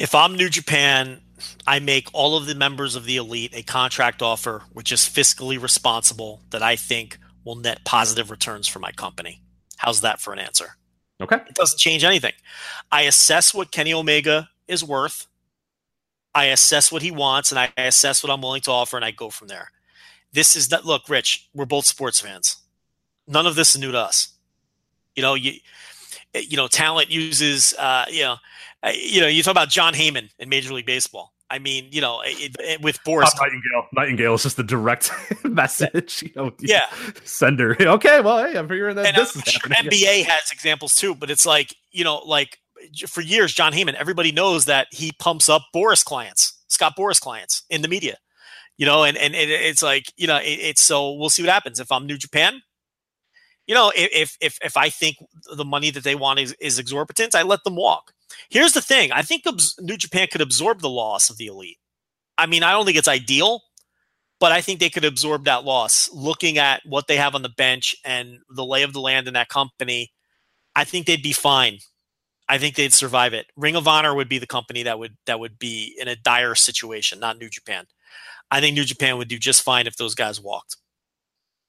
If I'm New Japan I make all of the members of the elite a contract offer which is fiscally responsible that I think will net positive returns for my company. How's that for an answer? Okay. It doesn't change anything. I assess what Kenny Omega is worth. I assess what he wants and I assess what I'm willing to offer and I go from there. This is that look, Rich, we're both sports fans. None of this is new to us. You know, you you know, talent uses uh, you know, you know, you talk about Jon Heyman in Major League Baseball. I mean, you know, it, it, with Boris Nightengale, Nightengale is just the direct message. You know, yeah, sender. Okay, well, hey, I'm hearing that and uh, this I'm is sure happening. NBA has examples too, but it's like you know, like for years, Jon Heyman, everybody knows that he pumps up Boras clients, Scott Boras clients in the media. You know, and and it, it's like you know, it, it's so we'll see what happens if I'm New Japan. You know, if if if I think the money that they want is, is exorbitant, I let them walk. Here's the thing: I think New Japan could absorb the loss of the elite. I mean, I don't think it's ideal, but I think they could absorb that loss. Looking at what they have on the bench and the lay of the land in that company, I think they'd be fine. I think they'd survive it. Ring of Honor would be the company that would that would be in a dire situation, not New Japan. I think New Japan would do just fine if those guys walked.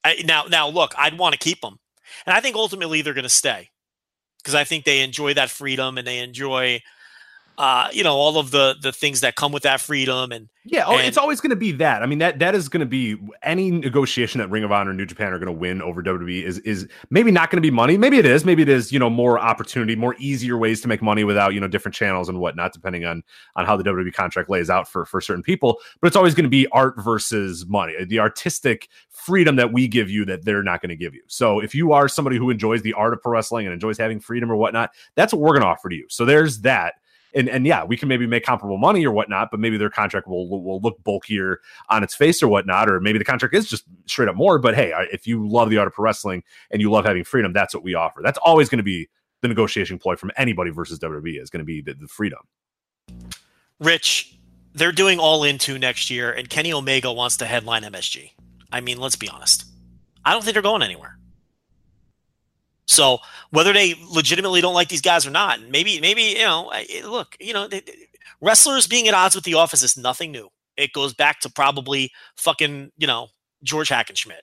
I, now, now look, I'd want to keep them, and I think ultimately they're going to stay because I think they enjoy that freedom and they enjoy, uh, you know, all of the the things that come with that freedom and yeah, oh, and, it's always going to be that. I mean that that is going to be any negotiation that Ring of Honor and New Japan are going to win over WWE is is maybe not going to be money. Maybe it is. Maybe it is. You know, more opportunity, more easier ways to make money without you know different channels and whatnot, depending on on how the WWE contract lays out for for certain people. But it's always going to be art versus money, the artistic freedom that we give you that they're not going to give you. So if you are somebody who enjoys the art of pro wrestling and enjoys having freedom or whatnot, that's what we're going to offer to you. So there's that and and yeah, we can maybe make comparable money or whatnot, but maybe their contract will will look bulkier on its face or whatnot, or maybe the contract is just straight up more. But hey, if you love the art of pro wrestling and you love having freedom, that's what we offer. That's always going to be the negotiation ploy from anybody versus WWE is going to be the, the freedom. Rich, they're doing all into next year, and Kenny Omega wants to headline MSG. I mean, let's be honest. I don't think they're going anywhere. So whether they legitimately don't like these guys or not, maybe maybe you know, look, you know, they, wrestlers being at odds with the office is nothing new. It goes back to probably fucking you know George Hackenschmidt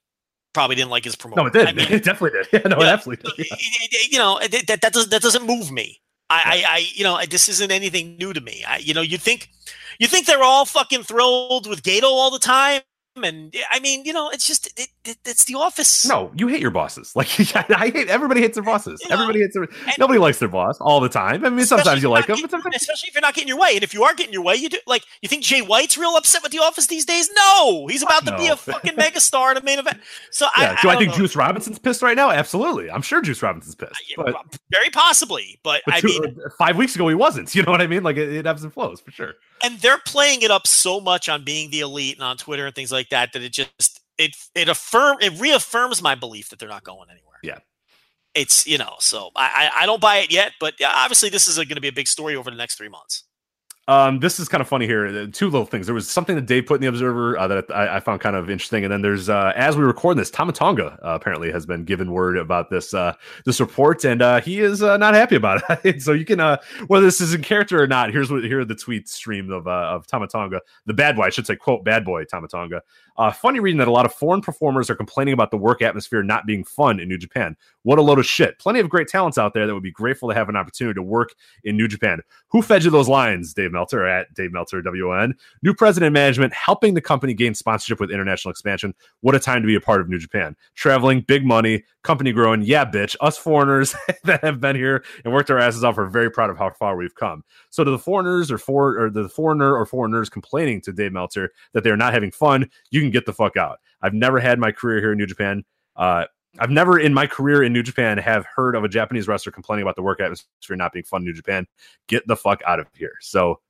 probably didn't like his promotion. No, it did. I mean, it definitely did. Yeah, no, it Yeah. absolutely did. Yeah. you know that that, that doesn't that doesn't move me. I, I, I you know this isn't anything new to me. I, you know, you think you think they're all fucking thrilled with Gedo all the time, and eh, I mean, you know, it's just it, it, it's the office. No, you hate your bosses. Like I hate everybody hates their eh, bosses. You know, everybody hates their nobody likes their boss all the time. I mean, sometimes you like them, sometimes especially if you're not getting your way. And if you are getting your way, you do like you think Jay White's real upset with the office these days? No, he's about to be a fucking megastar in a main event. So yeah. I, Do I, think know. Juice Robinson's pissed right now? Absolutely. I'm sure Juice Robinson's uh, pissed. Yeah, But, very possibly, but, but I two- mean, uh, five weeks ago he wasn't. You know what I mean? Like it, it ebbs and flows for sure. And they're playing it up so much on being the elite and on Twitter and things like that that it just it it affirm it reaffirms my belief that they're not going anywhere. Yeah. It's you know so I I, I don't buy it yet, but obviously this is going to be a big story over the next three months. Um, this is kind of funny here. Uh, Two little things. There was something that Dave put in the Observer uh, that I, I found kind of interesting, and then there's uh, as we record this, Tama Tonga uh, apparently has been given word about this uh, this report, and uh, he is uh, not happy about it. so you can uh, whether this is in character or not. Here's what here are the tweet stream of uh, of Tama Tonga, the bad boy. I should say, quote, bad boy Tama Tonga. Uh, funny reading that a lot of foreign performers are complaining about the work atmosphere not being fun in New Japan. What a load of shit. Plenty of great talents out there that would be grateful to have an opportunity to work in New Japan. Who fed you those lines, Dave Meltzer at Dave Meltzer WN? New president management helping the company gain sponsorship with international expansion. What a time to be a part of New Japan. Traveling, big money, company growing. Yeah, bitch. Us foreigners that have been here and worked our asses off are very proud of how far we've come. So to the foreigners or for or the foreigner or foreigners complaining to Dave Meltzer that they're not having fun, you can get the fuck out. I've never had my career here in New Japan. Uh, I've never in my career in New Japan have heard of a Japanese wrestler complaining about the work atmosphere not being fun in New Japan. Get the fuck out of here. So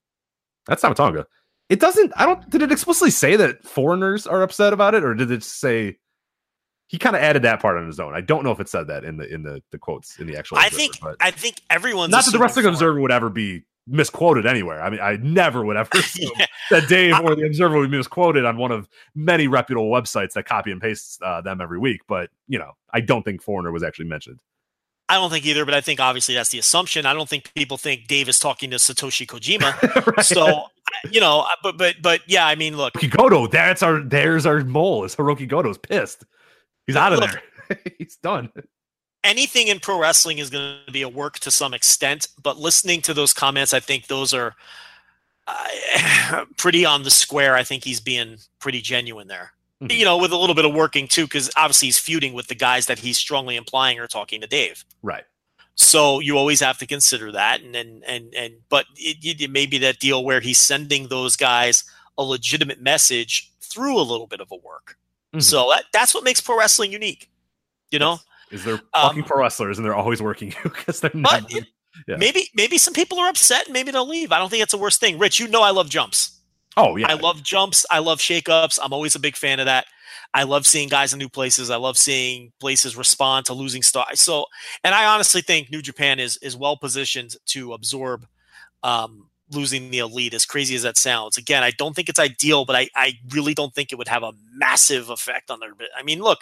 that's Tama Tonga. It doesn't. I don't. Did it explicitly say that foreigners are upset about it, or did it say? He kind of added that part on his own. I don't know if it said that in the in the the quotes in the actual. I think I think everyone's not that the Wrestling. Observer would ever be misquoted anywhere. I mean, I never would ever Yeah. that Dave or the Observer would be misquoted on one of many reputable websites that copy and paste uh, them every week. But you know, I don't think foreigner was actually mentioned. I don't think either, but I think obviously that's the assumption. I don't think people think Dave is talking to Satoshi Kojima. Right. So you know, but but but yeah, I mean, look, Hiroki Goto, that's our there's our mole. Is Hiroki Goto's pissed? He's out of Look. there. He's done. Anything in pro wrestling is going to be a work to some extent, but listening to those comments, I think those are uh, pretty on the square. I think he's being pretty genuine there. Mhm. You know, with a little bit of working too, because obviously he's feuding with the guys that he's strongly implying are talking to Dave. Right. So you always have to consider that, and and and, and but it, it may be that deal where he's sending those guys a legitimate message through a little bit of a work. Mhm. So that, that's what makes pro wrestling unique. You know, Is there Um, fucking pro wrestlers and they're always working you because they're but never. Yeah. maybe maybe some people are upset and maybe they'll leave. I don't think it's the worst thing. Rich, you know I love jumps. Oh yeah. I love jumps. I love shakeups. I'm always a big fan of that. I love seeing guys in new places. I love seeing places respond to losing stars. So, and I honestly think New Japan is is well positioned to absorb um, losing the elite. As crazy as that sounds, again, I don't think it's ideal, but I I really don't think it would have a massive effect on their. I mean, look,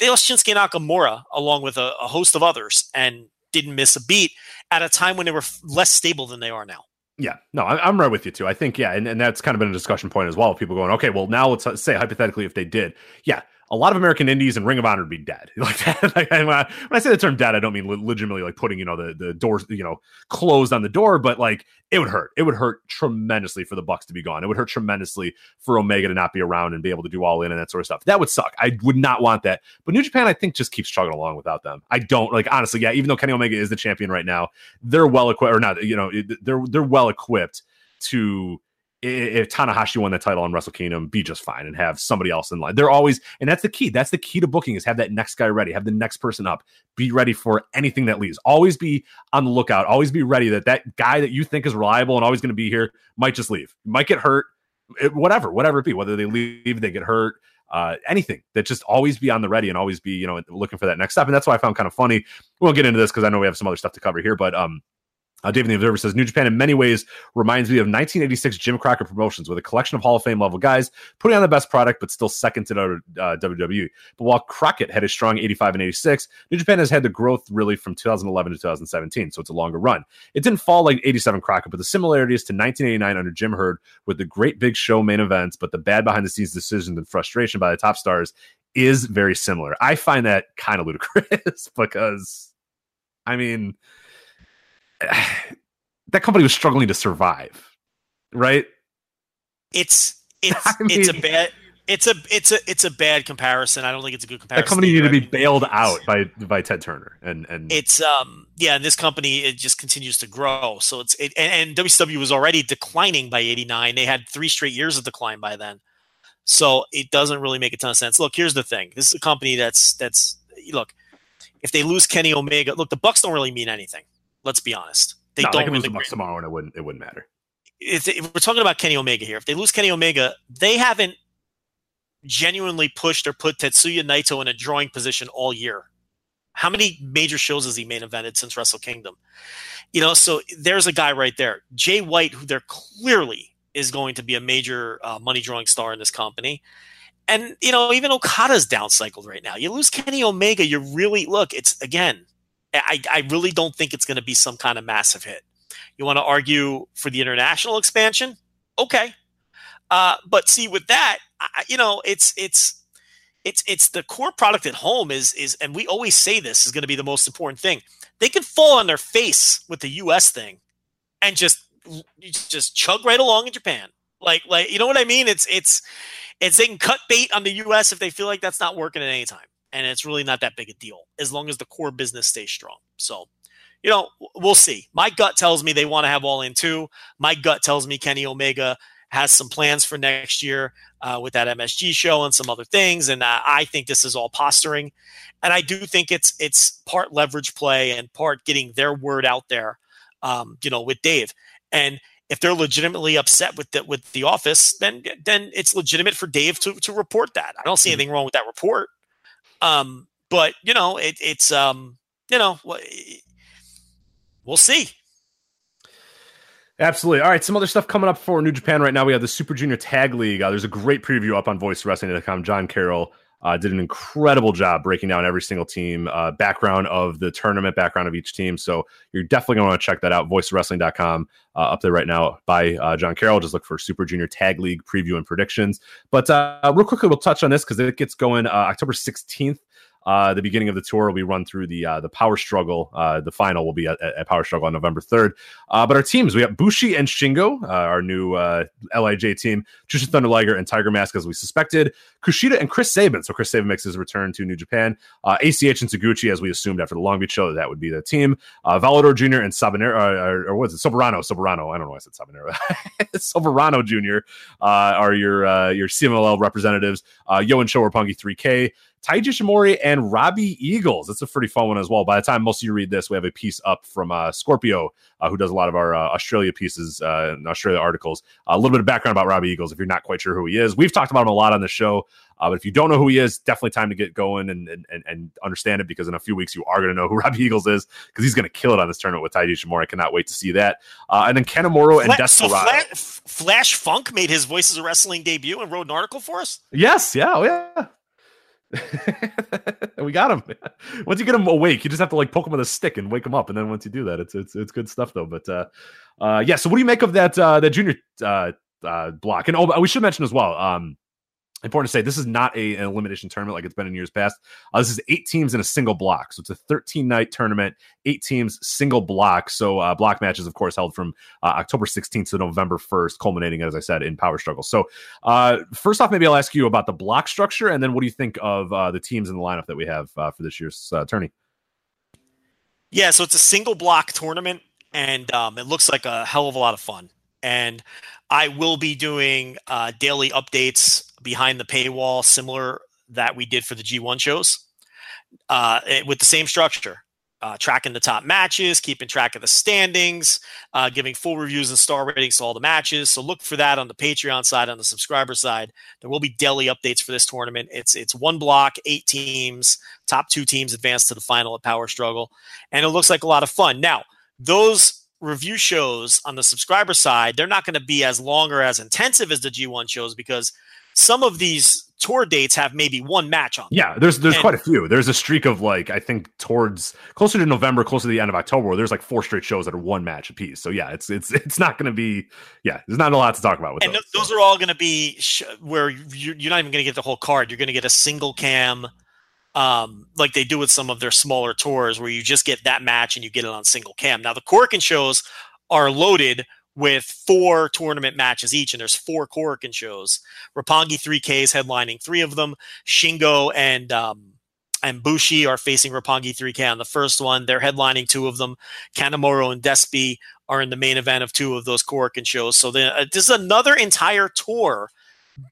they lost Shinsuke Nakamura along with a, a host of others and didn't miss a beat at a time when they were less stable than they are now. Yeah, no, I'm right with you too. I think, yeah, and, and that's kind of been a discussion point as well. People going, okay, well, now let's uh, say hypothetically if they did, yeah, a lot of American indies and Ring of Honor would be dead. Like that. Like, when, I, when I say the term dead, I don't mean legitimately like putting you know the the doors you know closed on the door, but like it would hurt. It would hurt tremendously for the Bucks to be gone. It would hurt tremendously for Omega to not be around and be able to do all in and that sort of stuff. That would suck. I would not want that. But New Japan, I think, just keeps chugging along without them. I don't like honestly. Yeah, even though Kenny Omega is the champion right now, they're well equipped or not. You know, they're they're well equipped to if Tanahashi won the title on Wrestle Kingdom, be just fine and have somebody else in line. They're always, and that's the key. That's the key to booking is have that next guy ready, have the next person up, be ready for anything that leaves. Always be on the lookout. Always be ready that that guy that you think is reliable and always going to be here might just leave, might get hurt, it- whatever, whatever it be. Whether they leave, they get hurt, uh, anything that just always be on the ready and always be, you know, looking for that next step. And that's why I found kind of funny. We won't get into this because I know we have some other stuff to cover here, but um, Uh, David the Observer says New Japan in many ways reminds me of 1986 Jim Crockett Promotions with a collection of Hall of Fame level guys putting on the best product, but still second to uh, WWE. But while Crockett had a strong 85 and 86, New Japan has had the growth really from 2011 to 2017, so it's a longer run. It didn't fall like 87 Crockett, but the similarities to 1989 under Jim Herd with the great big show main events, but the bad behind the scenes decisions and frustration by the top stars is very similar. I find that kind of ludicrous because, I mean, that company was struggling to survive, right? It's it's I mean, it's a bad it's a it's a it's a bad comparison. I don't think it's a good comparison. That company needed to be bailed out by by Ted Turner, and and it's um yeah, and this company it just continues to grow. So it's it, and, and WCW was already declining by '89. They had three straight years of decline by then. So it doesn't really make a ton of sense. Look, here's the thing. This is a company that's that's look. If they lose Kenny Omega, look, the Bucks don't really mean anything. Let's be honest. They no, don't they lose the Bucks tomorrow, and it wouldn't it wouldn't matter. If, if we're talking about Kenny Omega here, if they lose Kenny Omega, they haven't genuinely pushed or put Tetsuya Naito in a drawing position all year. How many major shows has he main evented since Wrestle Kingdom? You know, so there's a guy right there, Jay White, who they're clearly is going to be a major uh, money drawing star in this company. And you know, even Okada's down cycled right now. You lose Kenny Omega, you really look. It's again, I, I really don't think it's going to be some kind of massive hit. You want to argue for the international expansion? Okay, uh, but see, with that, I, you know, it's it's it's it's the core product at home is is, and we always say this is going to be the most important thing. They can fall on their face with the U.S. thing, and just just chug right along in Japan. Like like you know what I mean? It's it's it's they can cut bait on the U.S. if they feel like that's not working at any time, and it's really not that big a deal as long as the core business stays strong. So you know, we'll see. My gut tells me they want to have all in two. My gut tells me Kenny Omega has some plans for next year uh, with that MSG show and some other things. And uh, I think this is all posturing, and I do think it's it's part leverage play and part getting their word out there. Um, you know, with Dave, and if they're legitimately upset with the with the office, then then it's legitimate for Dave to to report that. I don't see mm-hmm. anything wrong with that report. Um, but you know, it, it's um, you know, we'll see. Absolutely. All right. Some other stuff coming up for New Japan right now. We have the Super Junior Tag League. Uh, there's a great preview up on VoiceWrestling.com. John Carroll uh, did an incredible job breaking down every single team, uh, background of the tournament, background of each team. So you're definitely going to want to check that out. VoiceWrestling.com uh, up there right now by uh, John Carroll. Just look for Super Junior Tag League preview and predictions. But uh, real quickly, we'll touch on this because it gets going uh, October 16th uh, the beginning of the tour, we run through the uh, the Power Struggle. Uh, the final will be at, at Power Struggle on November third. Uh, but our teams, we got Bushi and Shingo, uh, our new uh, LIJ team, Jushin Thunder Liger and Tiger Mask, as we suspected. Kushida and Chris Sabin. So Chris Sabin makes his return to New Japan. ACH and Taguchi, as we assumed after the Long Beach show, that would be the team. Volador Jr. and Sabanero, or, or what is it? Soberano. Soberano. I don't know why I said Sabanero. Soberano Jr. are your your CMLL representatives. Yo and Sho Roppongi 3K. Taiji Ishimori and Robbie Eagles. That's a pretty fun one as well. By the time most of you read this, we have a piece up from uh, Scorpio, uh, who does a lot of our uh, Australia pieces uh, and Australia articles. a little bit of background about Robbie Eagles if you're not quite sure who he is. We've talked about him a lot on the show. Uh, but if you don't know who he is, definitely time to get going and and, and understand it because in a few weeks you are going to know who Robbie Eagles is because he's going to kill it on this tournament with Taiji Ishimori. I cannot wait to see that. Uh, and then Kanemaru and Desperado. So Flash Funk made his Voices of Wrestling debut and wrote an article for us. Yes, yeah, oh, yeah. we got him. once you get him awake, you just have to like poke him with a stick and wake him up. And then once you do that, it's it's it's good stuff though. But uh, uh, yeah. So what do you make of that uh, that junior uh, uh, block? And oh, we should mention as well. Um, important to say this is not a, an elimination tournament like it's been in years past. Uh, this is eight teams in a single block, so it's a 13 night tournament, eight teams, single block. So uh, block matches, of course, held from uh, October 16th to November 1st, culminating, as I said, in Power Struggle. So uh, first off, maybe I'll ask you about the block structure, and then what do you think of uh, the teams in the lineup that we have uh, for this year's tourney? Yeah, so it's a single block tournament, and um, it looks like a hell of a lot of fun. And I will be doing daily updates behind the paywall, similar that we did for the G1 shows, uh, eh, with the same structure. Uh, tracking the top matches, keeping track of the standings, uh, giving full reviews and star ratings to all the matches. So look for that on the Patreon side, on the subscriber side. There will be daily updates for this tournament. It's it's one block, eight teams, top two teams advance to the final at Power Struggle, and it looks like a lot of fun. Now those review shows on the subscriber side, they're not going to be as long or as intensive as the G1 shows because some of these tour dates have maybe one match on. them. Yeah, there's there's And- quite a few. There's a streak of like I think towards closer to November, closer to the end of October, there's like four straight shows that are one match apiece. So yeah, it's it's it's not going to be yeah. There's not a lot to talk about with and those. th- those so. are all going to be sh- where you're, you're not even going to get the whole card. You're going to get a single cam, um, like they do with some of their smaller tours, where you just get that match and you get it on single cam. Now the Korakuen shows are loaded with four tournament matches each, and there's four Korakuen shows. Roppongi 3K is headlining three of them. Shingo and um, and Bushi are facing Roppongi 3K on the first one. They're headlining two of them. Kanemaru and Despi are in the main event of two of those Korakuen shows. So uh, this is another entire tour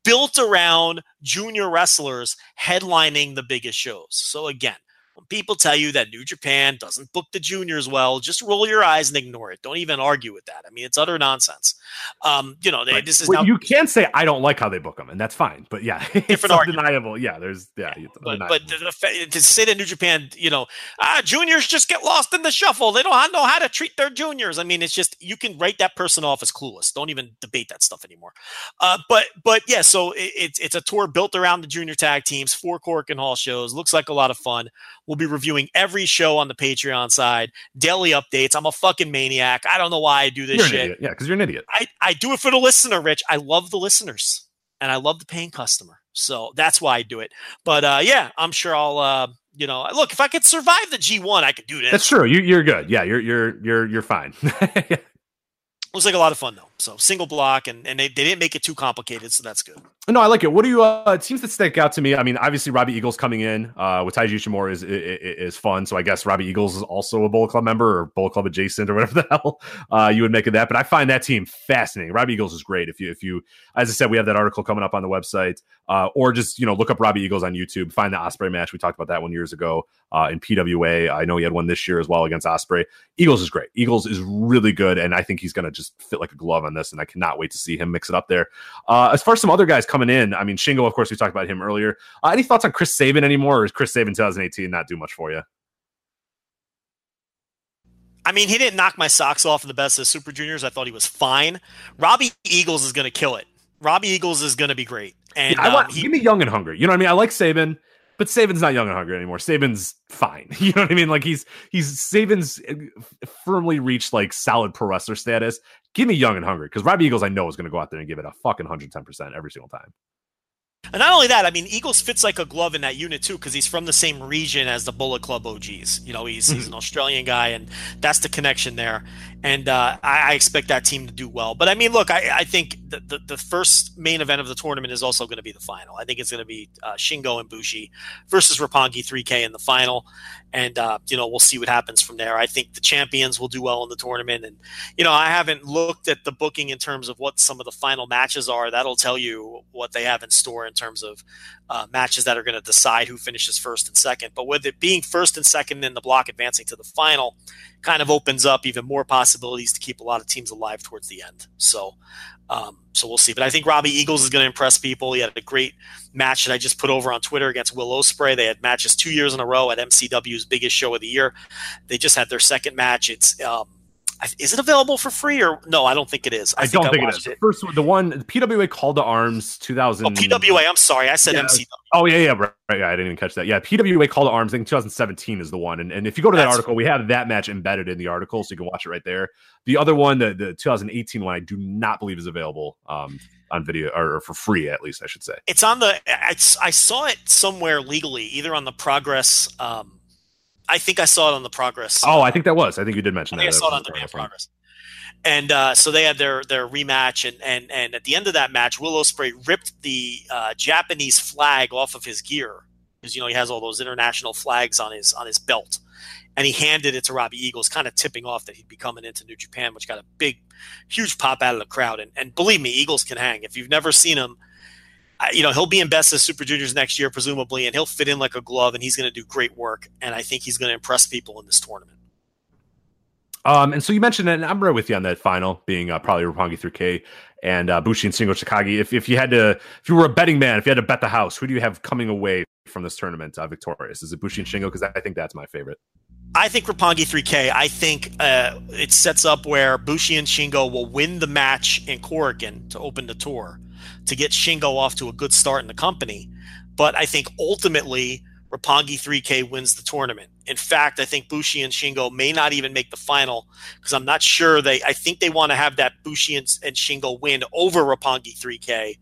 built around junior wrestlers headlining the biggest shows. So again, when people tell you that New Japan doesn't book the juniors well, just roll your eyes and ignore it. Don't even argue with that. I mean, it's utter nonsense. Um, you know, they, Right. this is Well, now you can say I don't like how they book them, and that's fine. But yeah, it's Different argument. undeniable. Yeah, there's yeah, it's but but the, the, to say that New Japan, you know, ah, juniors just get lost in the shuffle. They don't know how to treat their juniors. I mean, it's just you can write that person off as clueless. Don't even debate that stuff anymore. Uh, but but yeah, so it, it's it's a tour built around the junior tag teams, four Korakuen Hall shows. Looks like a lot of fun. We'll be reviewing every show on the Patreon side, daily updates. I'm a fucking maniac. I don't know why I do this you're shit. Yeah, because you're an idiot. I, I do it for the listener, Rich. I love the listeners and I love the paying customer. So that's why I do it. But uh, yeah, I'm sure I'll, uh, you know, look, if I could survive the G1, I could do this. That's true. You you're good. Yeah, you're you're you're you're fine. Looks like a lot of fun, though. So single block, and, and they, they didn't make it too complicated. So that's good. No, I like it. What do you? Uh, it seems to stick out to me. I mean, obviously Robbie Eagles coming in uh, with Taiji Ishimori is, is is fun. So I guess Robbie Eagles is also a Bullet Club member or Bullet Club adjacent or whatever the hell uh, you would make of that. But I find that team fascinating. Robbie Eagles is great. If you if you, as I said, we have that article coming up on the website, uh, or just you know look up Robbie Eagles on YouTube. Find the Ospreay match. We talked about that one years ago uh, in PWA. I know he had one this year as well against Ospreay. Eagles is great. Eagles is really good, and I think he's going to just fit like a glove on this. And I cannot wait to see him mix it up there. Uh, as far as some other guys coming in, I mean, Shingo, of course, we talked about him earlier. Uh, any thoughts on Chris Sabin anymore, or is Chris Sabin 2018 not do much for you? I mean, he didn't knock my socks off in the best of Super Juniors. I thought he was fine. Robbie Eagles is going to kill it. Robbie Eagles is going to be great. And Yeah, I want um, he, give me young and hungry. You know what I mean? I like Sabin, but Sabin's not young and hungry anymore. Sabin's fine. You know what I mean? Like he's he's Sabin's uh, firmly reached like solid pro wrestler status. Give me young and hungry because Robbie Eagles I know is going to go out there and give it a fucking hundred ten percent every single time. And not only that, I mean, Eagles fits like a glove in that unit too, because he's from the same region as the Bullet Club OGs. You know, he's he's an Australian guy, and that's the connection there. And uh, I, I expect that team to do well. But I mean, look, I, I think the, the the first main event of the tournament is also going to be the final. I think it's going to be uh, Shingo and Bushi versus Roppongi 3K in the final, and uh, you know we'll see what happens from there. I think the champions will do well in the tournament, and you know I haven't looked at the booking in terms of what some of the final matches are. That'll tell you what they have in store in terms of uh, matches that are going to decide who finishes first and second. But with it being first and second in the block advancing to the final, kind of opens up even more possibilities to keep a lot of teams alive towards the end. So, um, so we'll see. But I think Robbie Eagles is going to impress people. He had a great match that I just put over on Twitter against Will Ospreay. They had matches two years in a row at MCW's biggest show of the year. They just had their second match. It's um, is it available for free or no? I don't think it is. I, don't think it. The first one, the one the PWA Call to Arms 2000. Oh, PWA. I'm sorry, I said Yeah. MCW. Oh yeah, yeah, right, right. Yeah, I didn't even catch that. Yeah, PWA Call to Arms. I think 2017 is the one. And, and if you go to that That's- article, we have that match embedded in the article, so you can watch it right there. The other one, the, the 2018 one, I do not believe is available um, on video or, for free, at least I should say. It's on the. I, I saw it somewhere legally, either on the Progress. Um, I think I saw it on the Progress. Oh, I think that was. I think you did I mention I that. saw it on the one. Progress. And uh, so they had their their rematch, and and and at the end of that match, Will Ospreay ripped the uh, Japanese flag off of his gear because you know he has all those international flags on his on his belt, and he handed it to Robbie Eagles, kind of tipping off that he'd be coming into New Japan, which got a big, huge pop out of the crowd. And and believe me, Eagles can hang. If you've never seen him, I- you know he'll be in Best of Super Juniors next year, presumably, and he'll fit in like a glove, and he's going to do great work. And I think he's going to impress people in this tournament. Um, and so you mentioned, and I'm right with you on that final being uh, probably Roppongi 3K and uh, Bushi and Shingo Takagi. If, if you had to, if you were a betting man, if you had to bet the house, who do you have coming away from this tournament uh, victorious? Is it Bushi and Shingo? Because I think that's my favorite. I think Roppongi 3K. I think uh, it sets up where Bushi and Shingo will win the match in Korakuen to open the tour to get Shingo off to a good start in the company. But I think ultimately Roppongi 3K wins the tournament. In fact, I think Bushi and Shingo may not even make the final because I'm not sure they. I think they want to have that Bushi and, and Shingo win over Roppongi 3K.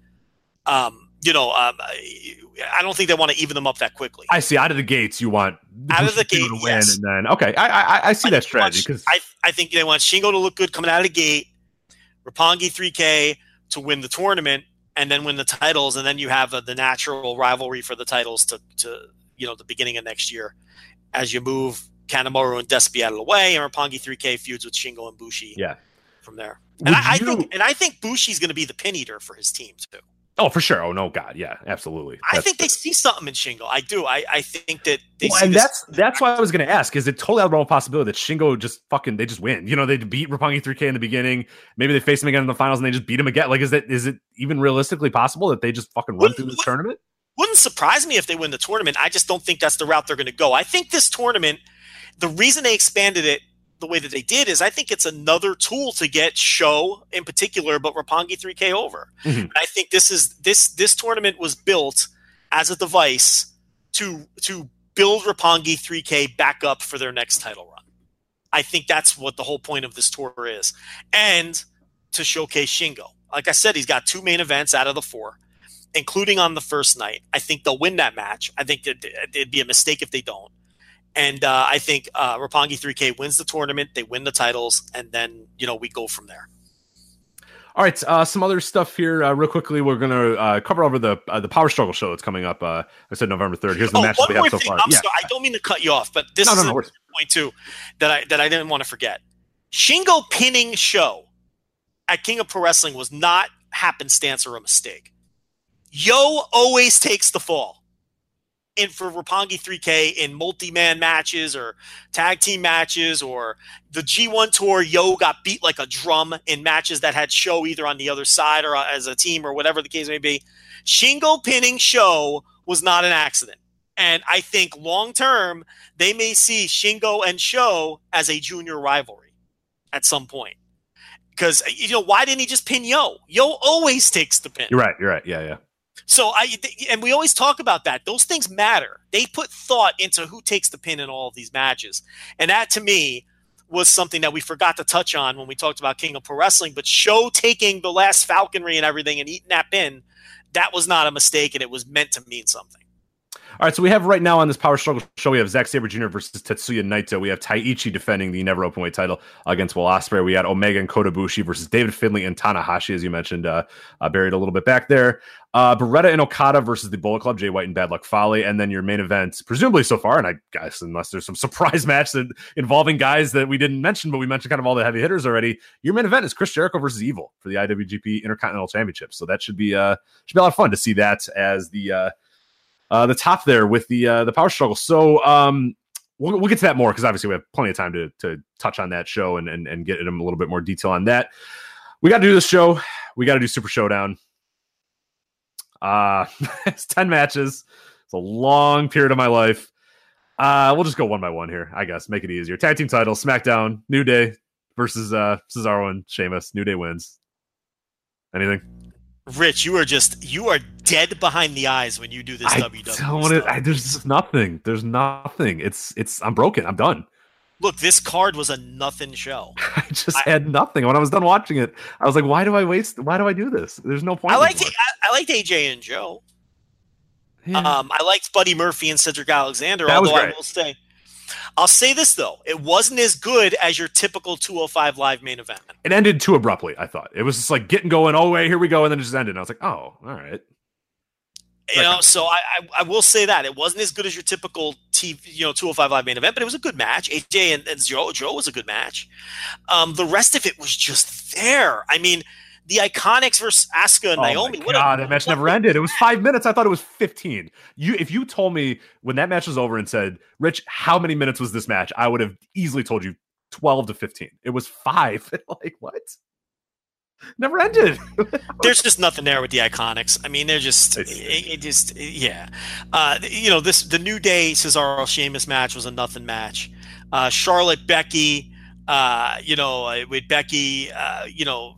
Um, you know, um, I don't think they want to even them up that quickly. I see. Out of the gates, you want out of the Bushi gate to win, yes. and then okay, I I, I see I that think they want- strategy because I, I think they want Shingo to look good coming out of the gate, Roppongi 3K to win the tournament, and then win the titles, and then you have uh, the natural rivalry for the titles to, to you know the beginning of next year as you move Kanemaru and Despy out of the way, and Roppongi 3K feuds with Shingo and Bushi yeah. from there. And I, I think and I think Bushi's going to be the pin eater for his team too. Oh, for sure. Oh no, God, yeah, absolutely. I think they see something in Shingo. I do. I, I think that they Well, see and that's that's why I was going to ask: is it totally out of the realm possibility that Shingo just fucking they just win? You know, they beat Roppongi 3K in the beginning. Maybe they face him again in the finals and they just beat him again. Like, is that is it even realistically possible that they just fucking run Wouldn't- through this tournament? wouldn't surprise me if they win the tournament. I just don't think that's the route they're going to go. I think this tournament, the reason they expanded it the way that they did is I think it's another tool to get Sho in particular, but Roppongi 3K over. Mhm. I think this is this this tournament was built as a device to to build Roppongi 3K back up for their next title run. I think that's what the whole point of this tour is, and to showcase Shingo. Like I said, he's got two main events out of the four including on the first night. I think they'll win that match. I think that it'd be a mistake if they don't. And uh, I think uh, Roppongi 3K wins the tournament. They win the titles, and then you know we go from there. All right, uh, some other stuff here, uh, real quickly. We're gonna uh, cover over the uh, the Power Struggle show that's coming up. Uh, I said November third. Here's the Oh, matches one we have so thing. far. I'm yeah, sorry, I don't mean to cut you off, but this no, no, is no. a point too that I that I didn't want to forget. Shingo pinning Sho at King of Pro Wrestling was not happenstance or a mistake. Yo always takes the fall. In for Roppongi 3K in multi-man matches or tag team matches or the G1 tour, Yo got beat like a drum in matches that had Sho either on the other side or uh, as a team or whatever the case may be. Shingo pinning Sho was not an accident. And I think long term, they may see Shingo and Sho as a junior rivalry at some point. Because, you know, why didn't he just pin Yo? Yo always takes the pin. You're right. You're right. Yeah, yeah. So I and we always talk about that. Those things matter. They put thought into who takes the pin in all of these matches. And that to me was something that we forgot to touch on when we talked about King of Pro Wrestling. But Sho taking the last falconry and everything and eating that pin, that was not a mistake and it was meant to mean something. All right, so we have right now on this Power Struggle show, we have Zack Sabre Jr. versus Tetsuya Naito. We have Taichi defending the Never Openweight title against Will Ospreay. We had Omega and Kota Ibushi versus David Finlay and Tanahashi, as you mentioned, uh, uh, buried a little bit back there. Uh, Beretta and Okada versus the Bullet Club, Jay White and Bad Luck Fale. And then your main event, presumably so far, and I guess unless there's some surprise match that involving guys that we didn't mention, but we mentioned kind of all the heavy hitters already. Your main event is Chris Jericho versus Evil for the IWGP Intercontinental Championship. So that should be uh should be a lot of fun to see that as the uh uh, the top there with the uh, the power struggle. So um, we'll, we'll get to that more because obviously we have plenty of time to to touch on that show and and, and get in a little bit more detail on that. We got to do this show. We got to do Super Showdown. Uh, it's ten matches. It's a long period of my life. Uh, we'll just go one by one here, I guess. Make it easier. Tag team title: SmackDown, New Day versus uh, Cesaro and Sheamus. New Day wins. Anything? Rich, you are just you are dead behind the eyes when you do this I WWE don't stuff. I- there's just nothing. There's nothing. It's it's. I'm broken. I'm done. Look, this card was a nothing show. I just I- had nothing. When I was done watching it, I was like, why do I waste? Why do I do this? There's no point. I liked. I, I liked AJ and Joe. Yeah. Um, I liked Buddy Murphy and Cedric Alexander. That was although I will say, I'll say this though, it wasn't as good as your typical 205 live main event. it ended too abruptly. I thought it was just like getting going. Oh wait, here we go, and then it just ended. And I was like, oh, all right. You know, so I, I I will say that it wasn't as good as your typical TV, you know, 205 live main event, but it was a good match. AJ and, and Joe Joe was a good match. Um, the rest of it was just there. I mean, the Iconics versus Asuka and oh Naomi. my what a- god, that match never ended. It was five minutes. I thought it was fifteen. You, if you told me when that match was over and said, "Rich, how many minutes was this match?" I would have easily told you twelve to fifteen. It was five. like what? Never ended. there's just nothing there with the iconics. I mean, they're just it, it just yeah. Uh, you know, this the New Day Cesaro Sheamus match was a nothing match. uh, Charlotte, Becky, uh, you know, uh, with Becky, uh, you know,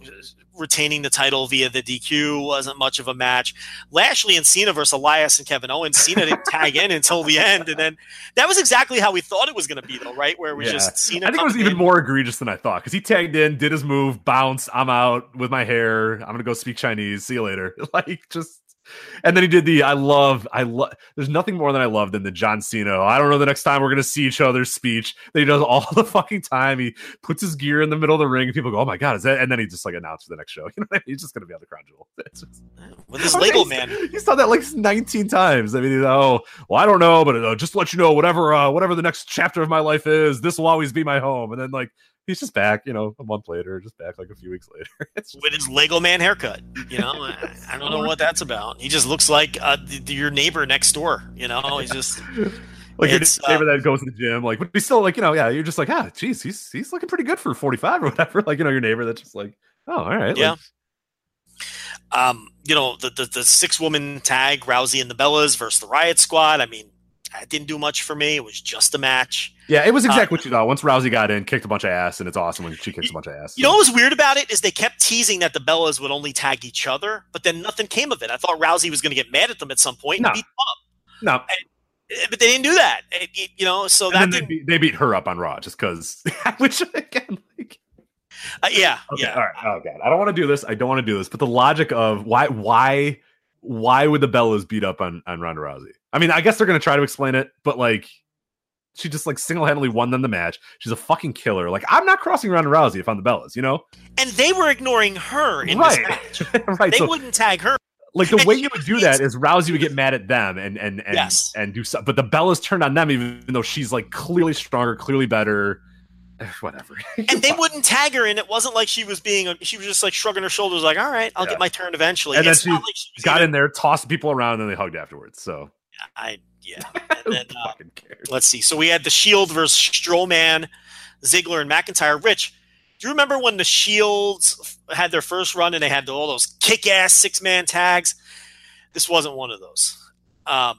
retaining the title via the DQ wasn't much of a match. Lashley and Cena versus Elias and Kevin Owens. Cena didn't tag in until the end, and then that was exactly how we thought it was going to be, though, right? Where it was Yeah. just Cena. I think it was even in. more egregious than I thought because he tagged in, did his move, bounce. I'm out with my hair. I'm gonna go speak Chinese. See you later. Like just, and then he did the. I love. I love. There's nothing more than I love than the John Cena. I don't know the next time we're gonna see each other's speech that he does all the fucking time. He puts his gear in the middle of the ring, and people go, "Oh my god, is that?" And then he just like announced for the next show. You know, what I mean? he's just gonna be on the crown jewel. Just, with his I mean, man. He's done that like 19 times. I mean, oh, well, I don't know, but uh, just let you know, whatever, uh, whatever the next chapter of my life is, this will always be my home. And then like he's just back, you know, a month later, just back like a few weeks later. It's just, with his Lego man haircut. You know, I, I don't know what that's about. He just looks like uh, th- th- your neighbor next door. You know, he's just like your neighbor uh, that goes to the gym, like, but he's still like, you know, yeah, you're just like, ah, geez, he's he's looking pretty good for 45 or whatever. Like, you know, your neighbor that's just like, oh, all right, Yeah. like, um, you know, the, the the six woman tag, Rousey and the Bellas versus the Riot Squad. I mean, that didn't do much for me. It was just a match. yeah, it was Uh, exactly what you thought. Once Rousey got in, kicked a bunch of ass, and it's awesome when she kicks a bunch of ass. You know what was weird about it is they kept teasing that the Bellas would only tag each other, but then nothing came of it. I thought Rousey was going to get mad at them at some point and No. beat them no, up, Eh, but they didn't do that. It- it- you know, so and that then they beat, they beat her up on Raw just because, which again, like, uh, yeah, Okay, yeah. all right. Oh god, I don't want to do this. I don't want to do this. But the logic of why, why, why would the Bellas beat up on on Ronda Rousey? I mean, I guess they're gonna try to explain it, but like, she just like single handedly won them the match. She's a fucking killer. Like, I'm not crossing Ronda Rousey if I'm the Bellas, you know? And they were ignoring her in right, this match. right. They So, wouldn't tag her. like, the and way you would do that is Rousey would get mad at them and and and Yes. and do something. But the Bellas turned on them, even though she's like clearly stronger, clearly better. Whatever. and they wouldn't tag her, and it wasn't like she was being. She was just like shrugging her shoulders, like, "All right, I'll Yeah. get my turn eventually." And then she like she got even- in there, tossed people around, and then they hugged afterwards. So I yeah. And then, uh, fucking cares? let's see. So we had the Shield versus Strowman, Ziggler, and McIntyre. Rich, do you remember when the Shields had their first run and they had all those kick-ass six-man tags? This wasn't one of those. Um,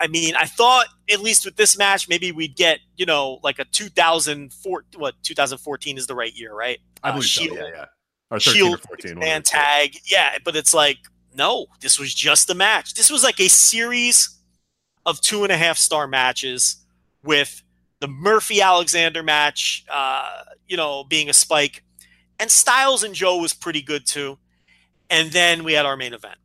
I mean, I thought at least with this match, maybe we'd get you know like a 2004. What 2014 is the right year, right? I Uh, believe so. Shield- Yeah, yeah. Or 13 Shield or 14. one man of the two. tag. Yeah, but it's like, no, this was just a match. This was like a series of two and a half star matches with the Murphy Alexander match, uh, you know, being a spike. And Styles and Joe was pretty good too. And then we had our main event.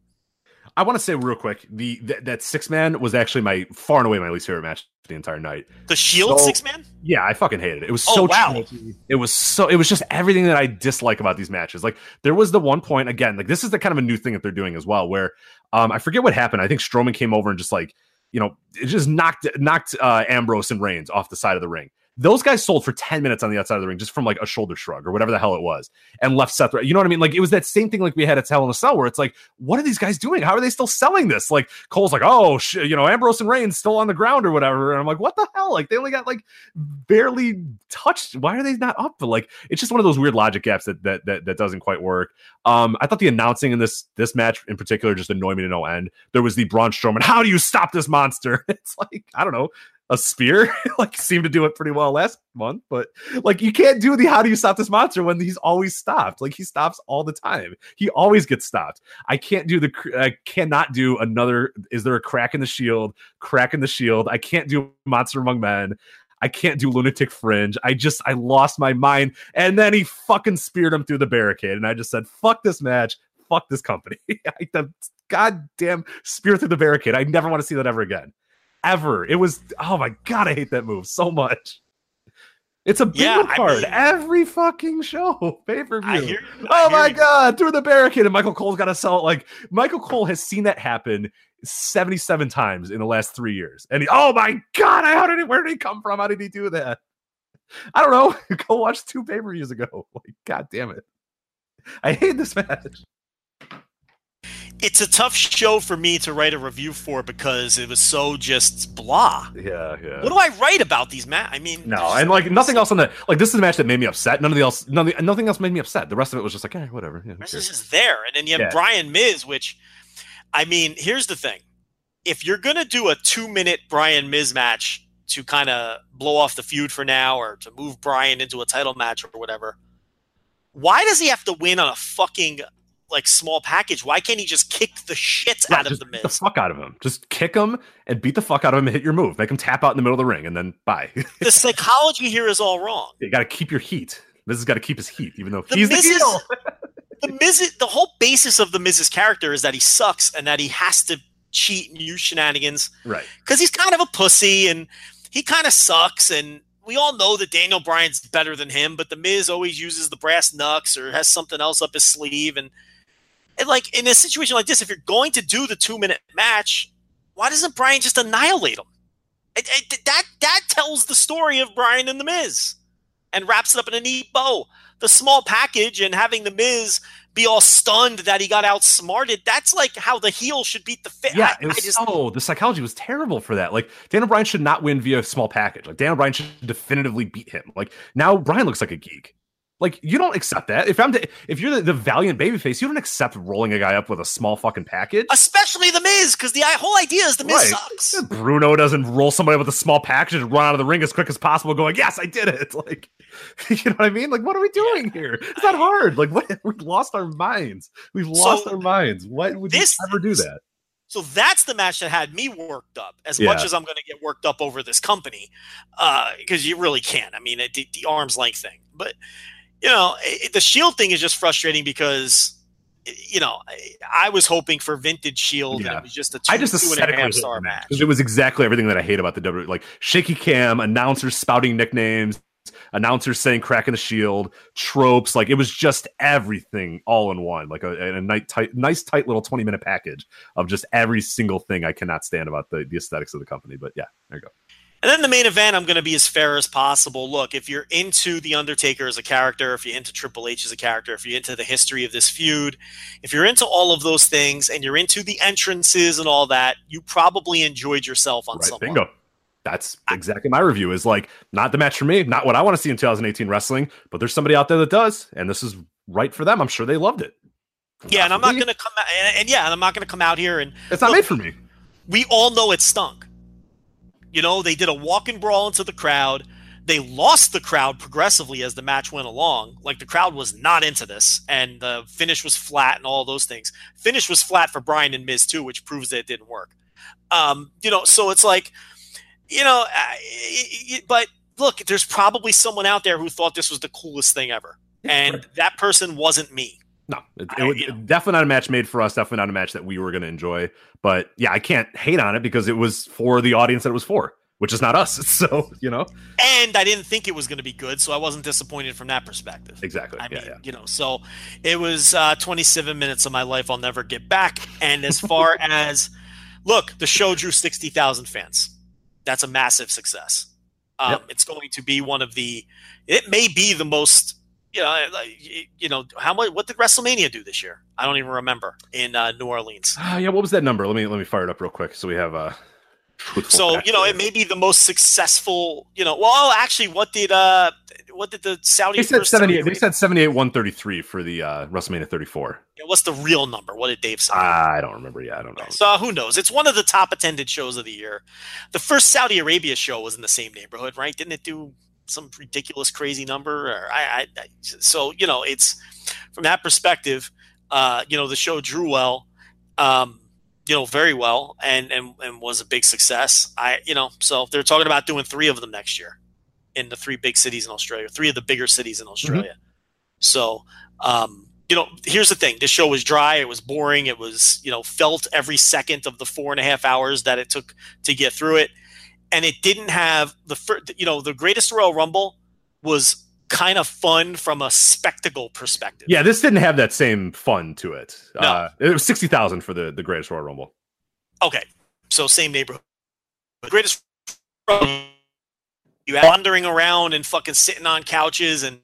I want to say real quick, the that, that six man was actually my far and away my least favorite match the entire night. The Shield So- six man? Yeah, I fucking hated it. It was Oh, so wow. tropey. It was so it was just everything that I dislike about these matches. Like there was the one point again, like this is the kind of a new thing that they're doing as well, where um I forget what happened. I think Strowman came over and just like you know, it just knocked knocked uh Ambrose and Reigns off the side of the ring. Those guys sold for 10 minutes on the outside of the ring just from like a shoulder shrug or whatever the hell it was and left Seth. You know what I mean? Like it was that same thing like we had at Hell in a Cell where it's like, what are these guys doing? How are they still selling this? Like Cole's like, oh, sh- you know, Ambrose and Reigns still on the ground or whatever. And I'm like, what the hell? Like they only got like barely touched. Why are they not up? But like, it's just one of those weird logic gaps that that that, that doesn't quite work. Um, I thought the announcing in this this match in particular just annoyed me to no end. There was the Braun Strowman. How do you stop this monster? It's like I don't know. A spear, like seemed to do it pretty well last month, but like you can't do the how do you stop this monster when he's always stopped. Like he stops all the time. He always gets stopped. I can't do the. I cannot do another. Is there a crack in the shield? Crack in the shield. I can't do monster among men. I can't do lunatic fringe. I just I lost my mind. And then he fucking speared him through the barricade, and I just said, "Fuck this match. Fuck this company." I, the goddamn spear through the barricade. I never want to see that ever again. Ever. It was. Oh my god, I hate that move so much. It's a Yeah, bingo I card mean- every fucking show. Pay per view. I Oh my you. god, through the barricade, and Michael Cole's got to sell it. Like Michael Cole has seen that happen 77 times in the last three years. And he, oh my god, I how did he where did he come from? How did he do that? I don't know. Go watch two pay-per-views ago. Like, god damn it. I hate this match. It's a tough show for me to write a review for because it was so just blah. Yeah, yeah. What do I write about these match? I mean, no, and like nothing else on the like this is a match that made me upset. None of the else nothing, nothing else made me upset. The rest of it was just like, eh, whatever. Yeah, This is just there. And then you have Yeah. Bryan Miz, which, I mean, here's the thing. If you're going to do a two minute Bryan Miz match to kind of blow off the feud for now or to move Bryan into a title match or whatever. Why does he have to win on a fucking like small package? Why can't he just kick the shit Yeah, out of the beat the fuck out of him. Just kick him and beat the fuck out of him and hit your move. Make him tap out in the middle of the ring and then bye. the psychology here is all wrong. you got to keep your heat. Miz has got to keep his heat, even though The he's the Miz is- heel. the Miz, the whole basis of the Miz's character is that he sucks and that he has to cheat and use shenanigans Right. because he's kind of a pussy and he kind of sucks. And we all know that Daniel Bryan's better than him, but the Miz always uses the brass knucks or has something else up his sleeve. And, and like in a situation like this, if you're going to do the two minute match, why doesn't Bryan just annihilate him? It, it, that that tells the story of Bryan and the Miz, and wraps it up in a neat bow. The small package and having the Miz be all stunned that he got outsmarted. That's like how the heel should beat the fit. Yeah, I, it was I just, so the psychology was terrible for that. Like Daniel Bryan should not win via small package. Like Daniel Bryan should definitively beat him. Like now Bryan looks like a geek. Like you don't accept that. If I'm the, if you're the, the valiant babyface, you don't accept rolling a guy up with a small fucking package. especially the Miz, because the whole idea is the Miz Right. sucks. Bruno doesn't roll somebody with a small package and run out of the ring as quick as possible, going, "Yes, I did it!" Like, you know what I mean? Like, what are we doing here? It's not hard. Like, what? We've lost our minds. We've lost So, our minds. Why would this you ever do that? So that's the match that had me worked up. As Yeah. much as I'm going to get worked up over this company, uh, because you really can't. I mean, it, the, the arm's length thing, but you know, it, the Shield thing is just frustrating because. You know, I, I was hoping for vintage Shield, and it was just a two, I just two and a half star match. because it was exactly everything that I hate about the W. Like shaky cam, announcers spouting nicknames, announcers saying "cracking the shield," tropes. Like it was just everything all in one. Like a, a nice, tight, nice, tight little twenty minute package of just every single thing I cannot stand about the, the aesthetics of the company. But yeah, there you go. And then the main event, I'm going to be as fair as possible. Look, if you're into The Undertaker as a character, if you're into Triple H as a character, if you're into the history of this feud, if you're into all of those things and you're into the entrances and all that, you probably enjoyed yourself on Right, some bingo. level. That's exactly my review. Is like not the match for me, not what I want to see in 2018 wrestling. But there's somebody out there that does, and this is right for them. I'm sure they loved it. Yeah, and I'm not going to come out, and, and yeah, and I'm not going to come out here and It's not Look, made for me. we all know it stunk. You know, they did a walk and brawl into the crowd. They lost the crowd progressively as the match went along. Like the crowd was not into this, and the finish was flat and all those things. Finish was flat for Bryan and Miz too, which proves that it didn't work. Um, you know, so it's like, you know, I- I- I- but look, there's probably someone out there who thought this was the coolest thing ever, and that person wasn't me. No, it, I- it know. definitely not a match made for us. Definitely not a match that we were going to enjoy. But yeah, I can't hate on it because it was for the audience that it was for, which is not us. So you know, And I didn't think it was going to be good, so I wasn't disappointed from that perspective. exactly. I yeah, mean, yeah. you know, so it was uh, 27 minutes of my life I'll never get back. And as far as look, the show drew 60,000 fans. That's a massive success. Um, Yep. It's going to be one of the. It may be the most. You know, you know how much? What did WrestleMania do this year? I don't even remember in uh, New Orleans. Ah, yeah, what was that number? Let me let me fire it up real quick so we have uh truthful So you know, it may be the most successful. You know, well, actually, what did uh, what did the Saudi? They said seventy eight. They said seventy eight one thirty three for the uh WrestleMania thirty four. What's the real number? What did Dave say? I don't remember. Yeah, I don't know. So who knows? It's one of the top attended shows of the year. The first Saudi Arabia show was in the same neighborhood, right? Didn't it do some ridiculous, crazy number? Or I, I, I so you know, it's from that perspective. Uh, you know, the show drew well, um, you know, very well, and and and was a big success. I, you know, so they're talking about doing three of them next year in the three big cities in Australia, three of the bigger cities in Australia. So, um, you know, here's the thing: this show was dry. It was boring. It was, you know, felt every second of the four and a half hours that it took to get through it, and it didn't have the, fir- you know, the greatest Royal Rumble was kind of fun from a spectacle perspective. Yeah, this didn't have that same fun to it. No. Uh, it was sixty thousand for the the greatest Royal Rumble. Okay, so same neighborhood. The greatest Rumble, you wandering around and fucking sitting on couches and.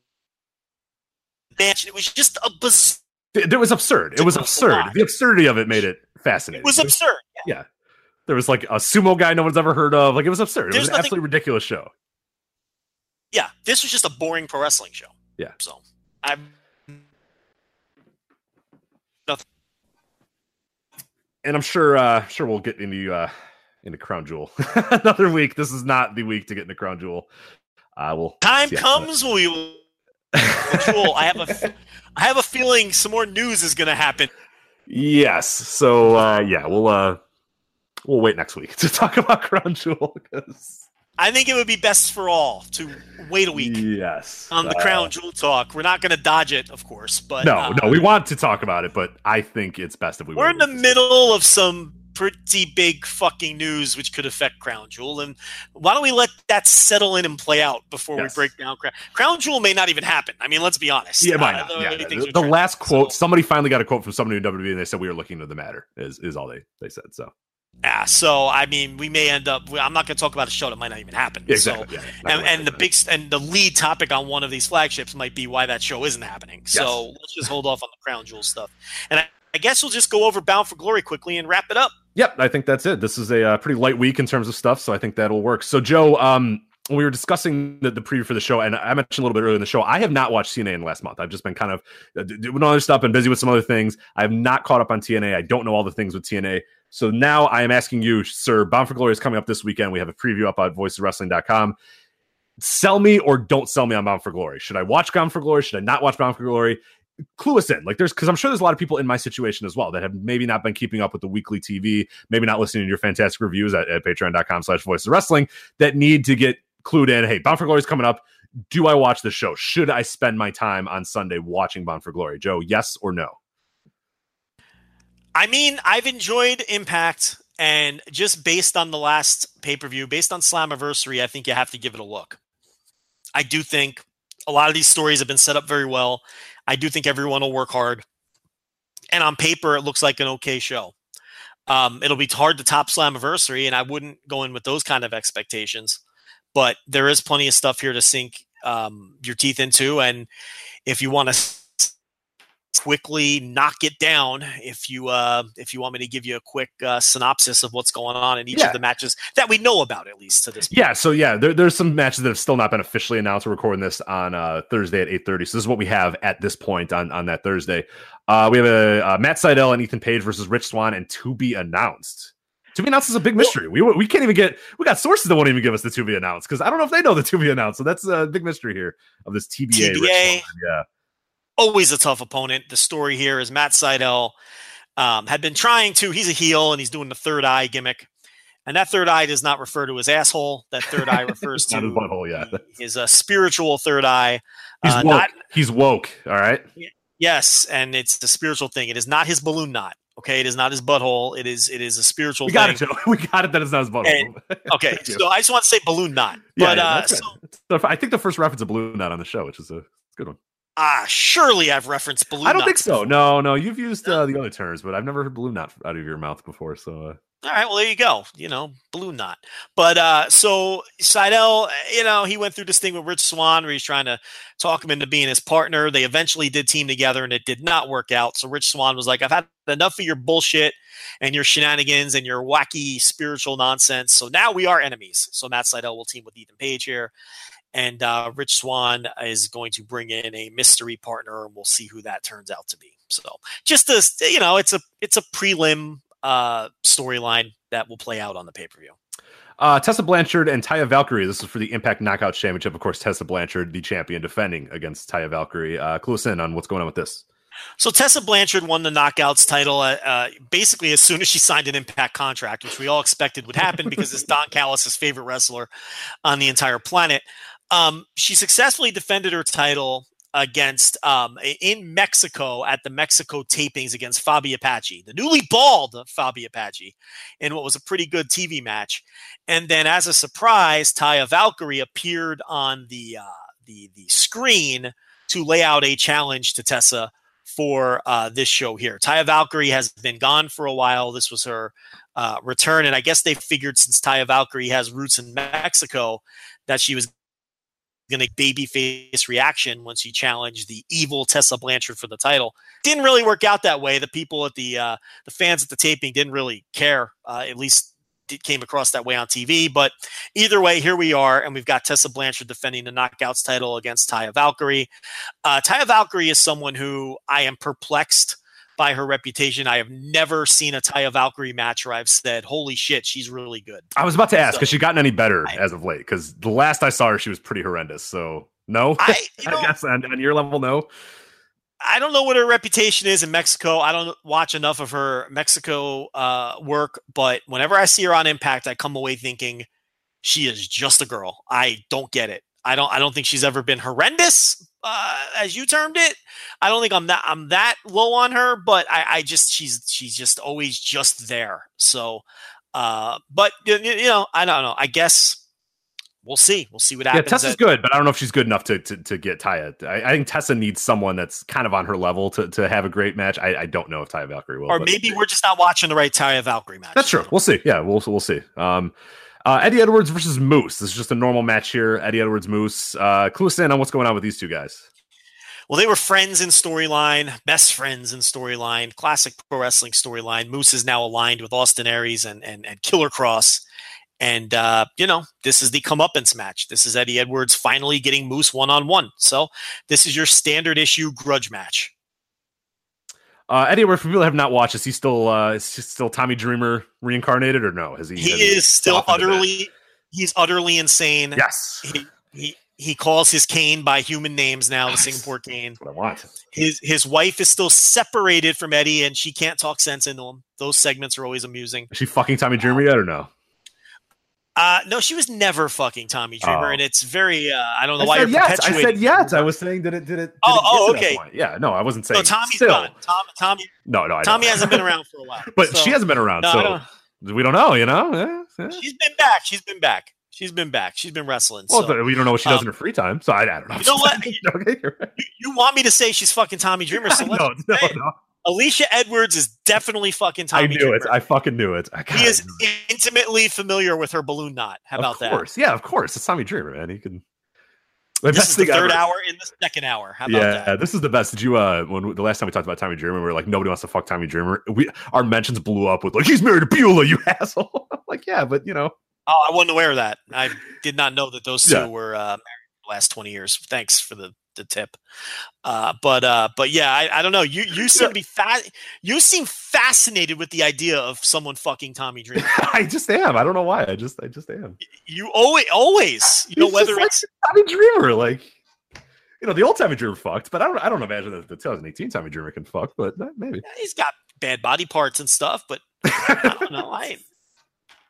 It was just a bizarre. It, was absurd. It was It was a absurd. The absurdity of it made it fascinating. It was absurd. There was like a sumo guy no one's ever heard of. Like it was absurd. It There's was an nothing- absolutely ridiculous show. Yeah, this was just a boring pro wrestling show. Yeah. So I And I'm sure, uh, sure we'll get into uh, into Crown Jewel. Another week. This is not the week to get into Crown Jewel. I uh, will. Time comes, we will. Jewel, I have a, I have a feeling some more news is going to happen. Yes. So uh, yeah, we'll uh, we'll wait next week to talk about Crown Jewel because I think it would be best for all to wait a week. Yes. On the uh, Crown Jewel talk, we're not going to dodge it, of course, but no, uh, no, we want to talk about it, but I think it's best if we. We're in the middle of some pretty big fucking news which could affect Crown Jewel. And why don't we let that settle in and play out before yes. we break down Crown Crown Jewel may not even happen. I mean, let's be honest. Yeah, uh, the, yeah, the, the last quote, so, somebody finally got a quote from somebody in WWE and they said we were looking into the matter is is all they they said. So yeah, so I mean, we may end up. I'm not going to talk about a show that might not even happen. Exactly. So, yeah, and, and the big and the lead topic on one of these flagships might be why that show isn't happening. So yes. let's just hold off on the crown jewel stuff. And I, I guess we'll just go over Bound for Glory quickly and wrap it up. Yep, I think that's it. This is a uh, pretty light week in terms of stuff, so I think that'll work. So, Joe, um, we were discussing the, the, preview for the show, and I mentioned a little bit earlier in the show. I have not watched TNA in the last month. I've just been kind of uh, doing other stuff and busy with some other things. I have not caught up on TNA. I don't know all the things with TNA. So now I am asking you, sir. Bound for Glory is coming up this weekend. We have a preview up at voiceswrestling.com. Sell me or don't sell me on Bound for Glory. Should I watch Bound for Glory? Should I not watch Bound for Glory? clue us in. Like there's because I'm sure there's a lot of people in my situation as well that have maybe not been keeping up with the weekly TV, maybe not listening to your fantastic reviews at, at patreon.com slash voice wrestling that need to get clued in. Hey, Bound for Glory is coming up. Do I watch the show? Should I spend my time on Sunday watching Bound for Glory? Joe, yes or no? I mean, I've enjoyed Impact, and just based on the last pay per view, based on Slammiversary, I think you have to give it a look. I do think a lot of these stories have been set up very well. I do think everyone will work hard. And on paper, it looks like an okay show. Um, it'll be hard to top Slammiversary, and I wouldn't go in with those kind of expectations. But there is plenty of stuff here to sink um, your teeth into. And if you want to quickly knock it down if you uh if you want me to give you a quick uh, synopsis of what's going on in each yeah. of the matches that we know about at least to this point. yeah so yeah there, there's some matches that have still not been officially announced we're recording this on uh thursday at 8.30 so this is what we have at this point on on that thursday uh we have a uh, matt Sydal and ethan page versus rich Swann and to be announced to be announced is a big mystery. We we can't even get we got sources that won't even give us the to be announced because I don't know if they know the to be announced. So that's a big mystery here of this TBA. TBA. Yeah always a tough opponent. The story here is Matt Sydal um, had been trying to. He's a heel and he's doing the third eye gimmick, and that third eye does not refer to his asshole. That third eye refers to his butthole. Yeah, his a spiritual third eye. He's uh, woke. Not, he's woke. All right. Yes, and it's the spiritual thing. It is not his balloon knot. Okay, it is not his butthole. It is it is a spiritual. We got thing. it, Joe. We got it. That it's not his butthole. And, okay, so I just want to say balloon knot. But yeah, uh, so, I think the first reference of balloon knot on the show, which is a good one. Ah, surely I've referenced balloon. I don't think so. Before. No, no, you've used uh, the other terms, but I've never heard balloon knot out of your mouth before. So, uh... all right, well there you go. You know, balloon knot. But uh, so Sydal, you know, he went through this thing with Rich Swann where he's trying to talk him into being his partner. They eventually did team together, and it did not work out. So Rich Swann was like, "I've had enough of your bullshit and your shenanigans and your wacky spiritual nonsense. So now we are enemies." So Matt Sydal will team with Ethan Page here and uh, Rich Swann is going to bring in a mystery partner, and we'll see who that turns out to be. So, just as you know, it's a it's a prelim uh, storyline that will play out on the pay per view. Uh, Tessa Blanchard and Taya Valkyrie. This is for the Impact Knockout Championship. Of course, Tessa Blanchard, the champion, defending against Taya Valkyrie. Uh, clue us in on what's going on with this. So Tessa Blanchard won the Knockouts title uh, uh, basically as soon as she signed an Impact contract, which we all expected would happen because it's Don Callis' favorite wrestler on the entire planet. Um, she successfully defended her title against um, in Mexico at the Mexico tapings against Fabi Apache, the newly bald Fabi Apache, in what was a pretty good TV match. And then, as a surprise, Taya Valkyrie appeared on the uh, the the screen to lay out a challenge to Tessa for uh, this show here. Taya Valkyrie has been gone for a while. This was her uh, return, and I guess they figured since Taya Valkyrie has roots in Mexico that she was going to babyface reaction once you challenge the evil Tessa Blanchard for the title. Didn't really work out that way. The people at the uh, the fans at the taping didn't really care. Uh, at least it came across that way on TV. But either way, here we are, and we've got Tessa Blanchard defending the Knockouts title against Taya Valkyrie. Uh, Taya Valkyrie is someone who I am perplexed by her reputation. I have never seen a Taya Valkyrie match where I've said, "Holy shit, she's really good." I was about to ask, So- has she gotten any better I- as of late? Because the last I saw her, she was pretty horrendous. So no, I, you know, I guess on, on your level, no. I don't know what her reputation is in Mexico. I don't watch enough of her Mexico uh, work, but whenever I see her on Impact, I come away thinking she is just a girl. I don't get it. I don't. I don't think she's ever been horrendous, uh, as you termed it. I don't think I'm that. I'm that low on her, but I, I just she's she's just always just there. So, uh, but you, you know, I don't know. I guess we'll see. We'll see what happens. Yeah. Tessa's at- good, but I don't know if she's good enough to to, to get Taya. I, I think Tessa needs someone that's kind of on her level to, to have a great match. I, I don't know if Taya Valkyrie will. or but- maybe we're just not watching the right Taya Valkyrie match. That's true. We'll see. Yeah, we'll we'll see. Um, uh, Eddie Edwards versus Moose. This is just a normal match here. Eddie Edwards, Moose. Uh, clue us in on what's going on with these two guys. Well, they were friends in storyline, best friends in storyline, classic pro wrestling storyline. Moose is now aligned with Austin Aries and and, and Killer Kross. And uh, you know, this is the comeuppance match. This is Eddie Edwards finally getting Moose one on one. So this is your standard issue grudge match. Uh, Eddie Edwards, for people that have not watched, is he still uh, is he still Tommy Dreamer reincarnated or no? Has he? He has is still a bit? utterly he's utterly insane. Yes. He, he he calls his cane by human names now, the Singapore cane. That's what I want. His his wife is still separated from Eddie and she can't talk sense into him. Those segments are always amusing. Is she fucking Tommy Dreamer yet or no? Uh, no, she was never fucking Tommy Dreamer, Oh. and it's very. Uh, I don't know I why you're yes. I said yes. I was saying that it did it. Did Oh, it oh, okay. Yeah. No, I wasn't saying. No, Tommy's still. gone. Tom, Tommy, No, no. I Tommy know. hasn't been around for a while. but so- she hasn't been around, No, so don't- we don't know. You know. Yeah, yeah. She's been back. She's been back. She's been back. She's been wrestling. Well, so. we don't know what she does um, in her free time, so I, I don't know. You know what? okay, right. you, you want me to say she's fucking Tommy Dreamer? So let's no, no, no. Alicia Edwards is definitely fucking Tommy I knew it. I fucking knew it. I, he is God, I knew it. intimately familiar with her balloon knot. How about that? of that? course. Yeah, of course. It's Tommy Dreamer, man. He can. The This is the third ever- hour in the second hour. How about Yeah, that? this is the best. Did you uh when the last time we talked about Tommy Dreamer, we were like nobody wants to fuck Tommy Dreamer. We our mentions blew up with like he's married to Beulah, you asshole. I'm like, yeah, but you know, Oh, I wasn't aware of that. I did not know that those two Yeah. were uh, married the last twenty years. Thanks for the, the tip. Uh, but uh, but yeah, I, I don't know. You you seem to be fa- you seem fascinated with the idea of someone fucking Tommy Dreamer. I just am. I don't know why. I just I just am. You always always you know He's whether just like Tommy Dreamer, like you know, the old Tommy Dreamer fucked, but I don't I don't imagine that the 2018 Tommy Dreamer can fuck, but maybe. he's got bad body parts and stuff, but I don't know. I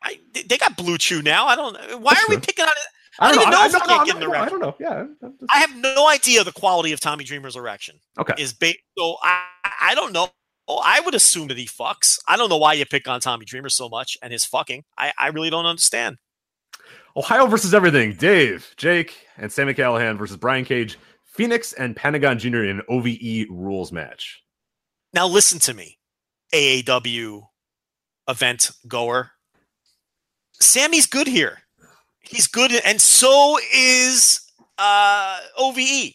I they got Blue Chew now. I don't. Why That's are we true. picking on it? I don't even know. know I, if I, no, no, in the I, don't know. Yeah. Just- I have no idea the quality of Tommy Dreamer's erection. okay. is ba- so I I don't know. Oh, I would assume that he fucks. I don't know why you pick on Tommy Dreamer so much and his fucking. I, I really don't understand. Ohio versus everything. Dave, Jake, and Sami Callihan versus Brian Cage, Fenix, and Pentagon Jr. in an OVE rules match. Now listen to me, AAW event goer. Sammy's good here. He's good, and so is uh, OVE.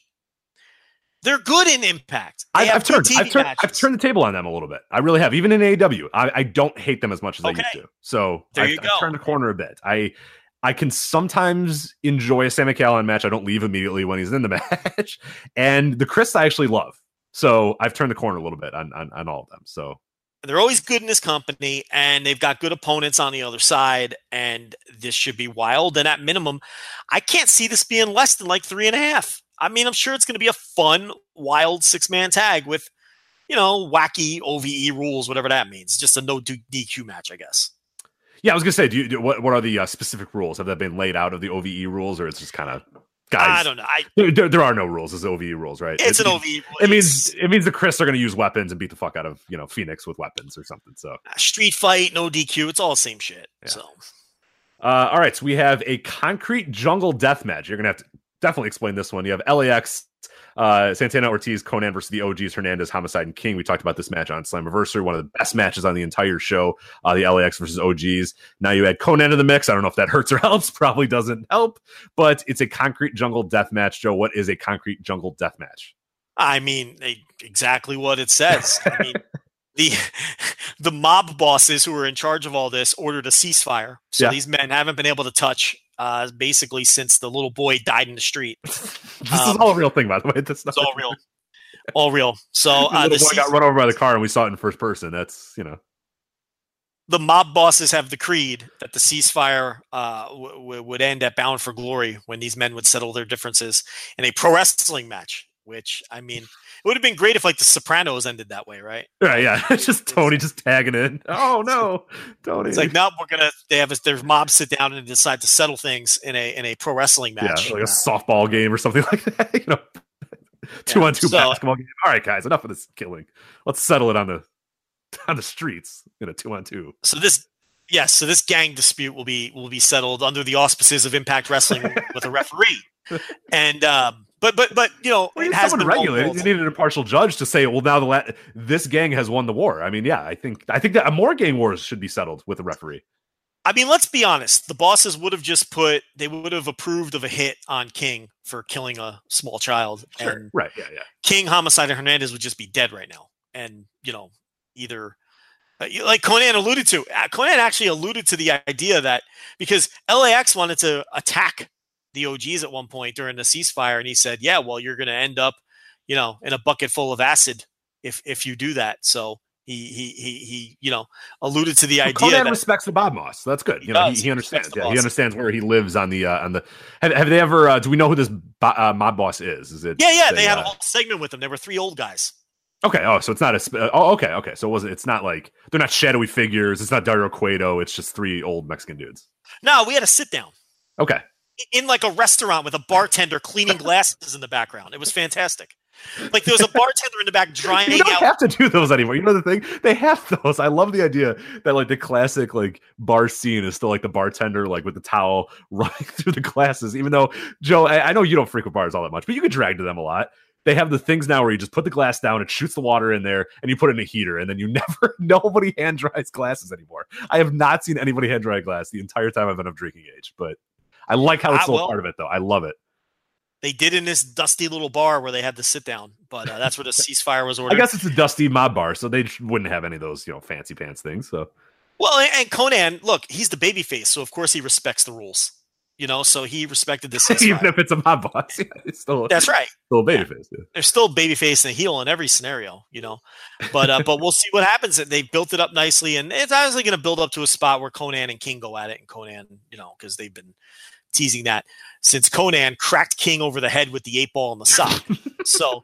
They're good in Impact. I, have I've turned, I've turned, I've turned the table on them a little bit. I really have. Even in AAW, I, I don't hate them as much as I used to. So There I've, you I've turned the corner a bit. I I can sometimes enjoy a Sami Callihan match. I don't leave immediately when he's in the match. And the Chris I actually love. So I've turned the corner a little bit on on, on all of them. So they're always good in this company and they've got good opponents on the other side and this should be wild and at minimum i can't see this being less than like three and a half i mean i'm sure it's going to be a fun wild six-man tag with you know wacky ove rules whatever that means just a no dq match i guess yeah, I was gonna say, do you do, what? What are the uh, specific rules? Have that been laid out of the OVE rules, or it's just kind of guys? i don't know I, There, there, are no rules as OVE rules, right? it's it, an ove It means it means the Chris are going to use weapons and beat the fuck out of you know Fenix with weapons or something. So, street fight no dq it's all the same shit Yeah. so uh, all right, so we have a concrete jungle death match. You're gonna have to definitely explain this one. You have LAX, uh, Santana Ortiz, Konnan versus the OGs, Hernandez, Homicide, and King. We talked about this match on Slammiversary, one of the best matches on the entire show. Uh, the LAX versus OGs. Now you add Konnan to the mix. I don't know if that hurts or helps. Probably doesn't help, but it's a concrete jungle death match. Joe, what is a concrete jungle death match? I mean, exactly what it says. I mean, the the mob bosses who are in charge of all this ordered a ceasefire, so Yeah. these men haven't been able to touch uh, basically since the little boy died in the street. This is Um, all a real thing, by the way. That's not It's all real. all real. So the uh, little the, boy got run over by the car, and we saw it in first person. That's you know. the mob bosses have decreed that the ceasefire uh, w- w- would end at Bound for Glory when these men would settle their differences in a pro wrestling match. Which I mean, it would have been great if like the Sopranos ended that way, right? Yeah, yeah. Just Tony just tagging in. Oh no, Tony. It's like now we're gonna they have a, their mob sit down and decide to settle things in a in a pro wrestling match, yeah, like a softball game or something like that. You know, two Yeah, on two so- basketball game. All right, guys, enough of this killing. Let's settle it on the on the streets in a two on two. so this yes, so this gang dispute will be will be settled under the auspices of Impact Wrestling with a referee. And um, but but but you know Well, it has someone regulated. You needed an impartial judge to say, well, now the la- this gang has won the war. I mean, yeah, I think I think that more gang wars should be settled with a referee. I mean, let's be honest. The bosses would have just put they would have approved of a hit on King for killing a small child, and right? Yeah, yeah. King, Homicide, and Hernandez would just be dead right now. And you know, either uh, like Konnan alluded to, uh, Konnan actually alluded to the idea that because LAX wanted to attack the OGs at one point during the ceasefire, and he said, "Yeah, well, you're going to end up, you know, in a bucket full of acid if if you do that." So. He, he he he you know alluded to the Well, idea Konnan that respects the Bob Moss. That's good. He You know, he, He understands. Yeah, he understands where he lives on the uh, on the. Have, have they ever? Uh, do we know who this uh, mob boss is? Is it? Yeah, yeah, say, they had uh, a whole segment with them. There were three old guys. Okay. Oh, so it's not a. sp- uh, Oh, okay. Okay. So it wasn't. It's not like they're not shadowy figures. It's not Dario Cueto. It's just three old Mexican dudes. No, we had a sit down Okay. In like a restaurant with a bartender cleaning glasses in the background. It was fantastic. Like there was a bartender in the back drying You don't out. have to do those anymore. You know the thing? They have those. I love the idea that like the classic like bar scene is still like the bartender like with the towel running through the glasses. Even though Joe, I, I know you don't frequent bars all that much, but you can drag to them a lot. They have the things now where you just put the glass down, it shoots the water in there, and you put it in a heater, and then you never nobody hand dries glasses anymore. I have not seen anybody hand dry glass the entire time I've been of drinking age, but I like how it's still well, a part of it though. I love it. They did in this dusty little bar where they had to sit down, but uh, that's where the ceasefire was ordered. I guess it's a dusty mob bar, so they wouldn't have any of those, you know, fancy pants things. So Well, and, Konnan, look, he's the baby face, so of course he respects the rules. You know, so he respected the even if it's a mob boss, yeah, it's still That's right. still a babyface. Yeah. there's still babyface and a heel in every scenario, you know. But uh, but we'll see what happens. They built it up nicely, and it's obviously going to build up to a spot where Konnan and King go at it, and Konnan, you know, because they've been teasing that since Konnan cracked King over the head with the eight ball in the sock. so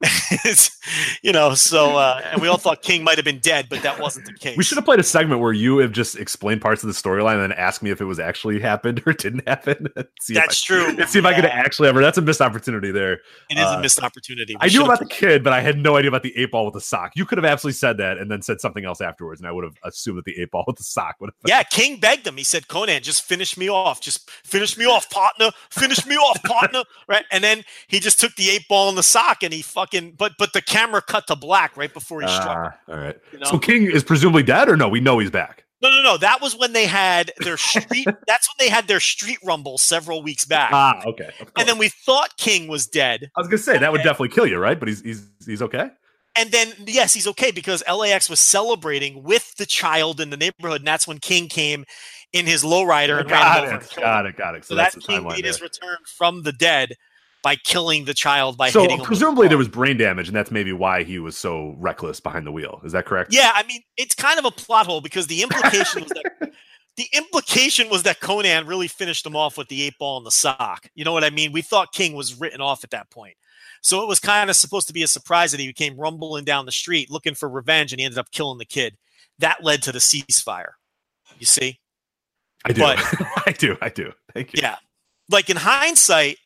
you know, so uh, and we all thought King might have been dead, but that wasn't the case. We should have played a segment where you have just explained parts of the storyline and then asked me if it was actually happened or didn't happen. That's I- true. See if I could actually ever. That's a missed opportunity there. It is uh, a missed opportunity. We I knew about the kid, but I had no idea about the eight ball with the sock. You could have absolutely said that and then said something else afterwards, and I would have assumed that the eight ball with the sock would have. Yeah, King begged him. He said, Konnan, just finish me off. Just finish me off, partner. Finish me off, partner. Right. And then he just took the eight ball and the sock and he fucking but but the camera cut to black right before he struck. him, Ah, all right. you know? So King is presumably dead, or no? We know he's back. No, no, no. That was when they had their street that's when they had their street rumble several weeks back. Ah, okay. And then we thought King was dead. I was gonna say that would definitely kill you, right? But he's he's he's okay. And then yes, he's okay because LAX was celebrating with the child in the neighborhood, and that's when King came in his lowrider and ran Got over. and it. him. Got it. Got it. So, So that's that king made his return from the dead by killing the child by So hitting him. presumably the there was brain damage, and that's maybe why he was so reckless behind the wheel. Is that correct? Yeah, I mean, it's kind of a plot hole because the implication was that the implication was that Konnan really finished him off with the eight ball and the sock. You know what I mean? We thought King was written off at that point. So it was kind of supposed to be a surprise that he came rumbling down the street looking for revenge and he ended up killing the kid. That led to the ceasefire. You see? I do. But- I do. I do. Thank you. Yeah. Like in hindsight,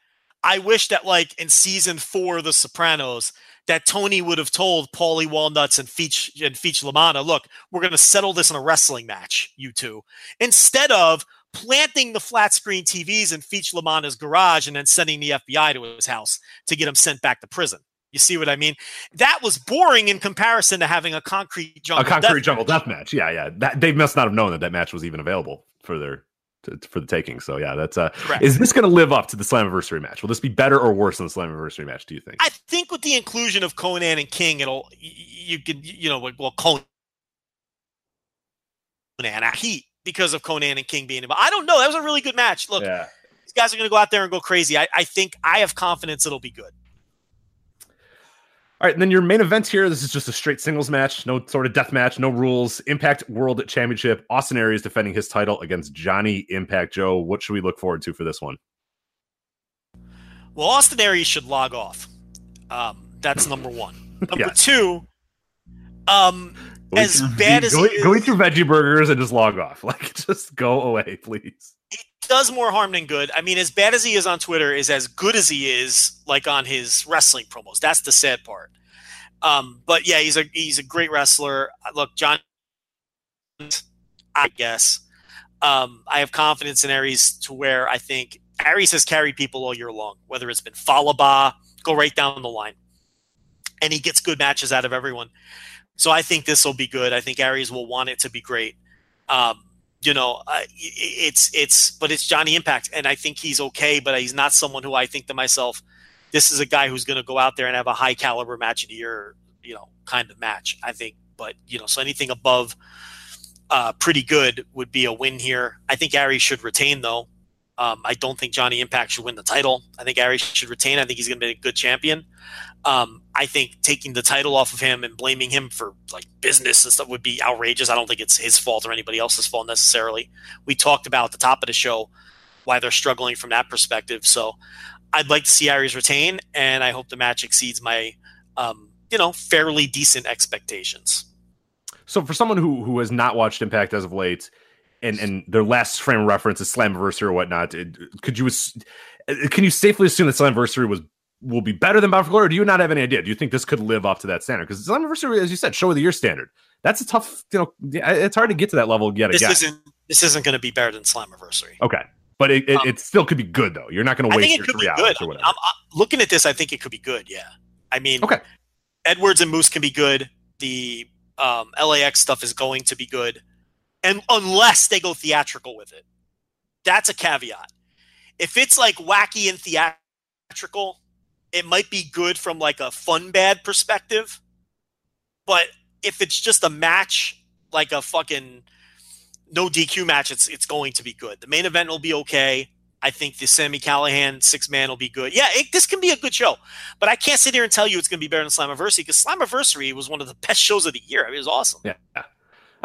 I wish that like in season four of The Sopranos, that Tony would have told Paulie Walnuts and Feech and Feech La Manna, look, we're gonna settle this in a wrestling match, you two. Instead of planting the flat screen TVs in Feech La Manna's garage and then sending the FBI to his house to get him sent back to prison. You see what I mean? That was boring in comparison to having a concrete jungle. A concrete death jungle match. death match. Yeah, yeah. That they must not have known that that match was even available for their to, for the taking. So yeah, that's uh. Correct. Is this going to live up to the Slammiversary match? Will this be better or worse than the Slammiversary match? Do you think? I think with the inclusion of Konnan and King, it'll you can you know well Konnan a heat because of Konnan and King being involved. I don't know. That was a really good match. Look, yeah. these guys are going to go out there and go crazy. I, I think I have confidence it'll be good. All right, and then your main event here. This is just a straight singles match, no sort of death match, no rules. Impact World Championship. Austin Aries defending his title against Johnny Impact Joe. What should we look forward to for this one? Well, Austin Aries should log off. Um, that's number one. Number two, um, as bad as going, he eat- is- eat your veggie burgers and just log off. Like, just go away, please. he does more harm than good. I mean, as bad as he is on Twitter, is as good as he is like on his wrestling promos. That's the sad part. Um, but yeah, he's a he's a great wrestler. Look, John, I guess um, I have confidence in Aries to where I think Aries has carried people all year long, whether it's been Fallah Bahh, go right down the line, and he gets good matches out of everyone. So I think this will be good. I think Aries will want it to be great. Um, you know, uh, it's it's but it's Johnny Impact, and I think he's okay, but he's not someone who I think to myself, this is a guy who's going to go out there and have a high caliber match of the year, you know, kind of match. I think, but you know, so anything above uh, pretty good would be a win here. I think Ari should retain though. Um, I don't think Johnny Impact should win the title. I think Aries should retain. I think he's going to be a good champion. Um, I think taking the title off of him and blaming him for like business and stuff would be outrageous. I don't think it's his fault or anybody else's fault necessarily. We talked about at the top of the show why they're struggling from that perspective. So I'd like to see Aries retain, and I hope the match exceeds my, um, you know, fairly decent expectations. So for someone who who has not watched Impact as of late, and and their last frame of reference is Slammiversary or whatnot, it, could you can you safely assume that Slammiversary was will be better than Bound for Glory, or do you not have any idea? Do you think this could live up to that standard? Because Slammiversary, as you said, show of the year standard. That's a tough, you know, it's hard to get to that level yet This again. isn't this isn't going to be better than Slammiversary. Okay, but it, it, Um, it still could be good though. You're not going to I waste think it your could three be hours good. or whatever. I'm, I'm looking at this. I think it could be good. Yeah. I mean, Okay. Edwards and Moose can be good. The um, LAX stuff is going to be good, and unless they go theatrical with it, that's a caveat. If it's like wacky and theatrical, it might be good from like a fun bad perspective. But if it's just a match, like a fucking no DQ match, it's it's going to be good. The main event will be okay. I think the Sami Callihan six man will be good. Yeah, it, this can be a good show, but I can't sit here and tell you it's going to be better than Slammiversary because Slammiversary was one of the best shows of the year. I mean, it was awesome. Yeah.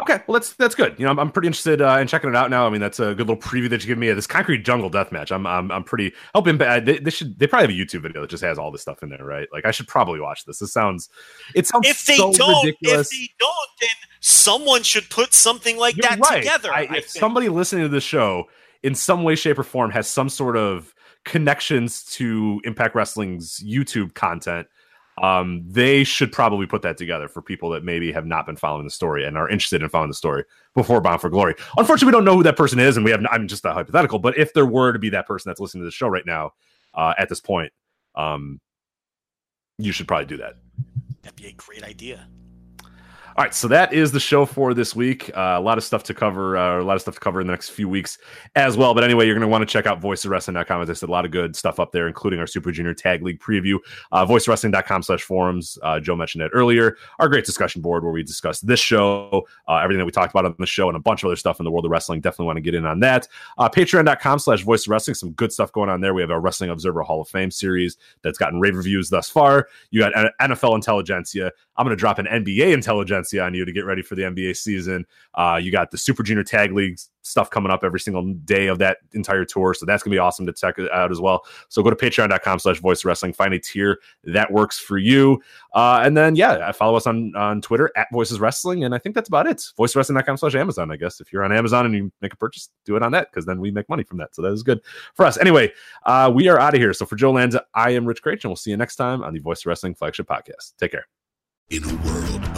Okay, well that's that's good. You know, I'm, I'm pretty interested uh, in checking it out now. I mean, that's a good little preview that you give me of this concrete jungle death match. I'm I'm, I'm pretty helping. Bad. They, they should they probably have a YouTube video that just has all this stuff in there, right? Like I should probably watch this. This sounds it sounds If they so don't, ridiculous. if they don't, then someone should put something like You're that right. together. I, I if think. somebody listening to the show in some way, shape, or form has some sort of connections to Impact Wrestling's YouTube content, um, they should probably put that together for people that maybe have not been following the story and are interested in following the story before Bound for Glory. Unfortunately, we don't know who that person is, and we have. I'm just a hypothetical, but if there were to be that person that's listening to the show right now, uh, at this point, um, you should probably do that. That'd be a great idea. All right, so that is the show for this week. Uh, a lot of stuff to cover, uh, a lot of stuff to cover in the next few weeks as well. But anyway, you're going to want to check out voiceswrestling.com. As I said, a lot of good stuff up there, including our Super Junior Tag League preview. Uh, voicewrestling.com slash forums. Uh, Joe mentioned it earlier. Our great discussion board where we discuss this show, uh, everything that we talked about on the show, and a bunch of other stuff in the world of wrestling. Definitely want to get in on that. Uh, Patreon.com slash voice wrestling. Some good stuff going on there. We have our Wrestling Observer Hall of Fame series that's gotten rave reviews thus far. You got NFL Intelligentsia. I'm going to drop an NBA Intelligentsia on you to get ready for the NBA season. Uh, you got the Super Junior Tag League stuff coming up every single day of that entire tour. So that's going to be awesome to check it out as well. So go to patreon.com slash voice wrestling, find a tier that works for you. Uh, and then, yeah, follow us on, on Twitter at voices wrestling. And I think that's about it. Voicewrestling.com slash Amazon, I guess. If you're on Amazon and you make a purchase, do it on that because then we make money from that. So that is good for us. Anyway, uh, we are out of here. So for Joe Lanza, I am Rich Kraetsch, and we'll see you next time on the Voice Wrestling flagship podcast. Take care. In a world